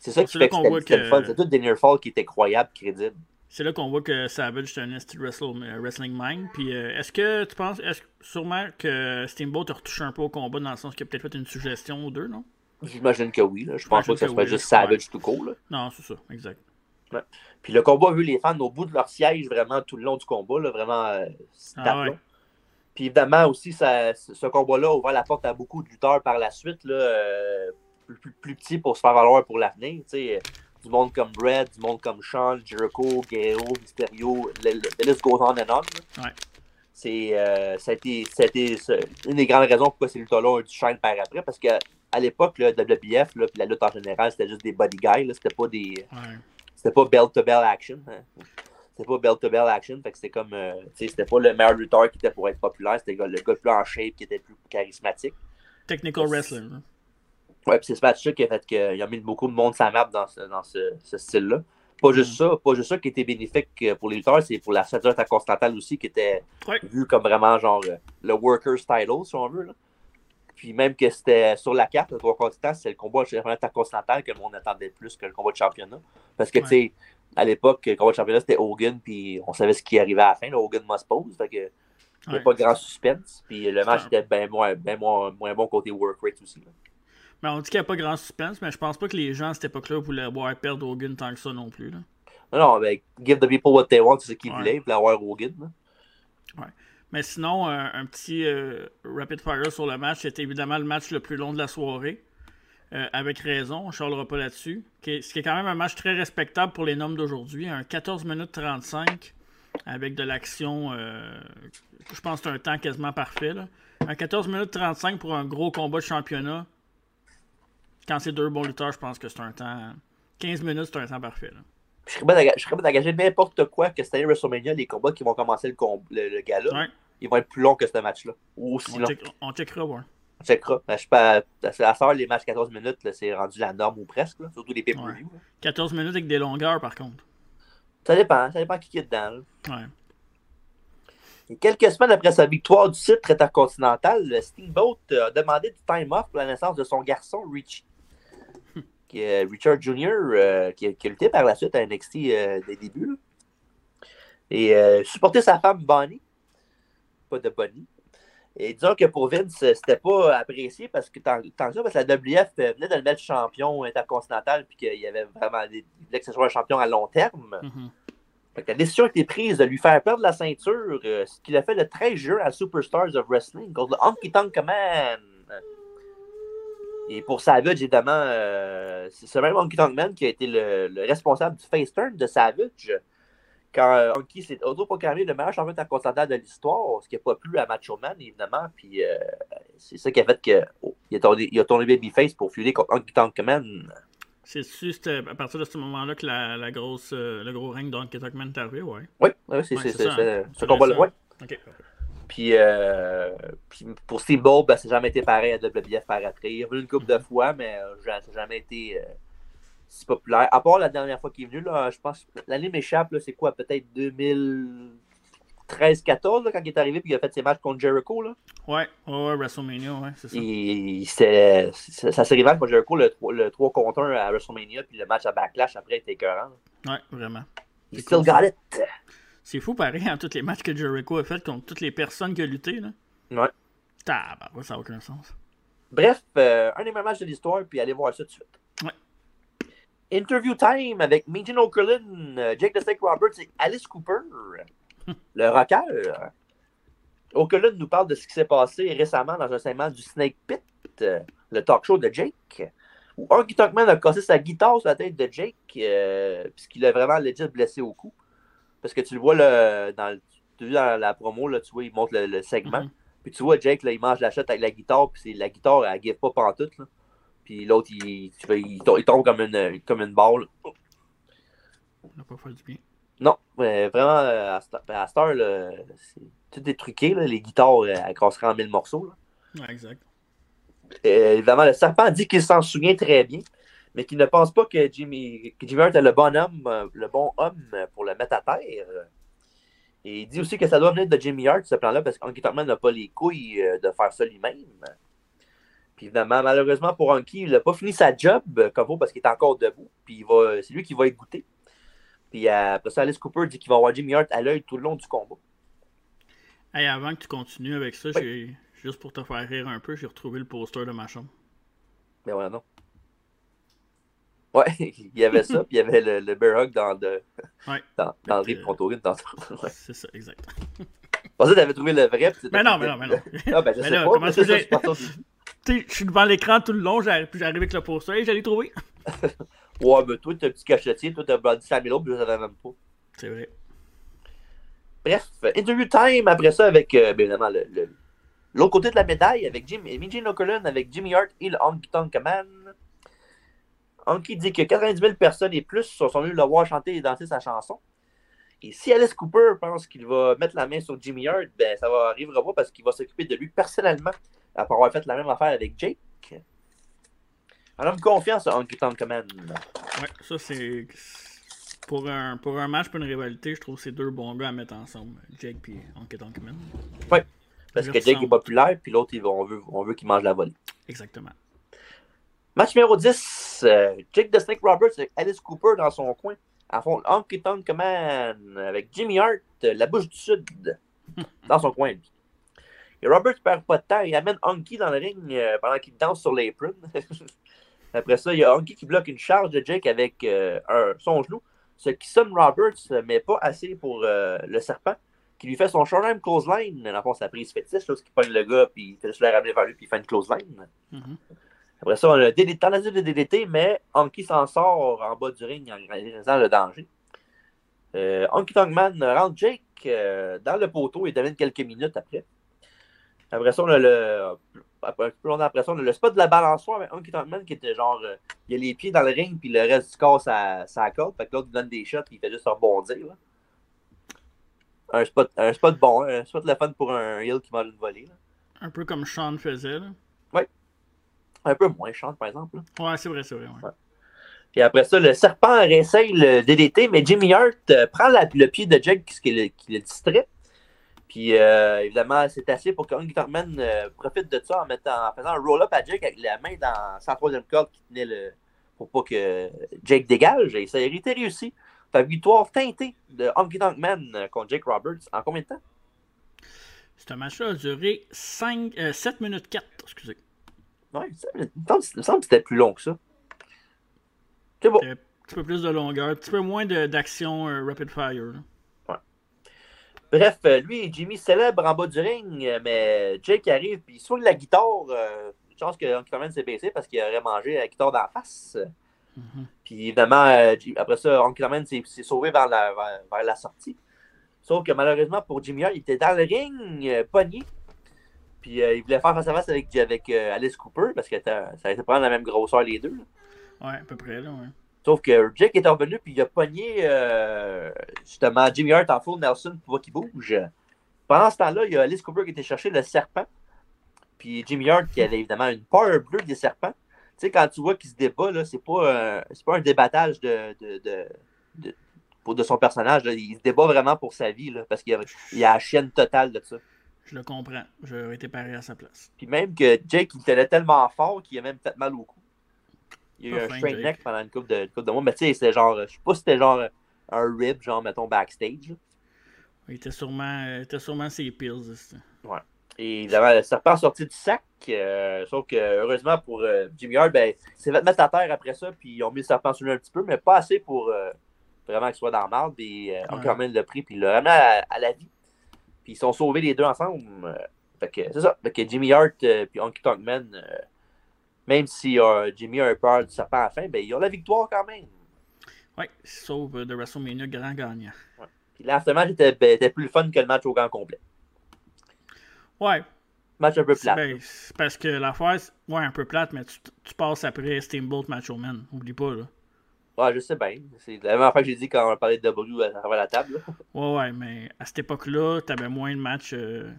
C'est ça qui C'est fait que qu'on c'était voit c'était que- le fun. C'était toutes des near falls qui étaient croyables, crédibles. C'est là qu'on voit que Savage c'est un euh, wrestling mind. Puis euh, est-ce que tu penses, est-ce sûrement que Steamboat a retouché un peu au combat dans le sens qu'il a peut-être fait une suggestion ou deux, non? J'imagine que oui. Là. Je pense pas que ça que soit oui, juste. Savage tout court. Là. Non, c'est ça, exact. Puis le combat a vu les fans au bout de leur siège vraiment tout le long du combat, là, vraiment euh, Ah ouais. Puis évidemment aussi, ça, ce combat-là a ouvert la porte à beaucoup de lutteurs par la suite, là, euh, plus, plus, plus petits pour se faire valoir pour l'avenir. Du monde comme Brett, du monde comme Sean, Jericho, Guerrero, Mysterio, le, le, list goes on and on. Ouais. C'est, euh, ça a été, ça a été ça- une des grandes raisons pourquoi ces lutteurs-là ont du shine par après, parce qu'à à l'époque, le WBF, là, puis la lutte en général, c'était juste des body guys, là, c'était pas des Ouais. c'était pas bell to bell action. hein. C'était pas bell to bell action. Fait que c'était comme. euh, c'était pas le meilleur lutteur qui était pour être populaire. C'était le gars, le gars plus en shape qui était plus charismatique. Technical wrestler. hein. Ouais, puis c'est ce match-là qui a fait qu'il a mis beaucoup de monde sa map dans ce, dans ce, ce style-là. Pas juste ça, pas juste ça qui était bénéfique euh, pour les lutteurs, c'est pour la ceinture intercontinentale aussi qui était Ouais. vu comme vraiment genre euh, le workers title, si on veut. Là. Puis même que c'était sur la carte, le trois quarts du temps, c'est le combat intercontinental que le monde attendait plus que le combat de championnat. Parce que, Ouais. tu sais, à l'époque, le combat de championnat, c'était Hogan, puis on savait ce qui arrivait à la fin. Là, Hogan must pose. Fait que, il n'y a pas de grand suspense. Puis le match était bien moins, ben moins, moins, bon côté work rate aussi. Mais on dit qu'il n'y a pas grand suspense, mais je pense pas que les gens à cette époque-là voulaient voir perdre Hogan tant que ça non plus. Là. Non, non, mais give the people what they want, c'est ce qu'ils voulaient, ils voulaient avoir Hogan. Ouais. Mais sinon, un, petit euh, rapid fire sur le match, c'était évidemment le match le plus long de la soirée. Euh, avec raison, on ne charlera pas là-dessus. Ce qui est quand même un match très respectable pour les normes d'aujourd'hui. Un 14 minutes 35 avec de l'action. Euh, je pense que c'est un temps quasiment parfait. Un 14 minutes 35 pour un gros combat de championnat. Quand c'est deux bons lutteurs, je pense que c'est un temps. 15 minutes, c'est un temps parfait. Je serais pas d'engager n'importe quoi que cette année WrestleMania, les combats qui vont commencer le, le, gala, ils vont être plus longs que ce match-là. Aussi on, on checkera, ouais. On checkera. Je sais pas, à soeur, les matchs 14 minutes, c'est rendu la norme ou presque, surtout les pay-per-view. 14 minutes avec des longueurs, par contre. Ça dépend, ça dépend qui est dedans. Ouais. Et quelques semaines après sa victoire du titre intercontinental, Steamboat a demandé du time off pour la naissance de son garçon Richie. Richard Jr., euh, qui, a, lutté par la suite à NXT euh, des débuts. Et euh, supporter sa femme Bonnie. Pas de Bonnie. Et disons que pour Vince, c'était pas apprécié parce que tant, tant que ça, parce que la WF venait de le mettre champion intercontinental puis qu'il y avait vraiment des, que ce soit un champion à long terme. Mm-hmm. la décision a été prise de lui faire perdre la ceinture, ce qu'il a fait le 13 juin à Superstars of Wrestling contre le Honky Tonk Man. Et pour Savage, évidemment, euh, c'est ce même Honky Tonk Man qui a été le, responsable du face turn de Savage quand euh, Honky s'est autoproclamé le meilleur champion intercontinental de l'histoire, ce qui n'a pas plu à Macho Man, évidemment. Puis euh, c'est ça qui a fait qu'il oh, a, tourné, il a tourné Babyface pour fuir contre Honky Tonk Man. C'est juste à partir de ce moment-là que la, la grosse, le gros règne d'Honky Tonk Man est arrivé, ouais. Oui, ouais, c'est hein. ce combat-là. Ouais. OK. Puis, euh, puis pour Steve Ball, ben, ça n'a jamais été pareil à WBF par après. Il une couple de fois, mais euh, ça n'a jamais été euh, si populaire. À part la dernière fois qu'il est venu, là, je pense l'année m'échappe, c'est quoi, peut-être 2013-14 quand il est arrivé puis il a fait ses matchs contre Jericho. Là. Ouais, ouais, WrestleMania, ouais, c'est ça. Et, c'est, ça s'est rival contre Jericho le, le 3 contre 1 à WrestleMania, puis le match à Backlash après était écœurant. Ouais, vraiment. He still got it. C'est fou pareil en tous les matchs que Jericho a fait contre toutes les personnes qui a lutté. Là. Ouais. ça n'a aucun sens. Bref, euh, un des meilleurs matchs de l'histoire, puis allez voir ça tout de suite. Interview time avec Megan O'Curlin, euh, Jake the Snake Roberts et Alice Cooper, le rocker. O'Curlin nous parle de ce qui s'est passé récemment dans un segment du Snake Pit, euh, le talk show de Jake, où Honky Tunkman a cassé sa guitare sur la tête de Jake, puisqu'il a vraiment legit blessé au cou. Parce que tu le vois le, dans, tu dans la promo, là, tu vois, il montre le, segment. Mhm. Puis tu vois, Jake, là, il mange la chatte avec la guitare, puis la guitare, elle ne give pas pantoute. Là. Puis l'autre, il, il, tombe comme une, comme une balle. On n'a pas fait du bien. Non, mais vraiment, à cette heure, c'est tout est truqué. Là, les guitares, elles casseraient en mille morceaux. Là. Ouais, exact. évidemment, le serpent dit qu'il s'en souvient très bien mais qui ne pense pas que Jimmy, que Jimmy Hart est le bon homme, euh, le bon homme pour le mettre à terre. Et il dit aussi que ça doit venir de Jimmy Hart, ce plan-là, parce Tuckman n'a pas les couilles euh, de faire ça lui-même. Puis évidemment, malheureusement pour Anki, il n'a pas fini sa job euh, comme vous parce qu'il est encore debout. Puis c'est lui qui va écouter. Puis après ça, Alice Cooper dit qu'il va avoir Jimmy Hart à l'œil tout le long du combat. Hey, avant que tu continues avec ça, juste pour te faire rire un peu, j'ai retrouvé le poster de ma chambre. Mais voilà, non. Ouais, il y avait ça, puis il y avait le, le bear hug dans, de, ouais. dans, dans le Rip Contourine. Ouais. C'est ça, exact. Je pensais que tu avais trouvé le vrai. Mais non, mais non, mais non. Ah, ben, je mais sais là, pas. Comment ça, je suis devant l'écran tout le long, j'arrive avec le poster et j'allais trouver. ouais, mais toi, t'as un petit cachetier, toi, t'as 5000 autres, puis je savais même pas. C'est vrai. Bref, interview time après ça avec, euh, bien évidemment, le, l'autre côté de la médaille avec Jim, Jane O'Cullen, avec Jimmy Hart et le Honky Tonk Man. Anki dit que 90 000 personnes et plus sont venues le voir chanter et danser sa chanson. Et si Alice Cooper pense qu'il va mettre la main sur Jimmy Hart, ben ça va arrivera pas parce qu'il va s'occuper de lui personnellement après avoir fait la même affaire avec Jake. Un homme confiance à Honky Tonk Man. Ouais, ça c'est. Pour un, pour un match, pour une rivalité, je trouve que c'est deux bons gars à mettre ensemble, Jake et Honky Tonk Man. Ouais, parce que Jake est populaire, puis l'autre, on veut, on veut qu'il mange la volée. Exactement. Match numéro 10, euh, Jake the Snake Roberts avec Alice Cooper dans son coin en fond, Honky Tonk Man avec Jimmy Hart, la bouche du Sud, dans son coin. lui. Et Robert perd pas de temps, il amène Honky dans le ring euh, pendant qu'il danse sur l'apron. Après ça, il y a Honky qui bloque une charge de Jake avec euh, un- son genou, ce qui somme Roberts, mais pas assez pour euh, le serpent, qui lui fait son short-arm clothesline. Dans le fond, sa prise fétiche, qui pogne le gars, puis il fait juste le ramener vers lui, puis il fait une clothesline. Mhm. Après ça, on a DDT, tentative de DDT, mais Honky s'en sort en bas du ring en réalisant le danger. Euh, Honky Tonk Man rentre Jake euh, dans le poteau et domine quelques minutes après. Après ça, on a le. Un longtemps après ça, on a le spot de la balançoire avec Tonk Man qui était genre. euh, il a les pieds dans le ring, puis le reste du corps, ça, ça corde. Fait que l'autre il donne des shots, puis il fait juste rebondir. là. Un spot, un spot bon, hein, un spot le fun pour un heel qui mange une volée. là. Un peu comme Sean faisait. Là. Un peu moins chante, par exemple. là. Ouais, c'est vrai, c'est vrai. ouais. Puis après ça, le serpent réessaye le DDT, mais Jimmy Hart euh, prend la- le pied de Jake qui, le, qui le distrait. Puis euh, évidemment, c'est assez pour que Honky Tonk Man euh, profite de ça en, mettant, en faisant un roll-up à Jake avec la main dans sa troisième corde qui tenait le. pour pas que Jake dégage. Et ça a été réussi. Fait victoire teintée de Honky Tonk Man euh, contre Jake Roberts en combien de temps? Ce match-là a duré 5, 7 minutes 4. Excusez. Ouais, ça, il me semble que c'était plus long que ça. C'est bon. Un petit peu plus de longueur, un petit peu moins d'action euh, rapid fire. là. Bref, euh, lui et Jimmy célèbrent en bas du ring, euh, mais Jake arrive puis il swing la guitare. euh, je pense que Man s'est baissé parce qu'il aurait mangé la guitare d'en face. Mhm. Puis évidemment, euh, après ça, Man s'est sauvé vers la, vers, vers la sortie. Sauf que malheureusement pour Jimmy il était dans le ring, euh, pogné. Puis euh, il voulait faire face à face avec, avec euh, Alice Cooper parce que ça a été prendre la même grosseur les deux. là. Ouais, à peu près. Là, ouais. Sauf que Jake est revenu puis il a pogné euh, justement Jimmy Hart en full Nelson pour voir qu'il bouge. Pendant ce temps-là, il y a Alice Cooper qui était chercher le serpent. Puis Jimmy Hart qui avait évidemment une peur bleue des serpents. Tu sais, quand tu vois qu'il se débat, là, c'est pas, un- c'est pas un débattage de, de, de, de- pour, de son personnage. là. Il se débat vraiment pour sa vie là, parce qu'il y a, il a la chienne totale de ça. Je le comprends. J'aurais été pareil à sa place. Puis même que Jake, il tenait tellement fort qu'il a même fait mal au cou. Il y a eu un strain neck pendant une couple de, une couple de mois. Mais tu sais, c'était genre, je sais pas si c'était genre un rib, genre, mettons, backstage. Il était sûrement, euh, était sûrement ses pills. c'était. Et évidemment, le serpent sorti du sac. euh, sauf que, heureusement pour euh, Jimmy Hart, ben, il s'est fait mettre à terre après ça. Puis ils ont mis le serpent sur lui un petit peu, mais pas assez pour euh, vraiment qu'il soit dans le marde. Puis euh, Ouais. encore même le prix, puis il l'a ramené à, à la vie. Puis ils sont sauvés les deux ensemble. fait que c'est ça. Fait que Jimmy Hart puis Honky Tonk Man, même si euh, Jimmy a eu peur du serpent à la fin, ben, ils ont la victoire quand même. Ouais, sauf euh, de WrestleMania, grand gagnant. Puis l'aftermatch était, ben, était plus fun que le match au grand complet. Ouais, Match un peu c'est plat. ben, parce que l'affaire, ouais, un peu plate, mais tu, tu passes après Steamboat Macho Man. Oublie pas, là. Ouais, je sais bien. C'est la même fois que j'ai dit quand on parlait de W à travers la table. là. Ouais, ouais, mais à cette époque-là, t'avais moins de matchs. euh,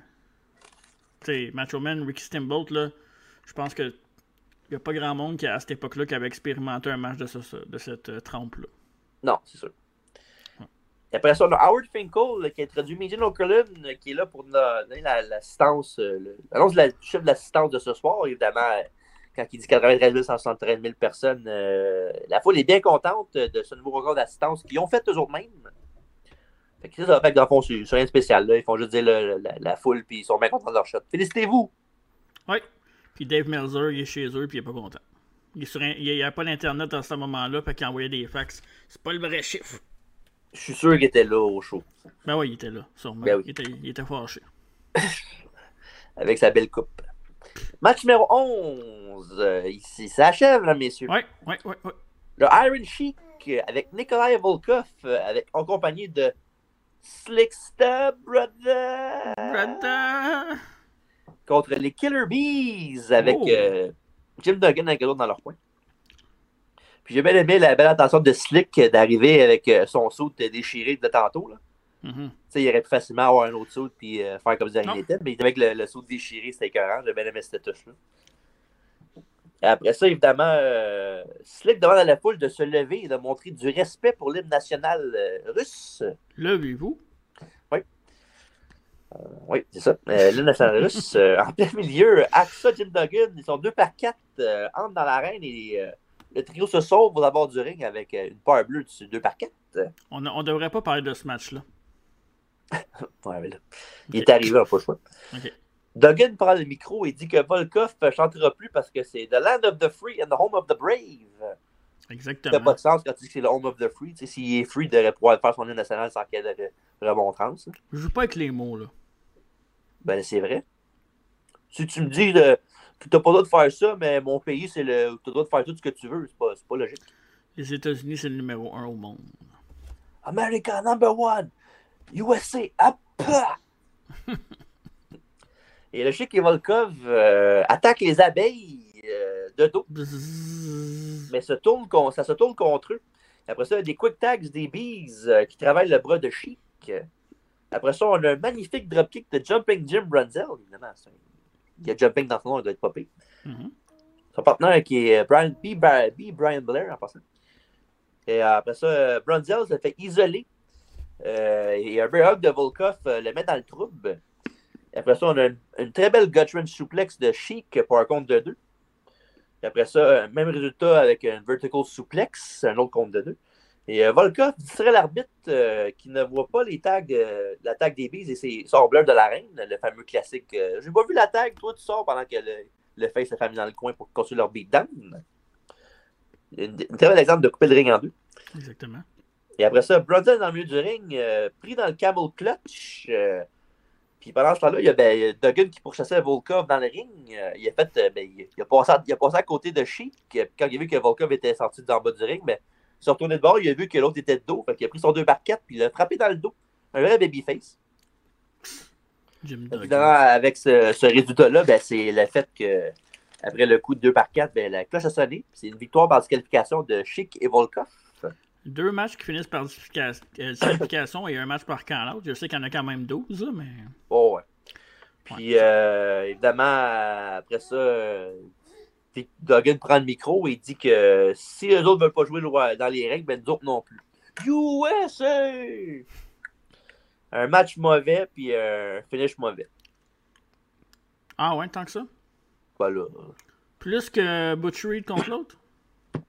Tu sais, Macho Man, Ricky Steamboat, là, je pense que y a pas grand monde qui, à cette époque-là qui avait expérimenté un match de, ce- de cette euh, trempe-là. Non, c'est sûr. Et après ça, on a Howard Finkel qui a introduit Megan O'Cullen euh, qui est là pour donner la- l'assistance, euh, l'annonce la chef de l'assistance de ce soir. Évidemment, euh, quand il dit 93 173 000 personnes, euh, la foule est bien contente de ce nouveau record d'assistance qu'ils ont fait eux autres mêmes. Fait que ça, fait que dans le fond, c'est rien de spécial. Là. Ils font juste dire le- la, la foule, puis ils sont bien contents de leur shot. Félicitez-vous! Ouais. Puis Dave Melzer, il est chez eux, puis il est pas content. Il n'y a pas d'internet à ce moment-là, fait qu'il envoyait des fax. C'est pas le vrai chiffre. Je suis sûr qu'il était là au show, Ben oui, il était là, sûrement. Ben oui. il, était, il était fâché. avec sa belle coupe. Match numéro 11. euh, ici, ça achève, là, messieurs. Ouais, ouais, ouais, ouais. Le Iron Sheik avec Nikolai Volkov, euh, avec, en compagnie de Slickster Brother Brother! Contre les Killer Bees avec Oh. euh, Jim Duggan l'autre dans leur coin. Puis j'ai bien aimé la belle attention de Slick d'arriver avec euh, son saut déchiré de tantôt. Là. Mhm. Sais, il aurait pu facilement avoir un autre saut puis euh, faire comme si rien n'était, mais avec le, le saut déchiré, c'était écœurant. J'ai bien aimé cette touche-là. Et Après ça, évidemment, euh, Slick demande à la foule de se lever et de montrer du respect pour l'hymne national euh, russe. Levez-vous. Oui, c'est ça. Euh, l'hymne national russe. euh, en plein milieu, Axa, Jim Duggan, ils sont deux par quatre, euh, entrent dans l'arène et euh, le trio se sauve aux abords du ring avec euh, une paire bleue dessus, deux par quatre. On, on devrait pas parler de ce match-là. ouais, mais là, il est arrivé, n'a pas le choix. Duggan prend le micro et dit que Volkov ne chantera plus parce que c'est The Land of the Free and the Home of the Brave. Ça n'a Exactement. pas de sens quand tu dis que c'est le Home of the Free. S'il est free, il devrait pouvoir faire son hymne national sans qu'il y ait de remontrance. Je joue pas avec les mots, là. Ben, c'est vrai. Si tu me dis que tu n'as pas le droit de faire ça, mais mon pays, c'est le. Tu as le droit de faire tout ce que tu veux, c'est pas, pas logique. Les États-Unis, c'est le numéro un au monde. America number one! USA up! Et le chic et Volkov euh, attaque les abeilles euh, de dos. Mais se tourne con- ça se tourne contre eux. Après ça, des quick tags des bees euh, qui travaillent le bras de Chic. Après ça, on a un magnifique dropkick de Jumping Jim Brunzel. Évidemment, il y a Jumping dans son nom, il doit être popé. Mhm. Son partenaire qui est Brian, B. Brian Blair en passant. Et euh, après ça, euh, Brunzel se fait isoler. Euh, et un hug de Volkov euh, le met dans le trouble. Et après ça, on a une, une très belle Gutron suplex de Chic pour un compte de deux. Et après ça, euh, même résultat avec un vertical suplex, un autre compte de deux. Et euh, Volkov distrait l'arbitre euh, qui ne voit pas les tags, euh, la tag des bises et ses sorts bleus de la reine, le fameux classique. Euh, J'ai pas vu la tag, toi tu sors pendant que le, le face se fait mis dans le coin pour continuer leur beatdown. Une très bel exemple de couper le ring en deux. Exactement. Et après ça, Brunson dans le milieu du ring, pris dans le camel clutch. puis pendant ce temps-là, il y a ben, il y a Duggan qui pourchassait Volkov dans le ring. Il, a fait, ben, il, a passé à, il a passé à côté de Sheik. Quand il a vu que Volkov était sorti d'en bas du ring, ben, s'est retourné de bord, il a vu que l'autre était de dos. Fait qu'il a pris son deux barquettes puis il l'a frappé dans le dos. Un vrai babyface. Évidemment, avec ce, ce résultat-là, ben, c'est le fait que après le coup de 2 par 4, ben, la cloche a sonné. C'est une victoire par disqualification de Chic et Volkov. Deux matchs qui finissent par euh, disqualification et un match par camp. Je sais qu'il y en a quand même 12, là, mais. Oh, ouais. Puis, euh, évidemment, après ça, euh, Duggan prend le micro et dit que si les autres ne veulent pas jouer dans les règles, ben nous autres non plus. USA! Un match mauvais, puis un finish mauvais. Ah ouais, tant que ça? Voilà. Plus que Butch Reed contre l'autre?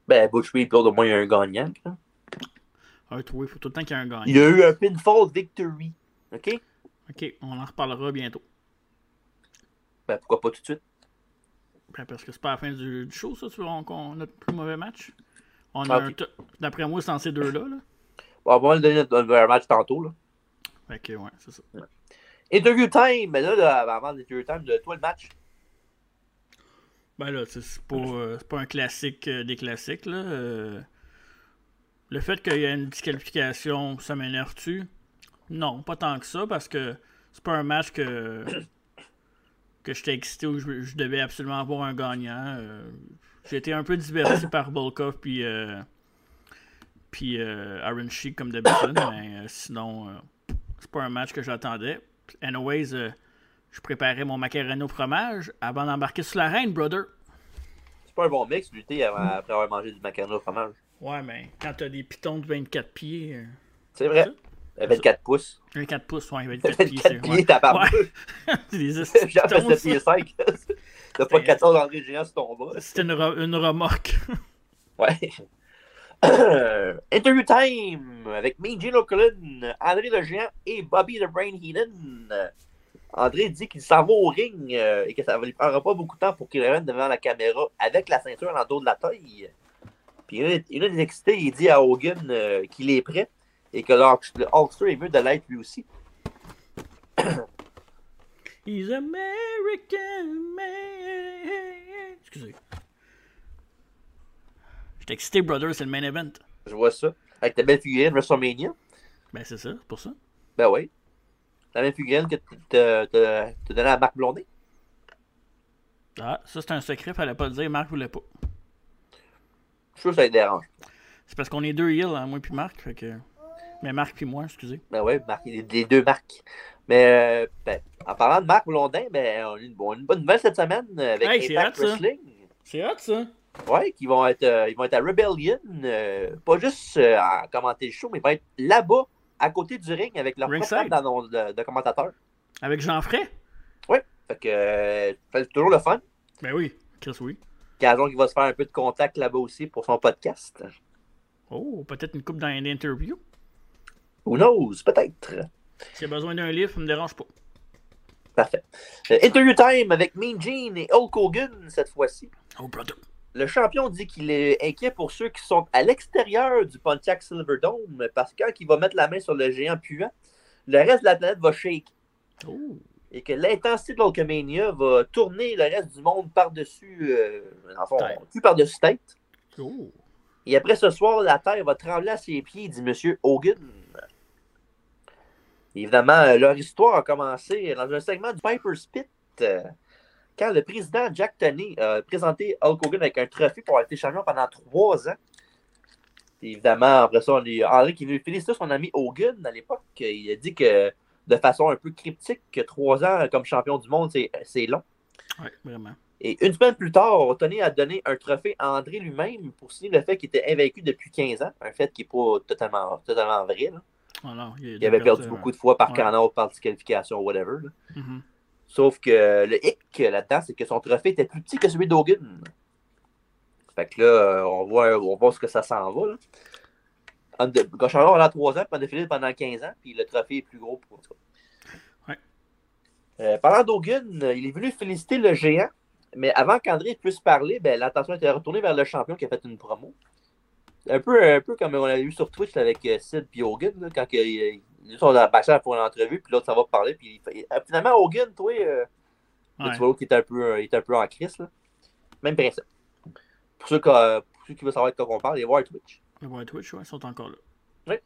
Ben, Butch Reed, l'autre, au moins, il y a un gagnant. là. Ah, oui, il faut tout le temps qu'il y ait un gagnant. Il y a eu un pinfall victory. OK? Ok, on en reparlera bientôt. Ben, pourquoi pas tout de suite? Parce que c'est pas la fin du, du show, ça, tu vois, notre plus mauvais match? On Ah, a ok. t- D'après moi, c'est dans ces deux-là. Là. Bon, on va le donner notre un match tantôt. Là. Que, ouais, c'est ça. Interview time! Mais là, là, avant l'interview time, de toi le match? Ben là, c'est pas, euh, c'est pas un classique euh, des classiques, là. euh. le fait qu'il y ait une disqualification, ça m'énerve-tu? Non, pas tant que ça, parce que c'est pas un match que, que j'étais excité où je, je devais absolument avoir un gagnant. euh. J'ai été un peu diverti par Volkov puis, euh, puis euh, Aaron Sheik comme d'habitude, mais euh, sinon, euh, c'est pas un match que j'attendais. Anyways, euh, je préparais mon macaroni au fromage avant d'embarquer sur la reine, brother. C'est pas un bon mix, lutter avant- après avoir mangé du macaroni au fromage. Ouais, mais quand t'as des pitons de 24 pieds. euh, C'est vrai. Ça? Euh, 24 pouces. 24 pouces, ouais, 24 pieds. 24 c'est- pieds, ouais. t'as pas Ouais. 7 ça. pieds 5. T'as pas 14 André Géant sur ton bras. C'était une, une remorque. Ouais. Interview time avec me, Gino Cullen, André le Géant et Bobby the Brain Heenan. André dit qu'il s'en va au ring euh, et que ça ne lui prendra pas beaucoup de temps pour qu'il revienne devant la caméra avec la ceinture en dos de la taille. Puis il il est excité, il dit à Hogan euh, qu'il est prêt et que le Hulk- le Hulkster est mieux de l'être lui aussi. He's American man. Excusez. J'étais excité, brother, c'est le main event. Je vois ça. Avec ta belle figurine WrestleMania. Ben, c'est ça, c'est pour ça. Ben oui. La même figurine que t'as donnée à Marc Blondet. Ah, ça, c'est un secret, fallait pas le dire. Marc voulait pas. Je suis sûr que ça le dérange. C'est parce qu'on est deux heels, hein, moi puis Marc. Fait que... Mais Marc puis moi, excusez. Ben oui, Marc, les, deux marques. Mais euh, ben, en parlant de Marc Blondin, ben, on a une, bon- une bonne nouvelle cette semaine euh, avec Hey, Impact. Wrestling. C'est hot, ça. Ouais, qui vont être, euh, ils vont être à Rebellion, euh, pas juste à commenter le show, mais ils vont être là-bas, à côté du ring, avec leur propre de, de commentateurs. Avec Jean Fray. Fait que c'est toujours le fun. Ben oui, Chris, oui. Cazon qui va se faire un peu de contact là-bas aussi pour son podcast. Oh, peut-être une coupe dans une interview. Who knows? Peut-être. S'il y a besoin d'un livre, ça me dérange pas. Parfait. Euh, interview time avec Mean Gene et Hulk Hogan cette fois-ci. Oh, brother. Le champion dit qu'il est inquiet pour ceux qui sont à l'extérieur du Pontiac Silverdome parce que quand il va mettre la main sur le géant puant, le reste de la planète va shake. Oh. Et que l'intensité de l'Hulkamania va tourner le reste du monde par-dessus, euh, fond, plus par-dessus tête. Oh. Et après ce soir, la terre va trembler à ses pieds, dit M. Hogan. Évidemment, euh, leur histoire a commencé dans un segment du Piper's Pit, euh, quand le président Jack Tunney a présenté Hulk Hogan avec un trophée pour avoir été champion pendant trois ans. Et évidemment, après ça, on lui, Henry qui veut féliciter son ami Hogan à l'époque, il a dit que de façon un peu cryptique que trois ans comme champion du monde, c'est long. Ouais, vraiment. Et une semaine plus tard, Tony a donné un trophée à André lui-même pour signer le fait qu'il était invaincu depuis 15 ans. Un fait qui n'est pas totalement, totalement vrai. là. Oh non, il, Il avait perdu beaucoup de fois par Ouais. canard, par disqualification, whatever. Mhm. Sauf que le hic là-dedans, c'est que son trophée était plus petit que celui d'Hogan. Fait que là, euh, on voit, on voit ce que ça s'en va. Là. Gauchard pendant 3 ans, puis en défilé pendant 15 ans, puis le trophée est plus gros pour ça. Ouais. Euh, parlant d'Hogan, il est venu féliciter le géant, mais avant qu'André puisse parler, ben, l'attention était retournée vers le champion qui a fait une promo. Un peu, un peu comme on l'a vu sur Twitch avec euh, Sid et Hogan, là, quand euh, ils sont dans la pour une entrevue, puis l'autre, ça va parler, puis euh, finalement, Hogan, toi, euh, Ouais. tu vois l'autre qui est un peu, il est un peu en crise. Là. Même principe. Pour ceux, qui, pour ceux qui veulent savoir de quoi on parle, les voir Twitch. Les White Twitch, ouais, sont encore là.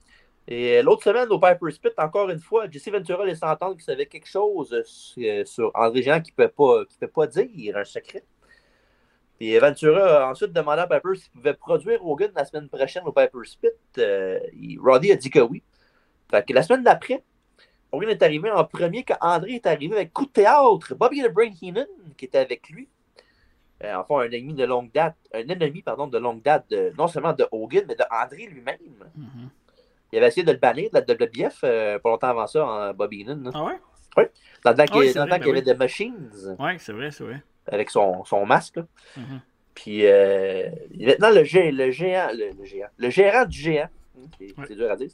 Et l'autre semaine, au Piper's Pit, encore une fois, Jesse Ventura laisse entendre qu'il savait quelque chose sur, André Jean qu'il ne peut, peut pas dire, un secret. Et Ventura a ensuite demandé à Piper s'il pouvait produire Hogan la semaine prochaine au Piper's Pit. Euh, Roddy a dit que oui. Fait que la semaine d'après, Hogan est arrivé en premier quand André est arrivé avec coup de théâtre. Bobby the Brain Heenan, qui était avec lui. Euh, enfin, un ennemi de longue date, un ennemi, pardon, de longue date, de, non seulement de Hogan, mais de André lui-même. Mhm. Il avait essayé de le bannir de la WBF euh, pas longtemps avant ça en Bobby Heenan. là. Ah ouais? Dans le temps Ah oui, qu'il c'est dans le vrai, temps qu'il y ben avait The Machines Ouais, c'est vrai, c'est vrai. Avec son, son masque. là. Mhm. Puis euh, maintenant, le, gé- le géant, le, le géant, le gérant du géant, hein, c'est Ouais. c'est dur à dire.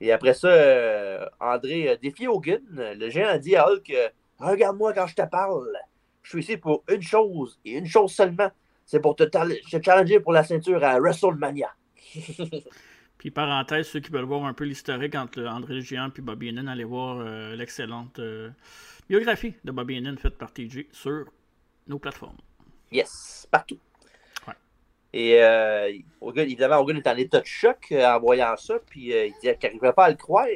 Et après ça, euh, André a défié Hogan. Le géant a dit à Hulk euh, Regarde-moi quand je te parle. Je suis ici pour une chose et une chose seulement. C'est pour te, challenger pour la ceinture à WrestleMania. Puis parenthèse, ceux qui veulent voir un peu l'historique entre André le Géant et Bobby Heenan, allez voir euh, l'excellente euh, biographie de Bobby Heenan faite par TJ sur nos plateformes. Yes, partout. Ouais. Et euh, évidemment, Hogan est en état de choc euh, en voyant ça, puis euh, il dit qu'il n'arrivait pas à le croire.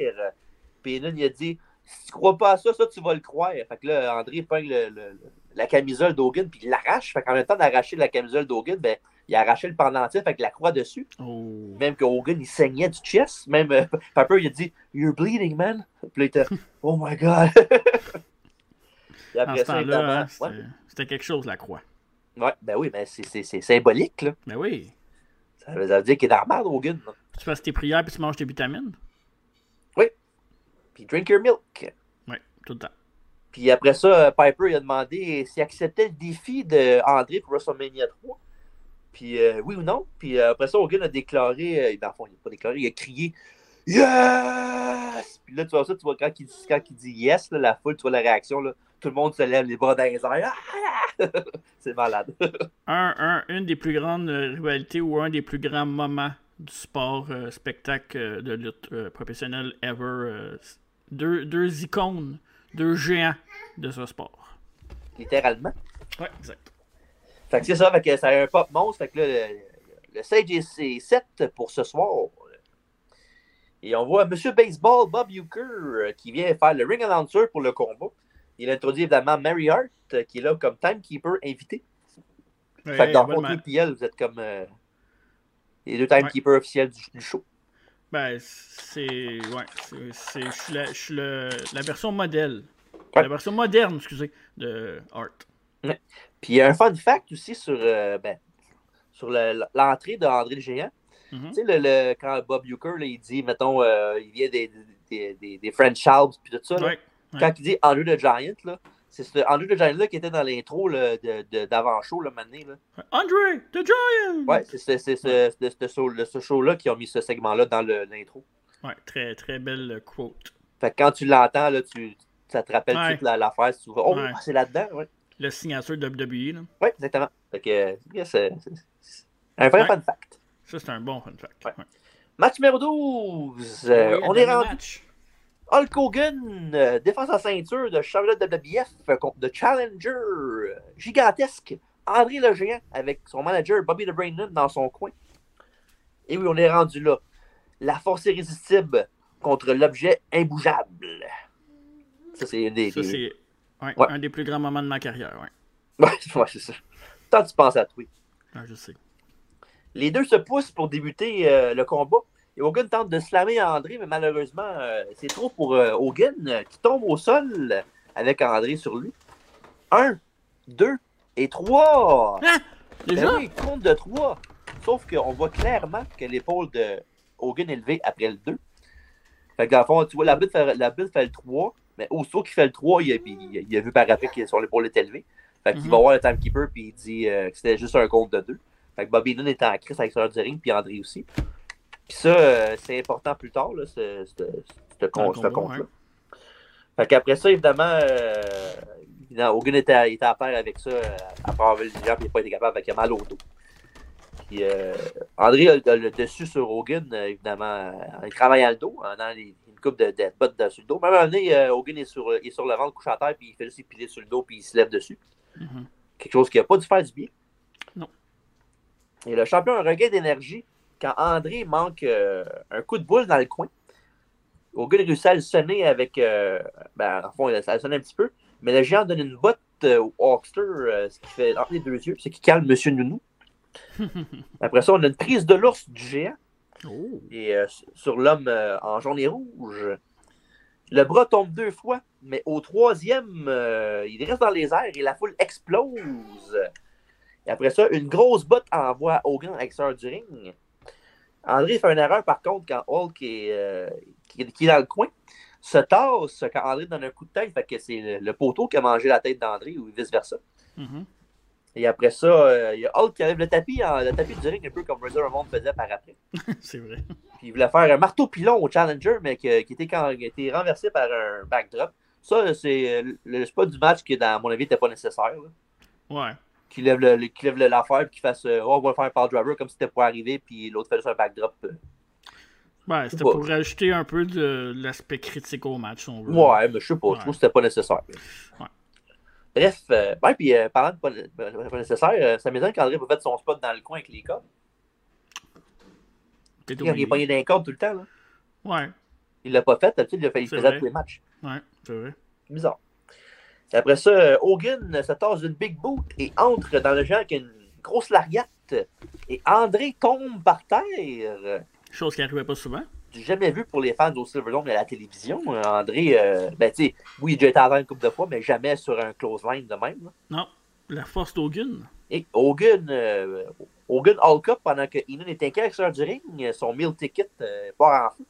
Puis il a dit Si tu crois pas à ça, ça, tu vas le croire. Fait que là, André pogne le- la camisole d'Hogan, puis il l'arrache. Fait qu'en même temps d'arracher la camisole d'Hogan, ben, il a arraché le pendentif avec la croix dessus. Oh. Même que Hogan, il saignait du chest. Même euh, Pepper, il a dit You're bleeding, man. Puis là, il était Oh my God. Et après ça, évidemment, hein, ouais. c'était quelque chose, la croix. Ouais, ben oui, mais c'est- symbolique, là. Ben oui. Ça veut ça veut dire qu'il est normal, Hogan. là. Tu fasses tes prières puis tu manges tes vitamines? Puis drink your milk. Oui, tout le temps. Puis après ça, euh, Piper il a demandé s'il acceptait le défi d'André pour WrestleMania 3. Puis euh, oui ou non? Puis euh, après ça, Hogan a déclaré, euh, dans le fond, il n'a pas déclaré, il a crié Yes! Puis là, tu vois ça, tu vois quand il, quand il dit yes, là, la foule, tu vois la réaction, là, tout le monde se lève les bras dans les airs. Ah! C'est malade. Un, un- une des plus grandes euh, rivalités ou un des plus grands moments du sport euh, spectacle euh, de lutte euh, professionnelle ever. deux, deux icônes, deux géants de ce sport. Littéralement. Ouais, exact. Fait que c'est ça, fait que ça a un pop monstre. Fait que là, le, le est, est set pour ce soir. Et on voit M. Baseball, Bob Euchre, qui vient faire le ring announcer pour le combat. Il introduit évidemment Mary Hart, euh, qui est là comme timekeeper invité. Fait que dans le et elle, vous êtes comme euh, les deux timekeepers officiels du, du show. Ben, c'est. Ouais, c'est-. Je suis la, je suis le- la version modèle. Ouais. La version moderne, excusez, de Art. Puis il y a un fun fact aussi sur, euh, ben, sur le- l'entrée d'André le Géant. Mhm. Tu sais, le, le- quand Bob Euchre, là, il dit, mettons, euh, il vient des, des, des, des French Alps, puis tout ça. là. Ouais. Quand il dit Andrew the Giant, là, c'est ce Andrew the Giant là qui était dans l'intro là, de, de- d'avant-show, le donné, là. Andre, the Giant! Ouais, c'est, c'est, c'est, c'est- de ce show-là qui ont mis ce segment-là dans le- l'intro. Ouais, très, très belle quote. Fait que quand tu l'entends, là, tu, ça te rappelle Ouais. toute la- l'affaire. Tu vas, oh, Ouais. c'est là-dedans, ouais. Le signature de WWE, là. Oui, exactement. Fait que, euh, yeah, c'est un vrai Ouais. fun fact. Ça, c'est un bon fun fact. Ouais. Ouais. Match numéro 12. euh, Oui, on est rendu match. Hulk Hogan, euh, défense en ceinture de WBF euh, contre de Challenger euh, gigantesque. André le Géant avec son manager Bobby the Brain dans son coin. Et oui, on est rendu là. La force irrésistible contre l'objet imbougeable. Ça, c'est une des. Ça, des- c'est ouais, Ouais. un des plus grands moments de ma carrière. Ouais. Ouais, ouais, c'est ça. Tant tu penses à toi. Je sais. Les deux se poussent pour débuter euh, le combat. Et Hogan tente de slammer André, mais malheureusement, euh, c'est trop pour euh, Hogan qui tombe au sol avec André sur lui. Un, deux et trois. Ah! Déjà? Ben oui, compte de trois. Sauf qu'on voit clairement que l'épaule de Hogan est levée après le 2. Fait que dans le fond, tu vois, la bulle fait, la bulle fait le 3, mais aussitôt qu'il fait le 3, il a, il, il a vu par après que son épaule était levée. Fait qu'il Mhm. va voir le timekeeper puis il dit euh, que c'était juste un compte de 2. Fait que Bobby Lynn était en crise avec son du ring, puis André aussi. Puis ça, euh, c'est important plus tard, là, ce, ce, ce, con- Dans le ce combat, compte-là. Fait qu'après ça, évidemment, euh, Hogan était, à- était à terre avec ça après avoir vu le puis il n'a pas été capable, avec mal au dos. Puis euh, André a, a le dessus sur Hogan, évidemment, en travaillant le dos, en dans les- une coupe de, de bottes sur le dos. Même à un donné, Hogan est sur, est sur le ventre, couché à terre, puis il fait juste épiler sur le dos, puis il se lève dessus. Mhm. Quelque chose qui n'a pas dû faire du bien. Et le champion a un regain d'énergie quand André manque euh, un coup de boule dans le coin. Hogan réussit à le sonner avec. euh, ben, en fond, ça le sonne un petit peu. Mais le géant donne une botte euh, au Hawkster, euh, ce qui fait entre les deux yeux, ce qui calme Monsieur Nounou. Après ça, on a une prise de l'ours du géant Oh. et sur l'homme en jaune et rouge. Le bras tombe deux fois, mais au troisième, il reste dans les airs et la foule explose. Et après ça, une grosse botte envoie Hogan à l'extérieur du ring. André fait une erreur par contre quand Hulk est, euh, qui, qui est dans le coin. Se tasse quand André donne un coup de tête, fait que c'est le, le poteau qui a mangé la tête d'André ou vice-versa. Mhm. Et après ça, euh, il y a Hulk qui arrive le tapis, le tapis du ring, un peu comme Razor Ramon faisait par après. c'est vrai. Puis il voulait faire un marteau pilon au Challenger, mais que- qui, était, quand, qui été renversé par un backdrop. Ça, c'est le spot du match qui, dans mon avis, n'était pas nécessaire. là. Ouais. Qui lève le, qui lève l'affaire, puis qu'il fasse euh, Oh, on va faire par driver comme si c'était pour arriver, puis l'autre fait juste un backdrop. euh. Ouais, c'était pour rajouter un peu de l'aspect critique au match, on veut. Ouais, mais je sais pas, Ouais. je trouve que c'était pas nécessaire. Ouais. Bref, euh, ouais, puis euh, parlant de pas, pas- pas nécessaire, euh, ça m'étonne qu'André a fait son spot dans le coin avec les cordes. Il est obligé. pogné d'un corde tout le temps. Là. Ouais, Il l'a pas fait, d'habitude, il, a fait, il faisait tous les matchs. ouais, c'est vrai. Bizarre. Et après ça, euh, Hogan se tasse d'une big boot et entre dans le géant avec une grosse largate. Et André tombe par terre. Chose qui arrivait pas souvent. J'ai jamais vu pour les fans au Silverdome à la télévision. Euh, André, euh, ben tu sais, oui, il a déjà été terre une couple de fois, mais jamais sur un close line de même. là. Non, la force d'Hogan. Et Hogan, euh, Hogan Hulk up pendant que Inan est inquiet l'extérieur du ring, son meal ticket euh, part en fou.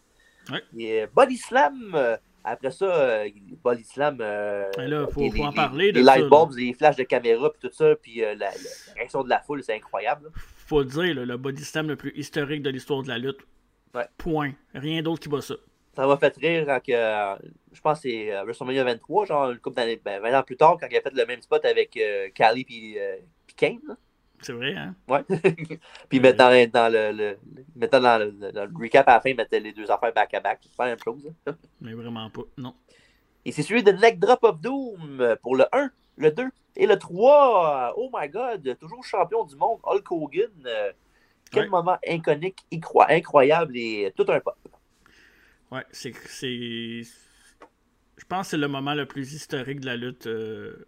Ouais. Et euh, Body Slam, euh, après ça, euh, Body Slam. euh, là, faut- faut en parler de les ça, light là. bulbs, les flashs de caméra, puis tout ça, puis euh, la, réaction de la foule, c'est incroyable. là. Faut le dire, là, le body slam le plus historique de l'histoire de la lutte. Ouais. Point. Rien d'autre qui bat ça. Ça m'a fait rire quand que, euh, je pense que c'est WrestleMania 23, genre une couple d'années, ben, 20 ans plus tard, quand il a fait le même spot avec Cali puis Kane. C'est vrai, hein? Ouais. puis mettant dans, le, le- mettant dans le, le- le recap à la fin, mettait les deux affaires back-à-back. C'est pas la même chose. hein? Mais vraiment pas. Non. Et c'est celui de Neck Drop of Doom pour le 1, le 2 et le 3. Oh my god, toujours champion du monde, Hulk Hogan. Quel Ouais. moment inconique, incro- incroyable et tout un pop. Ouais, c'est. c'est... Je pense que c'est le moment le plus historique de la lutte. euh,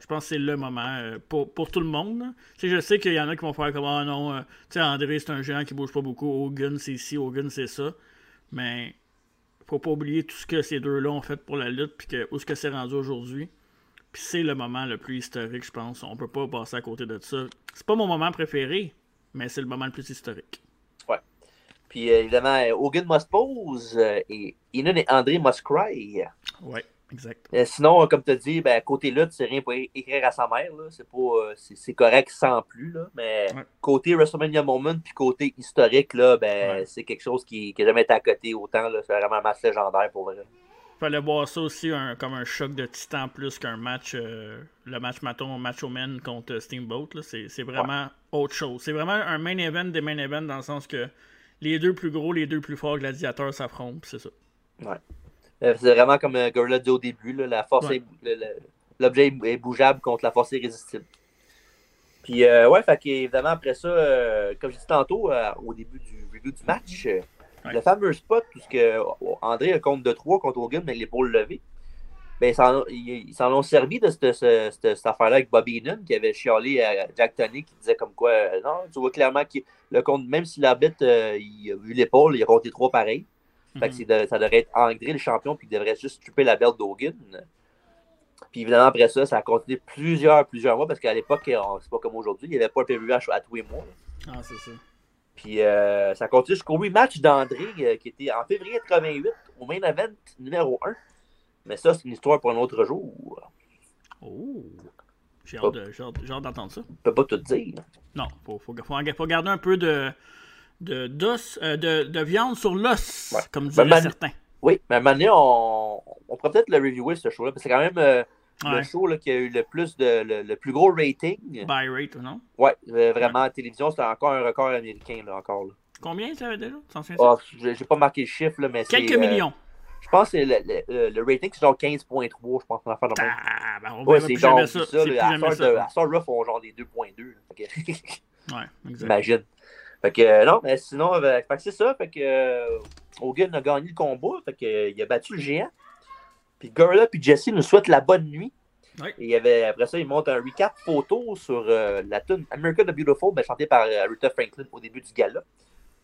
Je pense que c'est le moment euh, pour, pour tout le monde. je sais qu'il y en a qui vont faire comme Ah non, euh, tu sais, André c'est un géant qui bouge pas beaucoup, Hogan c'est ci, Hogan c'est ça. Mais faut pas oublier tout ce que ces deux-là ont fait pour la lutte, puis que, où ce que c'est rendu aujourd'hui. Puis c'est le moment le plus historique, je pense. On peut pas passer à côté de ça. C'est pas mon moment préféré, mais c'est le moment le plus historique. Puis euh, évidemment, Hogan must pose euh, et Inan et André must cry. Ouais. Exact. Euh, sinon, comme tu as dit, ben, côté lutte, c'est rien pour écrire à sa mère. là. C'est pas, euh, correct sans plus. Là. Mais Ouais. côté WrestleMania Moment puis côté historique, là, ben, Ouais. c'est quelque chose qui n'a jamais été à côté autant. C'est vraiment un match légendaire pour vrai. Fallait voir ça aussi un- comme un choc de titan plus qu'un match, euh, le match maton, Macho Man contre Steamboat. C'est vraiment autre chose. C'est vraiment un main event des main events dans le sens que les deux plus gros, les deux plus forts gladiateurs s'affrontent, c'est ça. Euh, C'est vraiment comme euh, Gorilla dit au début. Là, la force Ouais. l'objet est- bougeable contre la force irrésistible. Puis, euh, ouais, fait qu'évidemment, après ça, euh, comme je dit tantôt, euh, au début du review du match, euh, Ouais. le fameux spot où ce que euh, André a compte de 3 contre Hogan avec l'épaule levée, ben, ils s'en- ont servi de cette, ce- cette- cette affaire-là avec Bobby Heenan qui avait chialé à Jack Tony qui disait comme quoi, euh, non, tu vois clairement que le compte, même si l'arbitre euh, il a vu l'épaule, il a compté 3 pareil. Fait que Mhm. de- ça devrait être André le champion, puis il devrait juste tuer la belle d'Hogan. Puis évidemment, après ça, ça a continué plusieurs, plusieurs mois, parce qu'à l'époque, c'est pas comme aujourd'hui, il n'y avait pas le PVU à, à tous les mois. là. Ah, c'est ça. Puis euh, ça continue jusqu'au rematch d'André, euh, qui était en février 88, au main event numéro 1. Mais ça, c'est une histoire pour un autre jour. Oh! J'ai hâte de- d'entendre ça. Je peux pas tout dire. Non, faut, faut, faut, faut garder un peu de, de, d'os, euh, de, de viande sur l'os, Ouais. comme Ben, diraient man- certains. Oui, mais à un moment donné, on, on pourrait peut-être le reviewer, ce show-là, parce que c'est quand même euh, Ouais. le show là, qui a eu le plus de le, le plus gros rating. Buy rate, non? Ouais, euh, vraiment, à la télévision, c'était encore un record américain, là, encore. Là. Combien ça avait déjà? Ah, j'ai pas marqué le chiffre, là, mais c'est. Quelques euh, millions. Je pense que le, le, le- rating, c'est genre 15.3, je pense, qu'on a fait même. Ah, ben on Ouais, c'est genre ça. ça. Plus à jamais Star, de, ça. à Ruff, on genre des 2.2. là. Fait que- Ouais, exact. Imagine. Fait que euh, non, mais sinon, euh, que c'est ça. Fait que euh, Hogan a gagné le combat. Fait que, il a battu le géant. Puis Gorilla puis Jesse nous souhaitent la bonne nuit. Et il y avait, après ça, il monte un recap photo sur euh, la tune America the Beautiful, ben, chantée par euh, Aretha Franklin au début du gala,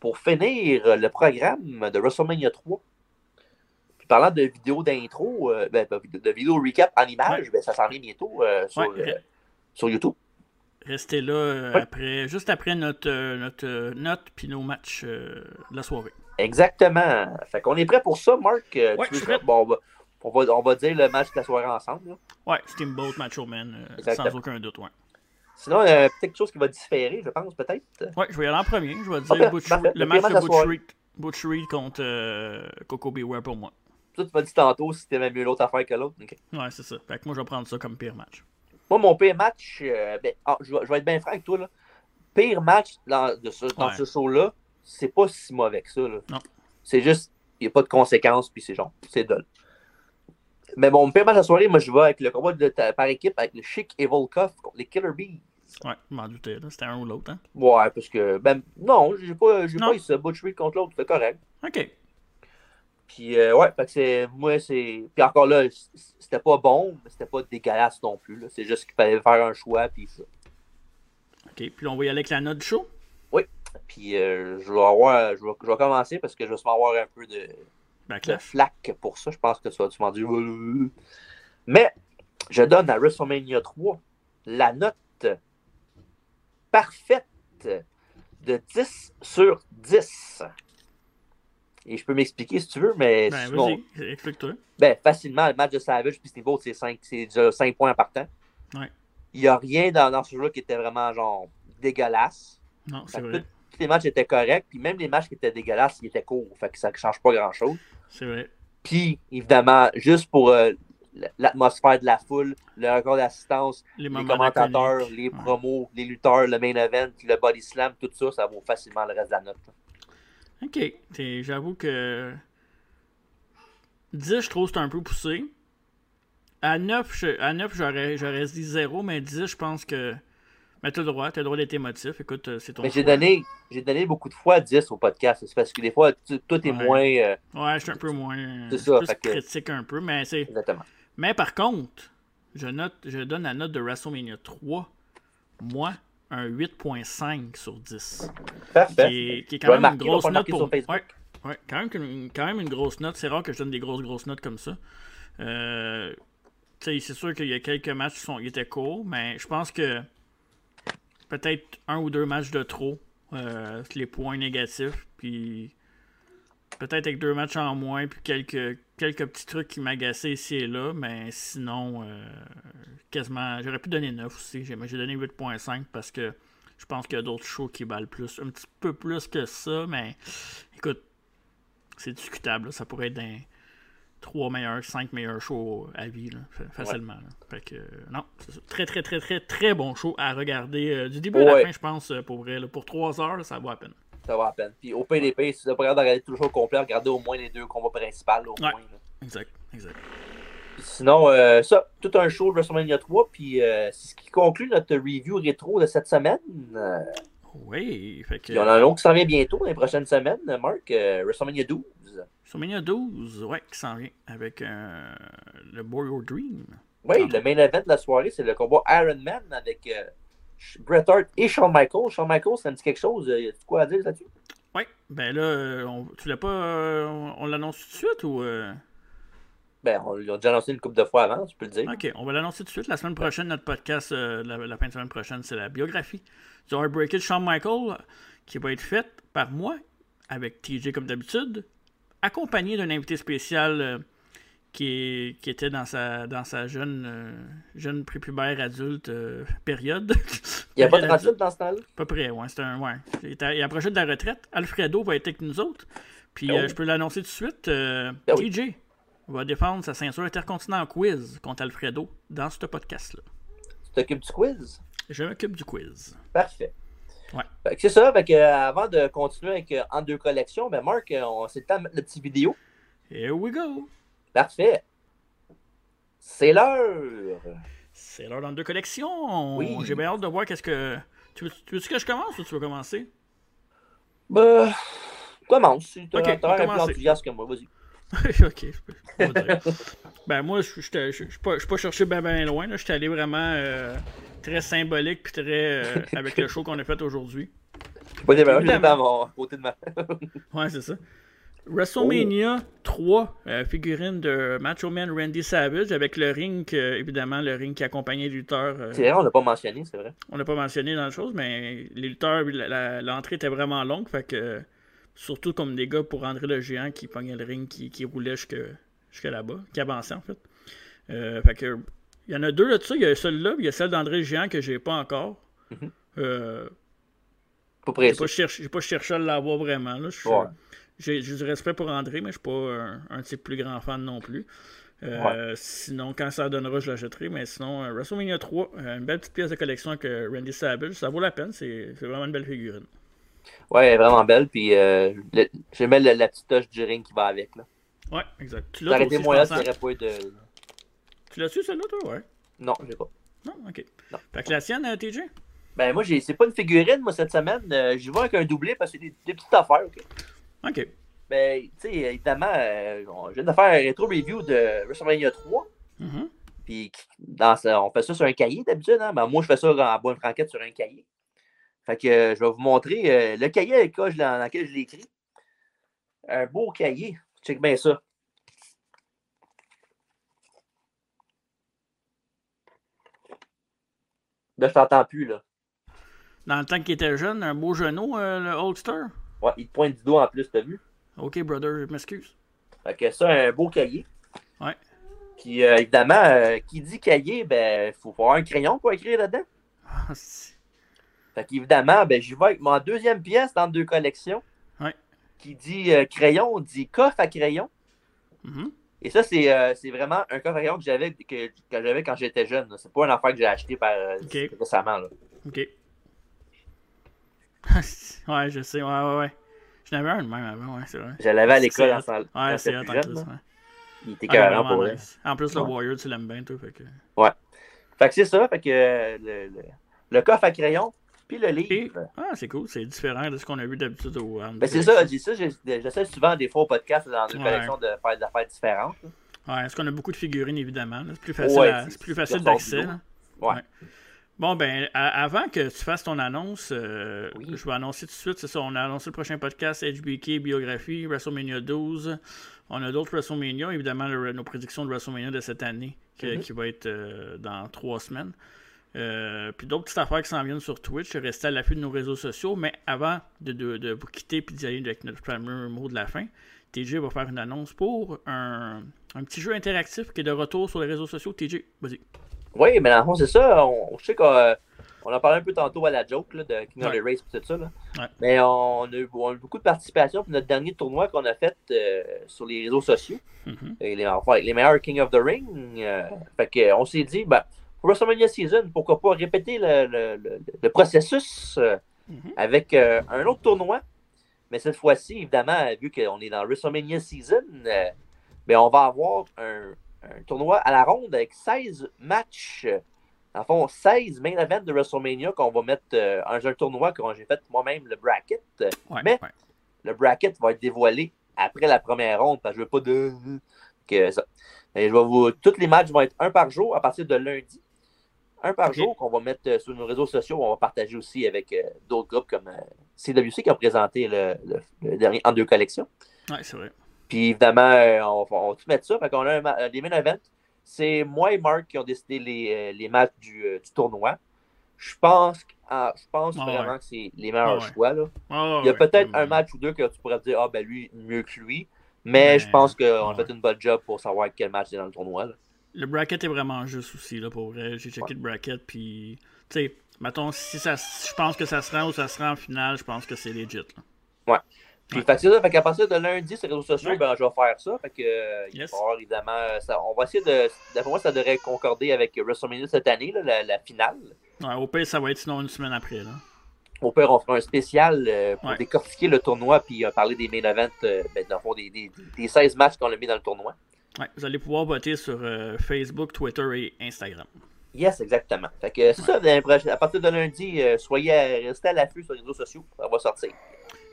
pour finir euh, le programme de WrestleMania 3. Puis parlant de vidéo d'intro, ben, de vidéo recap en images, ben, ça s'en vient bientôt sur, sur YouTube. Restez là euh, après, juste après notre, euh, notre euh, note puis nos matchs euh, de la soirée. Exactement. Fait qu'on est prêt pour ça, Marc? Ouais, tu je suis prêt. Bon, on va, on, va, dire le match de la soirée ensemble. là. Ouais, Steamboat, Macho Man, euh, sans aucun doute, ouais. Sinon, il y a peut-être quelque chose qui va différer, je pense, peut-être. Ouais, je vais y aller en premier. Je vais dire Butch parfait. Reed- le Le match de Butch. Reed, Butch Reed contre euh, Coco Beware pour moi. Toi, tu m'as dit tantôt si t'aimais mieux l'autre affaire que l'autre. Ok. Ouais, c'est ça. Fait que moi, je vais prendre ça comme pire match. Moi, mon pire match, euh, ben, ah, je, vais, je vais être bien franc avec toi. Là. Pire match dans, de ce, dans Ouais. ce show-là, c'est pas si mauvais que ça. là. Non. C'est juste, il n'y a pas de conséquences, puis c'est genre, c'est dole. Mais mon pire match de la soirée, moi, je vais avec le combat de, ta- par équipe avec le Chic et Volkov contre les Killer Bees. Ouais, je m'en doutais, là. C'était un ou l'autre, hein. Ouais, parce que, ben, non, j'ai pas, j'ai pas eu ça. Butch Reed contre l'autre, c'est correct. Ok. Puis, euh, ouais, fait que c'est, moi, c'est. Puis encore là, c'était pas bon, mais c'était pas dégueulasse non plus. là. C'est juste qu'il fallait faire un choix, puis ça. Ok, puis là, on va y aller avec la note du show? Puis, euh, je vais avoir, je vais, je vais commencer parce que je vais sûrement avoir un peu de, de flac pour ça. Je pense que vas tu m'en dire? Mais, je donne à WrestleMania 3 la note parfaite de 10 sur 10. Et je peux m'expliquer si tu veux, mais Ben, sinon- explique-toi. Ben, facilement, le match de Savage puis Steamboat, c'est 5, c'est déjà 5 points en partant. Ouais. Il n'y a rien dans, dans ce jeu qui était vraiment genre dégueulasse. Non, c'est vrai. Tous les matchs étaient corrects, puis même les matchs qui étaient dégueulasses, ils étaient courts. Fait que ça ne change pas grand-chose. C'est vrai. Puis, évidemment, juste pour euh, l'atmosphère de la foule, le record d'assistance, Les commentateurs, les Ouais. promos, les lutteurs, le main event, le body slam, tout ça, ça vaut facilement le reste de la note. Ok. J'avoue que. 10, je trouve que c'est un peu poussé. À 9, je- à 9 j'aurais, j'aurais dit 0, mais 10, je pense que. Mais t'as le droit, t'as le droit d'être émotif. Écoute, euh, c'est ton Mais j'ai donné, j'ai donné beaucoup de fois 10 au podcast. C'est parce que des fois, tu- tout est Ouais. moins. euh, Ouais, je suis un peu moins. C'est je suis ça, plus fait que- critique un peu, mais c'est. exactement. Mais par contre, je note, je donne la note de WrestleMania 3, moi, un 8.5 sur 10. Parfait. Qui est, qui est quand même marquer, grosse note pour. Ouais, ouais, quand, même, une- quand même une grosse note. C'est rare que je donne des grosses, grosses notes comme ça. Euh, c'est sûr qu'il y a quelques matchs qui sont, ils étaient courts, mais je pense que peut-être un ou deux matchs de trop, euh, les points négatifs, puis peut-être avec deux matchs en moins, puis quelques, quelques petits trucs qui m'agaçaient ici et là, mais sinon, euh, quasiment. J'aurais pu donner 9 aussi. J'ai donné 8.5 parce que je pense qu'il y a d'autres shows qui valent plus. Un petit peu plus que ça, mais écoute, c'est discutable. là. Ça pourrait être d'un 3 meilleurs, 5 meilleurs shows à vie, là, facilement. là. Fait que, euh, non, c'est très, très, très, très, très bon show à regarder euh, du début à la fin, je pense, pour vrai. Pour 3 heures, ça vaut la peine. Ça va à peine. Puis au PDP, si vous n'avez pas regardé regarder tout le show complet, regardez au moins les deux combats principaux. Au Ouais. moins, là. Exact, exact. Puis sinon, euh, ça, tout un show de WrestleMania 3. Puis euh, c'est ce qui conclut notre review rétro de cette semaine. Oui, fait que. puis on a un autre qui s'en vient bientôt dans les prochaines semaines, Marc. euh, WrestleMania 12. Sur Mania 12, ouais, qui s'en vient avec euh, le Boy Your Dream. Oui, le main event de la soirée, c'est le combat Iron Man avec euh, Bret Hart et Shawn Michaels. Shawn Michaels, ça me dit quelque chose. Euh, Y a quoi à dire là-dessus? Ouais, ben là, euh, on, tu l'as pas. euh, on on l'annonce tout de suite ou. euh? Ben, on l'a déjà annoncé une couple de fois avant, tu peux le dire. Ok, on va l'annoncer tout de suite. La semaine prochaine, notre podcast, euh, la, la fin de semaine prochaine, c'est la biographie du Heartbreaker de Shawn Michael, qui va être faite par moi, avec TJ comme d'habitude, accompagné d'un invité spécial qui, était dans sa, dans sa jeune, euh, jeune prépubère adulte euh, période. Il n'y a pas de adulte. 38 dans ce temps-là? À peu près. C'est un. Ouais. Il, est à- il approchait de la retraite. Alfredo va être avec nous autres. Puis Oh. euh, je peux l'annoncer tout de suite. Ben oui. TJ va défendre sa ceinture intercontinentale quiz contre Alfredo dans ce podcast-là. Tu t'occupes du quiz? Je m'occupe du quiz. Parfait. Ouais. C'est ça. Fait que, avant de continuer avec En deux collections, ben Marc, on mettre le petit vidéo. Here we go. Parfait. C'est l'heure. C'est l'heure dans deux collections. Oui. J'ai bien hâte de voir qu'est-ce que. Tu veux, tu veux que je commence ou tu veux commencer? Ben, commence. Si t'as Ok, t'as on l'air un peu commence. enthousiaste que moi, vas-y. ok, je peux, je peux pas dire. Ben moi, je je- je- je suis pas, je suis pas cherché bien ben loin. Je suis allé vraiment euh, très symbolique puis très euh, avec le show qu'on a fait aujourd'hui. Pas mal, j'étais Évidemment. à mon à côté de ma. Ouais, c'est ça. WrestleMania 3, euh, figurine de Macho Man Randy Savage avec le ring, évidemment, le ring qui accompagnait les lutteurs. euh, C'est vrai, on l'a pas mentionné, c'est vrai. on l'a pas mentionné dans la chose, mais les lutteurs, l'entrée était vraiment longue, fait que surtout comme des gars pour André le géant qui pognait le ring, qui, qui roulait jusque, jusque là-bas, qui avançait en fait. Euh, fait que il y en a deux là de ça, il y a celle-là, il y a celle d'André le géant que j'ai pas encore. Mhm. Euh, Pas pressé. j'ai pas cherché à l'avoir vraiment. Là. Je suis- Ouais. J'ai du respect pour André, mais je suis pas un, un ses plus grands fans non plus. Euh, Sinon, quand ça donnera, je l'achèterai. Mais sinon, euh, WrestleMania 3, euh, une belle petite pièce de collection avec Randy Savage. Ça vaut la peine. C'est vraiment une belle figurine. Ouais, elle est vraiment belle. Puis euh, j'aimais le- la petite touche du ring qui va avec. là. Ouais, exact. Tu l'as aussi, je pas eu de. Tu l'as-tu, celle-là, toi? Ouais. Non, j'ai pas. Non? OK. Non. Fait que la sienne, TJ? Ben moi, j'ai- c'est pas une figurine, moi, cette semaine. J'y vais avec un doublé parce que c'est des, des petites affaires, OK? OK. Ben, tu sais, évidemment, euh, je viens de faire un rétro review de WrestleMania 3. Mhm. Puis dans on fait ça sur un cahier d'habitude. Hein? Ben, moi, je fais ça en bonne franquette sur un cahier. Fait que euh, je vais vous montrer euh, le cahier avec dans lequel je l'ai écrit. Un beau cahier. Check bien ça. Là, je t'entends plus, là. Dans le temps qu'il était jeune, un beau genou, le Holster. Ouais, il te pointe du doigt en plus, t'as vu? OK, brother, je m'excuse. Fait que ça, un beau cahier. Ouais. Puis euh, évidemment, euh, qui dit cahier, ben, faut avoir un crayon pour écrire là-dedans. Ah, Fait qu'évidemment, ben, j'y vais avec mon deuxième pièce dans deux collections. Ouais. Qui dit euh, crayon, dit coffre à crayon. Mhm. Et ça, c'est euh, c'est vraiment un coffre à crayon que j'avais que, que quand j'étais jeune. C'est pas une affaire que j'ai acheté par, récemment. Là. OK. ouais, je sais. Ouais, ouais, ouais. J'en avais un de même avant, ouais, c'est vrai. Je l'avais à l'école en salle. Ouais, c'est. Ouais. Il était Ah, carrément pour vrai. En plus, le Ouais. Warrior, tu l'aimes bien, toi. Fait que... Fait que c'est ça. Fait que le, coffre à crayon, puis le livre. Ah, c'est cool. C'est différent de ce qu'on a vu d'habitude au Ben, c'est ça, j'ai ça, j'essaie souvent des fois au podcast dans deux Ouais. collections de faire des affaires différentes. Ouais, est-ce qu'on a beaucoup de figurines, évidemment. C'est plus facile, Ouais, plus facile d'accès. Ouais. Bon, ben, avant que tu fasses ton annonce, euh, Oui. je vais annoncer tout de suite. C'est ça, on a annoncé le prochain podcast HBK Biographie, WrestleMania 12. On a d'autres WrestleMania, évidemment, le- nos prédictions de WrestleMania de cette année, qui, Mhm. qui va être euh, dans trois semaines. Euh, puis d'autres petites affaires qui s'en viennent sur Twitch. Restez à l'affût de nos réseaux sociaux. Mais avant de, de- de vous quitter puis d'y aller avec notre fameux mot de la fin, TJ va faire une annonce pour un, un petit jeu interactif qui est de retour sur les réseaux sociaux. TJ, vas-y. Oui, mais dans le fond, c'est ça. On, je sais qu'on euh, on en parlait un peu tantôt à la joke là, de King of the Race et tout ça. Là. Ouais. Mais on a, eu, on a eu beaucoup de participation. Puis notre dernier tournoi qu'on a fait euh, sur les réseaux sociaux, Mhm. et les, enfin, les meilleurs King of the Ring. euh, fait que, on s'est dit, ben, pour WrestleMania Season, pourquoi pas répéter le, le- le- le processus euh, Mhm. avec un autre tournoi. Mais cette fois-ci, évidemment, vu qu'on est dans WrestleMania Season, ben, on va avoir un, un tournoi à la ronde avec 16 matchs. En fond, 16 main events de WrestleMania qu'on va mettre euh, dans un tournoi que j'ai fait moi-même, le bracket. Ouais, Mais- ouais. Le bracket va être dévoilé après la première ronde, parce que je veux pas de. Que ça. Et je vais vous... Tous les matchs vont être un par jour à partir de lundi. Un par jour qu'on va mettre euh, sur nos réseaux sociaux. On va partager aussi avec euh, d'autres groupes comme euh, CWC qui ont présenté le, le- le dernier en deux collections. Ouais, c'est vrai. Puis évidemment, euh, on, on va tout mettre ça. Fait qu'on a un euh, des main events. C'est moi et Mark qui ont décidé les, euh, les matchs du, du tournoi. Je pense, ah, je pense Ah vraiment ouais. que c'est les meilleurs Ah ouais. choix. Là. Il y a ouais, peut-être ouais. un match ou deux que tu pourrais te dire, ah ben lui, mieux que lui. Mais Mais- je pense qu'on a ouais. fait une bonne job pour savoir quel match est dans le tournoi. là. Le bracket est vraiment juste aussi, là, pour vrai. J'ai checké Ouais. le bracket, puis, tu sais, mettons, si ça, je pense que ça se rend ou ça se rend en finale, je pense que c'est legit, là. Puis fait que ça, fait qu'à partir de lundi, sur les réseaux sociaux, Ouais. ben, je vais faire ça. Fait que, euh, il va y Yes. avoir, évidemment, ça- on va essayer de. D'après moi, ça devrait concorder avec WrestleMania cette année, là, la, la finale. Ouais, au pire, ça va être sinon une semaine après, là. Au pire, on fera un spécial euh, pour Ouais. décortiquer le tournoi puis euh, parler des main events, euh, ben, dans le fond, des, des, des 16 matchs qu'on a mis dans le tournoi. Ouais, vous allez pouvoir voter sur Facebook, Twitter et Instagram. Yes, exactement. Fait que c'est ça, à partir de lundi, soyez restez à l'affût sur les réseaux sociaux. Ça va sortir.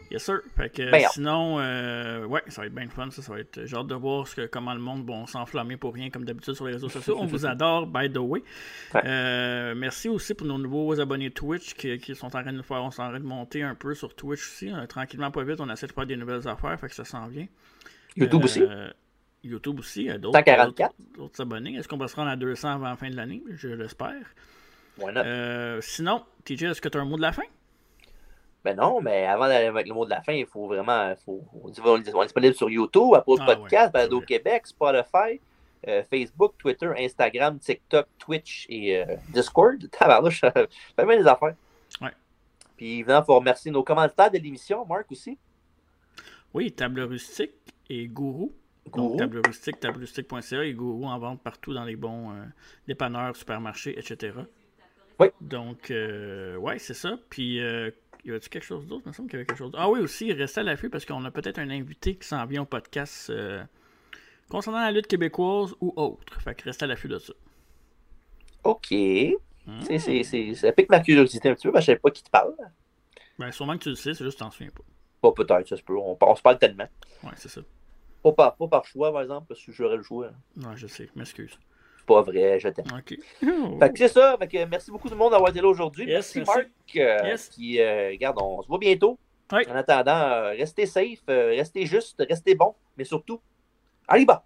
Yes, sir. Fait que Ben, sinon, euh, ouais, ça va être bien fun. Ça, ça va être. J'ai hâte de voir ce que, comment le monde va s'enflammer pour rien, comme d'habitude sur les réseaux sociaux. On vous adore, by the way. Ouais. Euh, merci aussi pour nos nouveaux abonnés Twitch qui, qui sont en train de faire. On s'en en train de monter un peu sur Twitch aussi. Euh, tranquillement, pas vite, on essaie de faire des nouvelles affaires. Fait que ça s'en vient. YouTube Euh, aussi? YouTube aussi. D'autres, 144. d'autres- d'autres abonnés. Est-ce qu'on va se rendre à 200 avant la fin de l'année? Je l'espère. Euh, sinon, TJ, est-ce que tu as un mot de la fin? Ben non, mais avant d'aller avec le mot de la fin, il faut vraiment. Faut, on, dit, on est disponible sur YouTube, Apple Ah Podcast, ouais, Balado c'est vrai. Québec, Spotify, euh, Facebook, Twitter, Instagram, TikTok, Twitch et euh, Discord. Tabarnouche, fait bien des affaires. Ouais. Puis évidemment, il faut remercier nos commentaires de l'émission, Marc aussi. Oui, Table Rustique et Gourou. Gourou. Donc, table rustique, tablerustique.ca et Gourou en vente partout dans les bons euh, dépanneurs, supermarchés, etc. Oui. Donc, euh, ouais, c'est ça. Puis, y avait-tu quelque chose d'autre? Il me semble qu'il y avait quelque chose d'autre. Ah oui, aussi, restez à l'affût parce qu'on a peut-être un invité qui s'en vient au podcast euh, concernant la lutte québécoise ou autre. Fait que restez à l'affût de ça. OK. C'est, c'est, c'est, ça pique ma curiosité un petit peu, que je ne sais pas qui te parle. Ben, sûrement que tu le sais, c'est juste que t'en souviens pas. Pas peut-être, ça se peut. On, on se parle tellement. Ouais, c'est ça. Pas par, pas par choix, par exemple, parce que j'aurais le choix. Ouais, je sais. M'excuse. Pas vrai, je t'aime. Ok. Fait que c'est ça. Fait que merci beaucoup tout le monde d'avoir été là aujourd'hui. Yes, merci, merci. Marc. euh, Yes. Qui, euh, regarde, on se voit bientôt. En attendant, euh, restez safe, euh, restez juste, restez bon, mais surtout, allez bas.